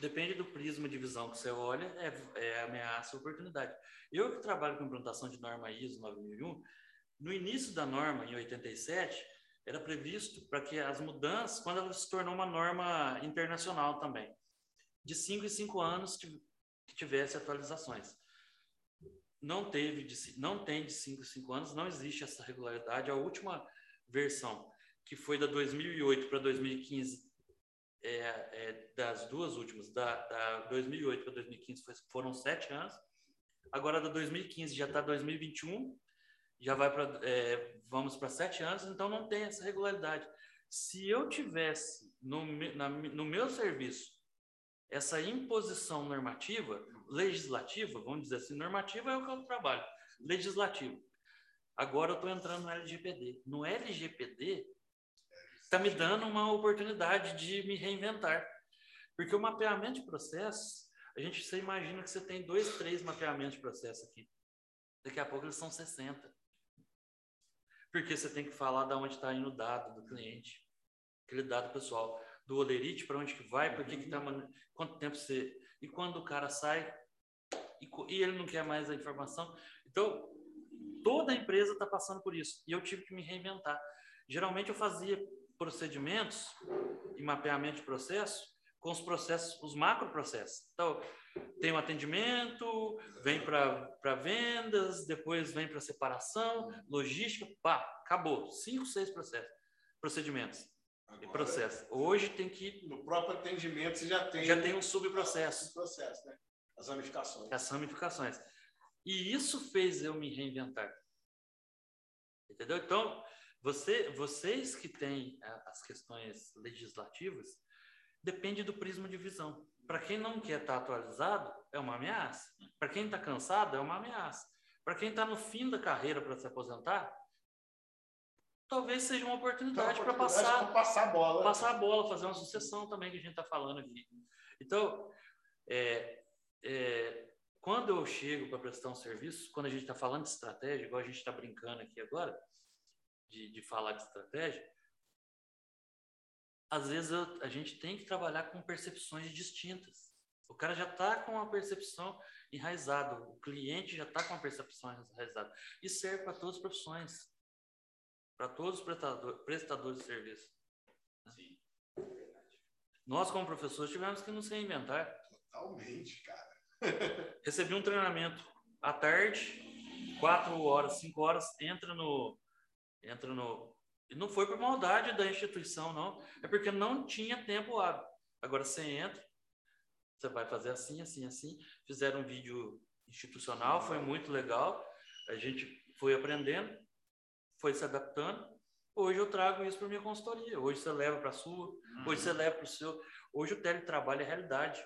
depende do prisma de visão que você olha, é, é ameaça ou oportunidade. Eu que trabalho com implantação de norma ISO 9001, no início da norma, em 87, era previsto para que as mudanças, quando ela se tornou uma norma internacional também, de 5 em 5 anos que tivesse atualizações. Não teve, de, não tem de 5 em 5 anos, não existe essa regularidade. A última versão, que foi da 2008 para 2015, é, é, das duas últimas, da, da 2008 para 2015 foi, foram sete anos. Agora da 2015 já está 2021 já vai para é, vamos para sete anos, então não tem essa regularidade. Se eu tivesse no, na, no meu serviço essa imposição normativa, legislativa, vamos dizer assim, normativa é o que eu trabalho, legislativo. Agora eu estou entrando no LGPD. No LGPD está me dando uma oportunidade de me reinventar. Porque o mapeamento de processos, a gente você imagina que você tem dois, três mapeamentos de processo aqui. Daqui a pouco eles são 60. Porque você tem que falar de onde está indo o dado do cliente, aquele dado pessoal, do Olerite, para onde que vai, por que que tá, quanto tempo você. E quando o cara sai e, e ele não quer mais a informação. Então, toda a empresa está passando por isso. E eu tive que me reinventar. Geralmente eu fazia procedimentos e mapeamento de processo com os processos, os macroprocessos. Então, tem o atendimento, vem para vendas, depois vem para separação, logística, pá, acabou. Cinco, seis processos, procedimentos Agora, e processos. Hoje tem que. No próprio atendimento você já tem. Já tem um subprocesso. Processo, né? As ramificações. As ramificações. E isso fez eu me reinventar. Entendeu? Então, você, vocês que têm as questões legislativas, depende do prisma de visão. Para quem não quer estar tá atualizado, é uma ameaça. Para quem está cansado, é uma ameaça. Para quem está no fim da carreira para se aposentar, talvez seja uma oportunidade, para passar, passar a bola. Passar a bola, fazer uma sucessão também que a gente está falando aqui. Então, é, é, quando eu chego para prestar um serviço, quando a gente está falando de estratégia, igual a gente está brincando aqui agora, de, de falar de estratégia, às vezes eu, a gente tem que trabalhar com percepções distintas. O cara já está com uma percepção enraizada, o cliente já está com uma percepção enraizada. Isso serve para todas as profissões, para todos os prestadores, prestadores de serviço. Sim, Nós, como professores, tivemos que nos reinventar. Totalmente, cara. Recebi um treinamento à tarde, quatro horas, cinco horas, entra no, entra no, e não foi por maldade da instituição, não. É porque não tinha tempo hábil. Agora você entra, você vai fazer assim, assim, assim. Fizeram um vídeo institucional, foi muito legal. A gente foi aprendendo, foi se adaptando. Hoje eu trago isso para minha consultoria. Hoje você leva para a sua, hoje você leva para o seu. Hoje o teletrabalho é realidade.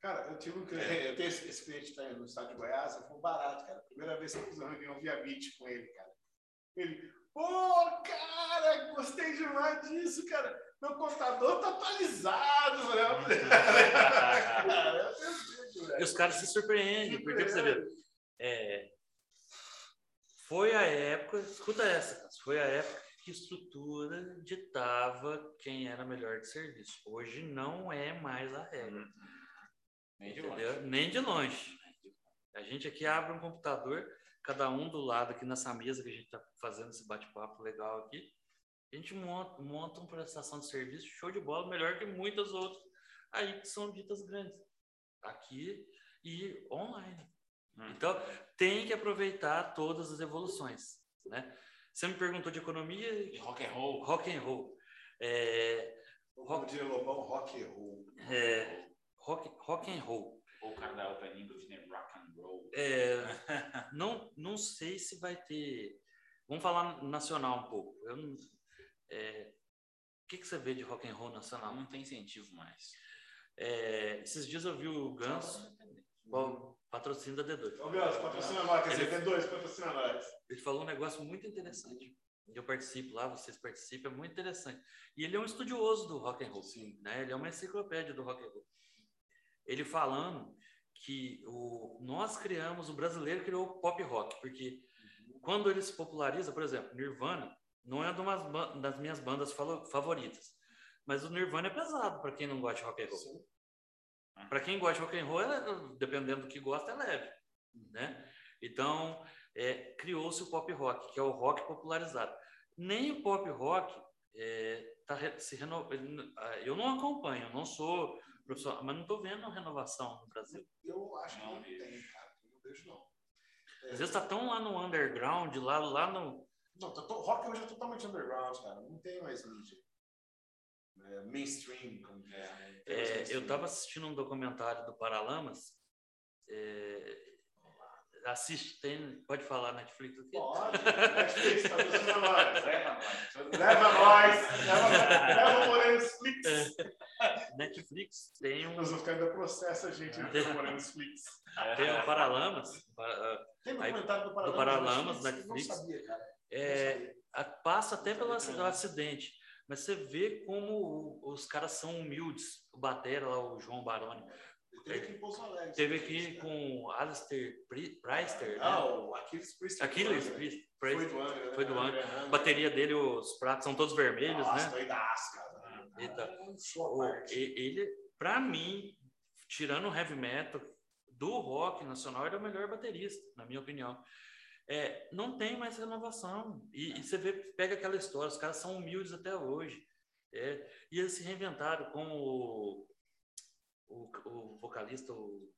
Cara, eu tive um cliente, é. eu tenho esse, esse cliente tá no estado de Goiás, foi barato, cara. Primeira vez que eu fiz uma reunião via Meet com ele, cara. Ele, pô, cara, gostei demais disso, cara. Meu computador tá atualizado, né? e os caras se surpreendem, porque você vê. É, foi a época, escuta essa, foi a época que estrutura ditava quem era melhor de serviço. Hoje não é mais a regra. Nem de. Nem de longe. A gente aqui abre um computador, cada um do lado aqui nessa mesa que a gente está fazendo esse bate-papo legal aqui, a gente monta, monta uma prestação de serviço show de bola, melhor que muitas outras aí que são ditas grandes, aqui e online. Hum. Então, tem que aproveitar todas as evoluções, né? Você me perguntou de economia e rock and roll. Rock and roll. É, rock, Lobão, rock and roll. É, rock, rock and roll. Ou o cara da Open English, né? Rock and roll. É, não, não sei se vai ter. Vamos falar nacional um pouco. Eu não, é, o que, que você vê de rock and roll nacional? Não tem incentivo mais. É, esses dias eu vi o Ganso, bom, patrocínio da D2. Ô, Ganso, patrocina nós, quer dizer, D2 patrocina nós. Ele falou um negócio muito interessante. Eu participo lá, vocês participam, é muito interessante. E ele é um estudioso do rock and roll, Sim. né? Ele é uma enciclopédia do rock and roll ele falando que o, nós criamos, o brasileiro criou o pop rock, porque quando ele se populariza, por exemplo, Nirvana não é uma das minhas bandas favoritas, mas o Nirvana é pesado para quem não gosta de rock and roll. Para quem gosta de rock and roll, é, dependendo do que gosta, é leve, né? Então, é, criou-se o pop rock, que é o rock popularizado. Nem o pop rock é, tá se renovando. Eu não acompanho, não sou profissional, mas não estou vendo renovação no Brasil. Eu acho que não tem, cara. Não vejo, não. É, Às vezes está tão lá no underground, lá, lá no. Não, tô, tô, rock hoje é totalmente underground, cara. Não tem mais mídia. É, mainstream, como é. é eu estava assistindo um documentário do Paralamas. É, assiste, tem, pode falar Netflix aqui? Pode, Netflix, tá patrocinando nós. Leva nós. Leva o Moreno Netflix. Netflix tem um. Nós vamos ficar ainda processo a gente né, no Moreno Netflix. Tem o Paralamas. Tem um comentário do Paralamas, do Paralamas Netflix. Netflix. Não sabia, cara. É, passa até pelo acidente. Mas você vê como os caras são humildes. O Batera lá, o João Baroni. Teve aqui em Pouso Alegre. Teve aqui com Alistair Preister. Né? Ah, o Aquiles Priest. Aquiles Foi Priest. do Angra. né? Foi do Angra. Angra. A bateria dele, os pratos são todos vermelhos, Nossa, né? doidaço, cara. Sua O- parte. e- ele, pra mim, tirando o heavy metal do rock nacional, ele é o melhor baterista, na minha opinião. É, não tem mais renovação. E, e você vê, pega aquela história, os caras são humildes até hoje. É, e eles se reinventaram com o, o, o vocalista, o,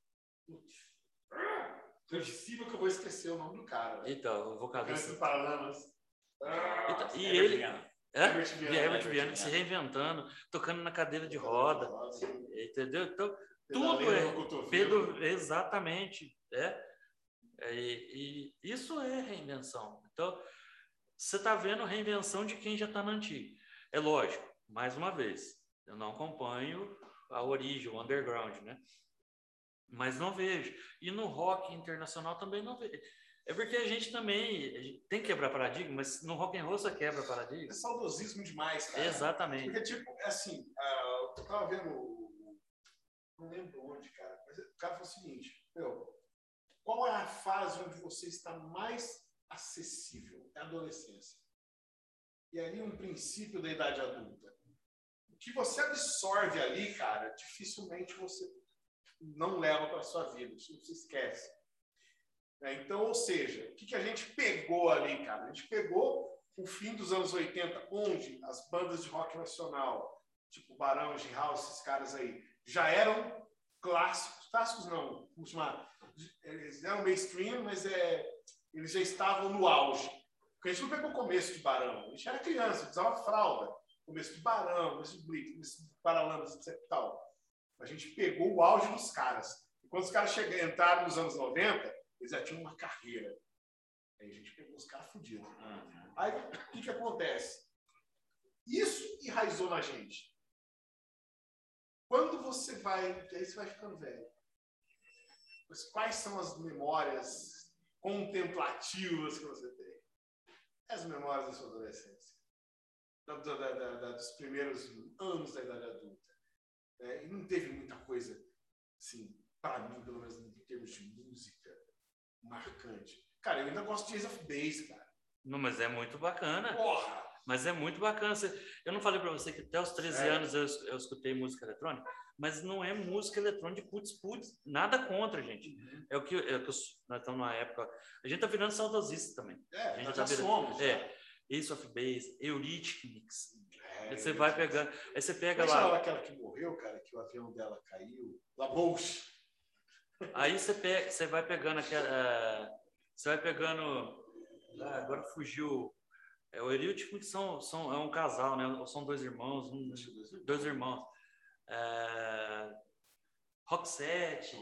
Tô de cima que eu vou esquecer o nome do cara. eita, o vocalista. do Paralamas. Eita, e Herbert ele, Viana. é, Herbert Viana, Herbert Viana se reinventando, tocando na cadeira de roda, entendeu? Então, Pedaleiro tudo é-. Pedro, exatamente, é. É, E, e isso é reinvenção. Então, você está vendo reinvenção de quem já está na antiga. É lógico, mais uma vez, eu não acompanho a origem, o underground, né? Mas não vejo. E no rock internacional também não vejo. É porque a gente também a gente tem que quebrar paradigma, mas no rock and roll você quebra É paradigma. saudosismo demais, cara. Exatamente. Porque, tipo, é assim, ah, eu tava vendo, não lembro onde, cara, mas o cara falou o seguinte, meu, qual é a fase onde você está mais acessível? É a adolescência. E ali um princípio da idade adulta. Que você absorve ali, cara, dificilmente você não leva para sua vida, você esquece. Né? Então, ou seja, o que, que a gente pegou ali, cara? A gente pegou o fim dos anos 80, onde as bandas de rock nacional, tipo Barão, de House, esses caras aí, já eram clássicos. Clássicos não. Eles eram mainstream, mas é, eles já estavam no auge. Porque a gente não pegou o começo de Barão. A gente era criança, usava fralda. Começo de Barão, começo de Blitz, começo de Paralamas, etc. e Tal. A gente pegou o auge dos caras. E quando os caras chegaram, entraram nos anos 90, eles já tinham uma carreira. Aí a gente pegou os caras fudidos. Aí o que, que acontece? Isso enraizou na gente. Quando você vai. Aí você vai ficando velho. Mas quais são as memórias contemplativas que você tem? As memórias da sua adolescência. Da- da- da- dos primeiros anos da idade adulta. né? E não teve muita coisa, assim, para mim, pelo menos em termos de música, marcante. Cara, eu ainda gosto de Ace of Base, cara. Não, mas é muito bacana. Porra! Mas é muito bacana. Eu não falei para você que até os 13 É. anos eu, eu escutei música eletrônica, mas não é música eletrônica, putz, putz, nada contra, gente. É o que, é o que os- nós estamos numa época. A gente tá virando saudosista também. É, gente nós já já vira- somos. né? Ace of Base, Eurythmics. É, Aí você vai pegando, aí você pega Como é lá, aquela que morreu, cara, que o avião dela caiu? Labouche. aí você pega, você vai pegando aquela, você vai pegando, ah, agora fugiu. É, o Eurythmics são, são é um casal, né? São dois irmãos, um, dois irmãos. É, Roxette,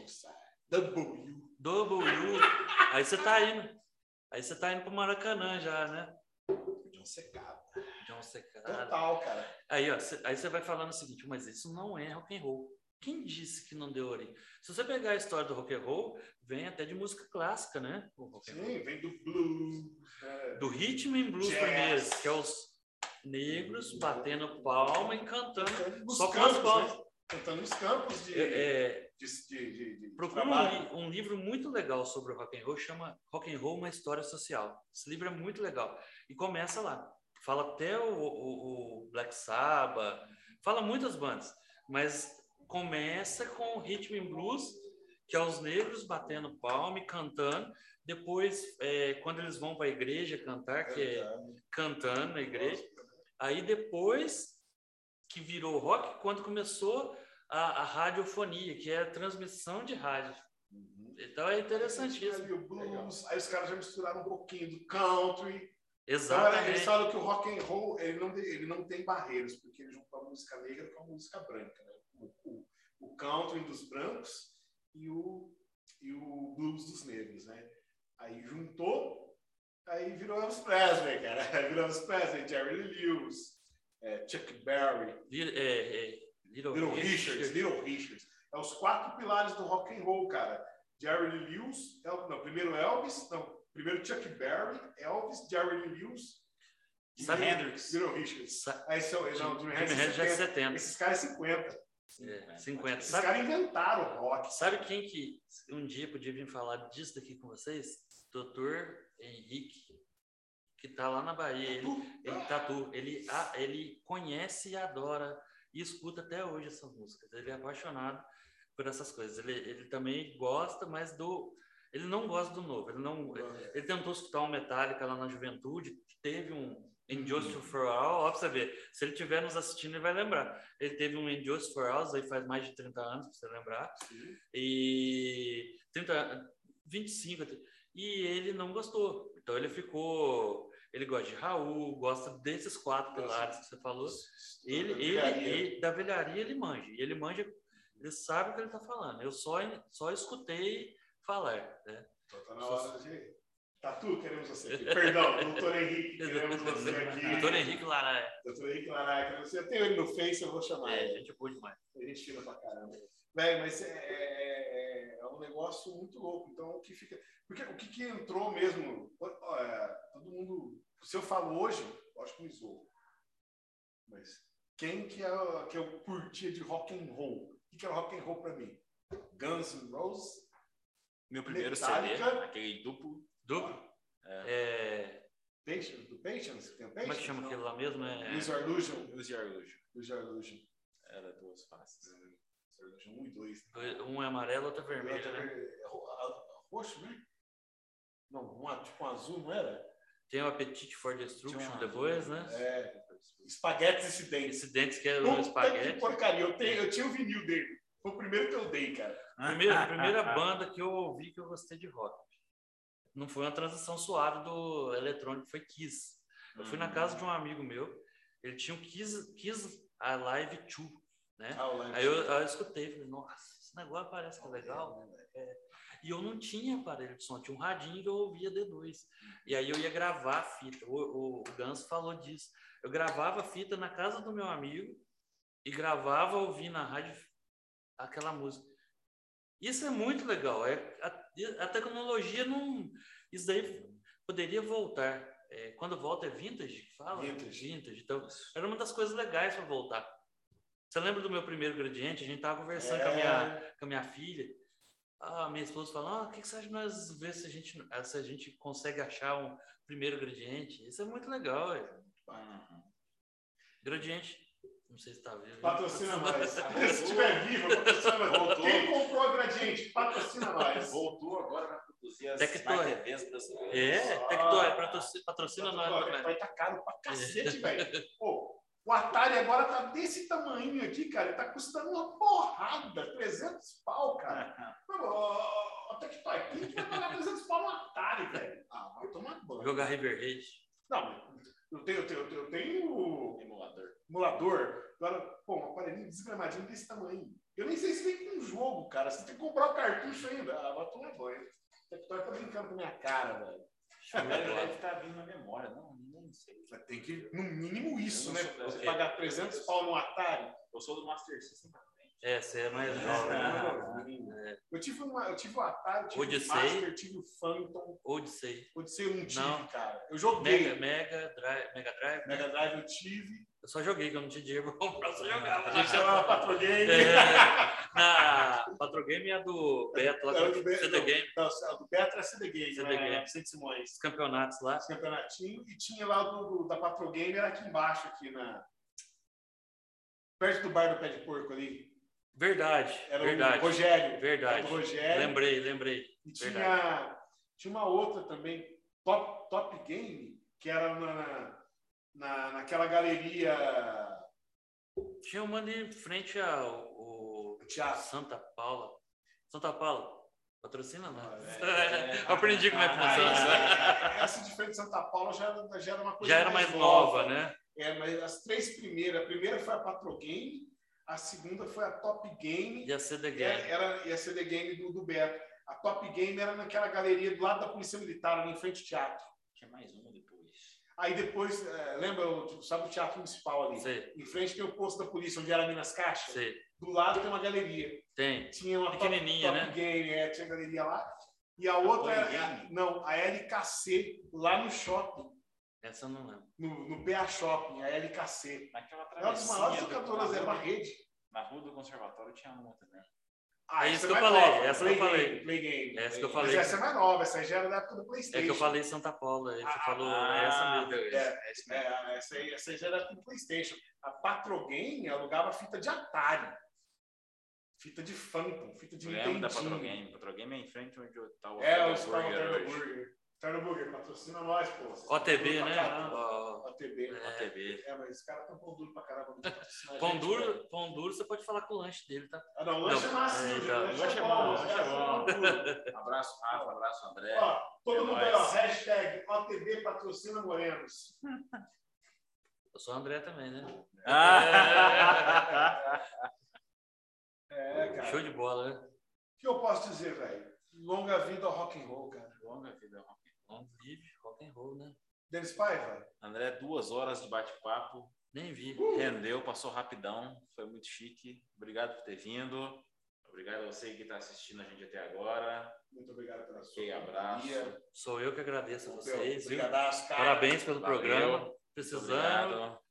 W. W. Aí você tá indo. Aí você tá indo pro Maracanã já, né? John Secada. John Secada. Total, cara. Aí, ó, cê- aí você vai falando o seguinte, mas isso não é rock and roll. Quem disse que não deu origem? Se você pegar a história do rock and roll, vem até de música clássica, né? Sim, vem do blues. né? Do rhythm and blues primeiro, que é os negros batendo palma e cantando. Só com as campos, palmas. né? Cantando nos campos de, É, é, de, de, de, Procura um, um livro muito legal sobre o rock and roll, chama Rock and Roll, uma história social. Esse livro é muito legal. E começa lá. Fala até o, o- o Black Sabbath, fala muitas bandas, mas começa com o Rhythm and Blues, que é os negros batendo palma e cantando. Depois, é, quando eles vão para a igreja cantar, que é cantando na igreja. Aí depois que virou rock, quando começou a, a radiofonia, que é a transmissão de rádio. Então é interessantíssimo. O blues, aí os caras já misturaram um pouquinho do country. Então, eles Exatamente. falam que o rock and roll ele não, tem- ele não tem barreiras, porque ele juntou a música negra com a música branca. Né? O, o, o country dos brancos e o, e o blues dos negros. Né? Aí juntou, aí virou Elvis Presley, cara. Aí virou Elvis Presley, Jerry Lewis, é, Chuck Berry, é, é, Little, Little Richard. Richards, Little Richards. É os quatro pilares do rock and roll, cara. Jerry Lee Lewis, El- não, primeiro Elvis, não, primeiro Chuck Berry, Elvis, Jerry Lee Lewis, Sabe- Hendrix. Little Richards. Sa- Aí são, não, Jimi Hendrix Hendrix já é 70. 70. Esses caras é 50. É, 50. Esses Sabe, caras inventaram o rock. sabe quem que um dia podia vir falar disso daqui com vocês? Doutor Henrique, que tá lá na Bahia. Ele, ele tatu, ele, ah, ele conhece e adora e escuta até hoje essas músicas. Ele é apaixonado por essas coisas. Ele, ele também gosta, mas do ele não gosta do novo. Ele não ele tentou escutar um Metallica lá na juventude, teve um Injustice for All, ó, pra você ver. Se ele estiver nos assistindo, ele vai lembrar. Ele teve um Injustice for All, aí faz mais de 30 anos, pra você lembrar. E 30, 25, e ele não gostou. Então ele ficou. Ele gosta de Raul, gosta desses quatro pilares que você falou. Ele, ele, ele- da velharia ele manja. E ele manja, ele sabe o que ele está falando. Eu só, só escutei falar. Né? Então tá na hora de. Tatu, queremos você aqui. Perdão, doutor Henrique, queremos você aqui. Doutor Henrique Laraia. Doutor Henrique queremos você. Eu tenho ele no Face, eu vou chamar É, ele. gente boa demais. A gente fina pra caramba. Velho, mas é, é- é um negócio muito louco. Então, o que fica. Porque o que, que entrou mesmo? é, todo mundo. Se eu falo hoje, eu acho que me zoou. Mas quem que, é, que eu curtia de rock and roll? O que, que era rock and roll pra mim? Guns N' Roses, Meu primeiro Metallica. CD, aquele duplo. Duplo? É, Patience, do Patience, tem o como é que Patience, chama não? aquele lá mesmo? É, Use Your Illusion. Use Your Illusion. Use Your Illusion. Era duas faces. 1 e 2. um é amarelo, outro é vermelho, né? É ro- a- Roxo, né? Não, um, tipo um azul, não era? Tem o Appetite for Destruction um depois, né? É. Espaguetes Incidentes. Esse dentes que é o Puta que espaguete. porcaria. Eu, tenho, eu tinha o vinil dele. Foi o primeiro que eu dei, cara. Primeira, a primeira banda que eu ouvi que eu gostei de rock. Não foi uma transição suave do eletrônico, foi Kiss. Eu fui na casa de um amigo meu, ele tinha um Kiss, Kiss Alive 2, né? Ah. Aí eu, eu escutei, falei, nossa, esse negócio parece que é legal. É. E eu não tinha aparelho de som, tinha um radinho que eu ouvia D2. E aí eu ia gravar a fita. O, o, o Ganso falou disso. Eu gravava a fita na casa do meu amigo e gravava ouvindo na rádio aquela música. Isso é muito legal. É, a, a tecnologia não. Isso daí poderia voltar. É, quando volta é vintage? Fala? Vintage. vintage. Então, era uma das coisas legais para voltar. Você lembra do meu primeiro gradiente? A gente tava conversando com, a minha, com a minha filha. Ah, minha esposa falou: ah, o que, que você acha de nós ver se a, gente, se a gente consegue achar um primeiro gradiente? Isso é muito legal. É. Gradiente. Não sei se tá vivo. Patrocina nós. Se estiver vivo, patrocina nós. Voltou. Quem comprou a Gradiente, patrocina nós. Voltou agora para produzir as Tectoy. É, Tectoy, patrocina, patrocina nós Agora, também. Vai tá caro pra cacete, velho. Pô, o Atari agora tá desse tamanho aqui, cara. Ele tá custando uma porrada. 300 pau, cara. Ô, Tectoy, quem que vai pagar 300 pau no Atari, velho? Ah, vai tomar banho. Jogar River Raid. Não, eu tenho, eu tenho, eu tenho, eu tenho Emulador. emulador. Agora, pô, um aparelhinho desgramadinho desse tamanho. Eu nem sei se vem com um jogo, cara. Você tem que comprar o cartucho ainda. Ah, vai tomar banho. Tectoy tá brincando com a minha cara, velho. Deve deve estar vindo na memória. Não. Mas Tem que, no mínimo, isso, né? sou- Você ok. pagar 300 pau no Atari. Eu sou do Master System pra frente. É, você é mais jovem. né? Eu tive, uma, eu tive o Atari, tive Odyssey. o Master, tive o Phantom. Odyssey. Odyssey eu não tive, Não. cara. Eu joguei. Mega, Mega Drive. Mega Drive. Mega Drive eu tive. Eu só joguei, que eu não tinha dinheiro pra comprar, eu só jogava. A gente chama na Patro Game. É, na Patro Game é a do Beto, lá Era do do Beto, CD não. Game, Não, o do Beto era CD Game, CD né? Game. Vicente Simões. os campeonatos lá. Esse campeonatinho. E tinha lá do, do- da Patro Game, era aqui embaixo, aqui na. Perto do bar do Pé de Porco ali. Verdade, Era verdade. o Rogério. Era Verdade. o Rogério. Lembrei, lembrei. E tinha, tinha uma outra também, Top, Top Game, que era na, na, naquela galeria Tinha uma ali em frente ao, ao teatro. Santa Paula. Santa Paula, patrocina nós. É, é. Eu aprendi como é que funciona. Essa de frente de Santa Paula já, era- já era uma coisa Já era mais nova, né? É, mas as três primeiras, a primeira foi a Patro Game, a segunda foi a Top Game, E a CD e Game. era e a CD Game do, do Beto. A Top Game era naquela galeria do lado da Polícia Militar, ali em frente ao teatro. Tinha mais uma. Aí depois, eh, lembra, o- sabe o Teatro Municipal ali? Sei, Em frente tem o posto da polícia, onde era Minas Caixas. sei. Do lado tem uma galeria. Tem. Tinha uma top, Pequenininha, top né? Game, é, tinha galeria lá. E a outra Top era, Game? não, a LKC, lá no shopping. Essa eu não lembro. no, no PA Shopping, a LKC. Naquela É uma das maiores travessinha na é uma rede. Na rua do conservatório tinha uma também. Ah, É essa isso que eu falei, nova, essa que eu Play falei. Game, Play Game. Essa que eu Mas falei. essa é mais nova, essa já era da época do É Playstation. que eu falei Santa Paula, você Ah, falou Ah, essa mesmo. É, É isso mesmo. É, essa aí, essa já era da época do Playstation. A Patrogame alugava fita de Atari. Fita de Phantom, fita de Lembro da Nintendinho. Patrogame. Patrogame é em frente onde tá o É, hoje. Burger. Burger, patrocina nós, pô. OTB, duro né? Ó, OTB. É. OTB. É, mas esse cara tá pão duro pra caramba. Pão gente, duro, pão duro, você pode falar com o lanche dele, tá? Ah, não, lanche é Não, macio, é, gente. tá. Lanche é bom, lanche é bom. Abraço, Rafa. Abraço, André. Ó, todo É mundo nóis. aí, ó. Hashtag OTB patrocina Morenos. Eu sou o André também, né? Ah! É, cara. Show de bola, né? O que eu posso dizer, velho? Longa vida ao rock and roll, cara. Longa vida. Rock. Long live, rock and roll, né? Denis Paiva, André, duas horas de bate-papo. Nem vi. Rendeu, passou rapidão. Foi muito chique. Obrigado por ter vindo. Obrigado a você que está assistindo a gente até agora. muito obrigado pela sua Ok, abraço. Sou eu que agradeço a vocês, cara. Parabéns pelo Valeu. programa. Precisando, Obrigado.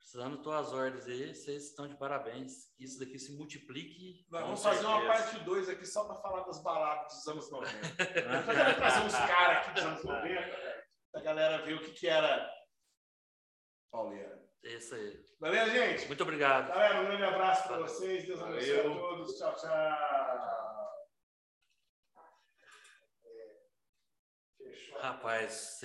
Precisando tuas ordens aí, vocês estão de parabéns. Que isso daqui se multiplique. Nós vamos fazer uma parte 2 aqui só para falar das baladas dos anos 90. Eu quero trazer uns caras aqui dos anos 90, velho, pra galera ver o que, que era Pauliana. É isso aí. Beleza, gente? Muito obrigado. Galera, um grande abraço para vocês. Deus abençoe a Valeu. todos. Tchau, tchau. É, Fechou. Rapaz, vocês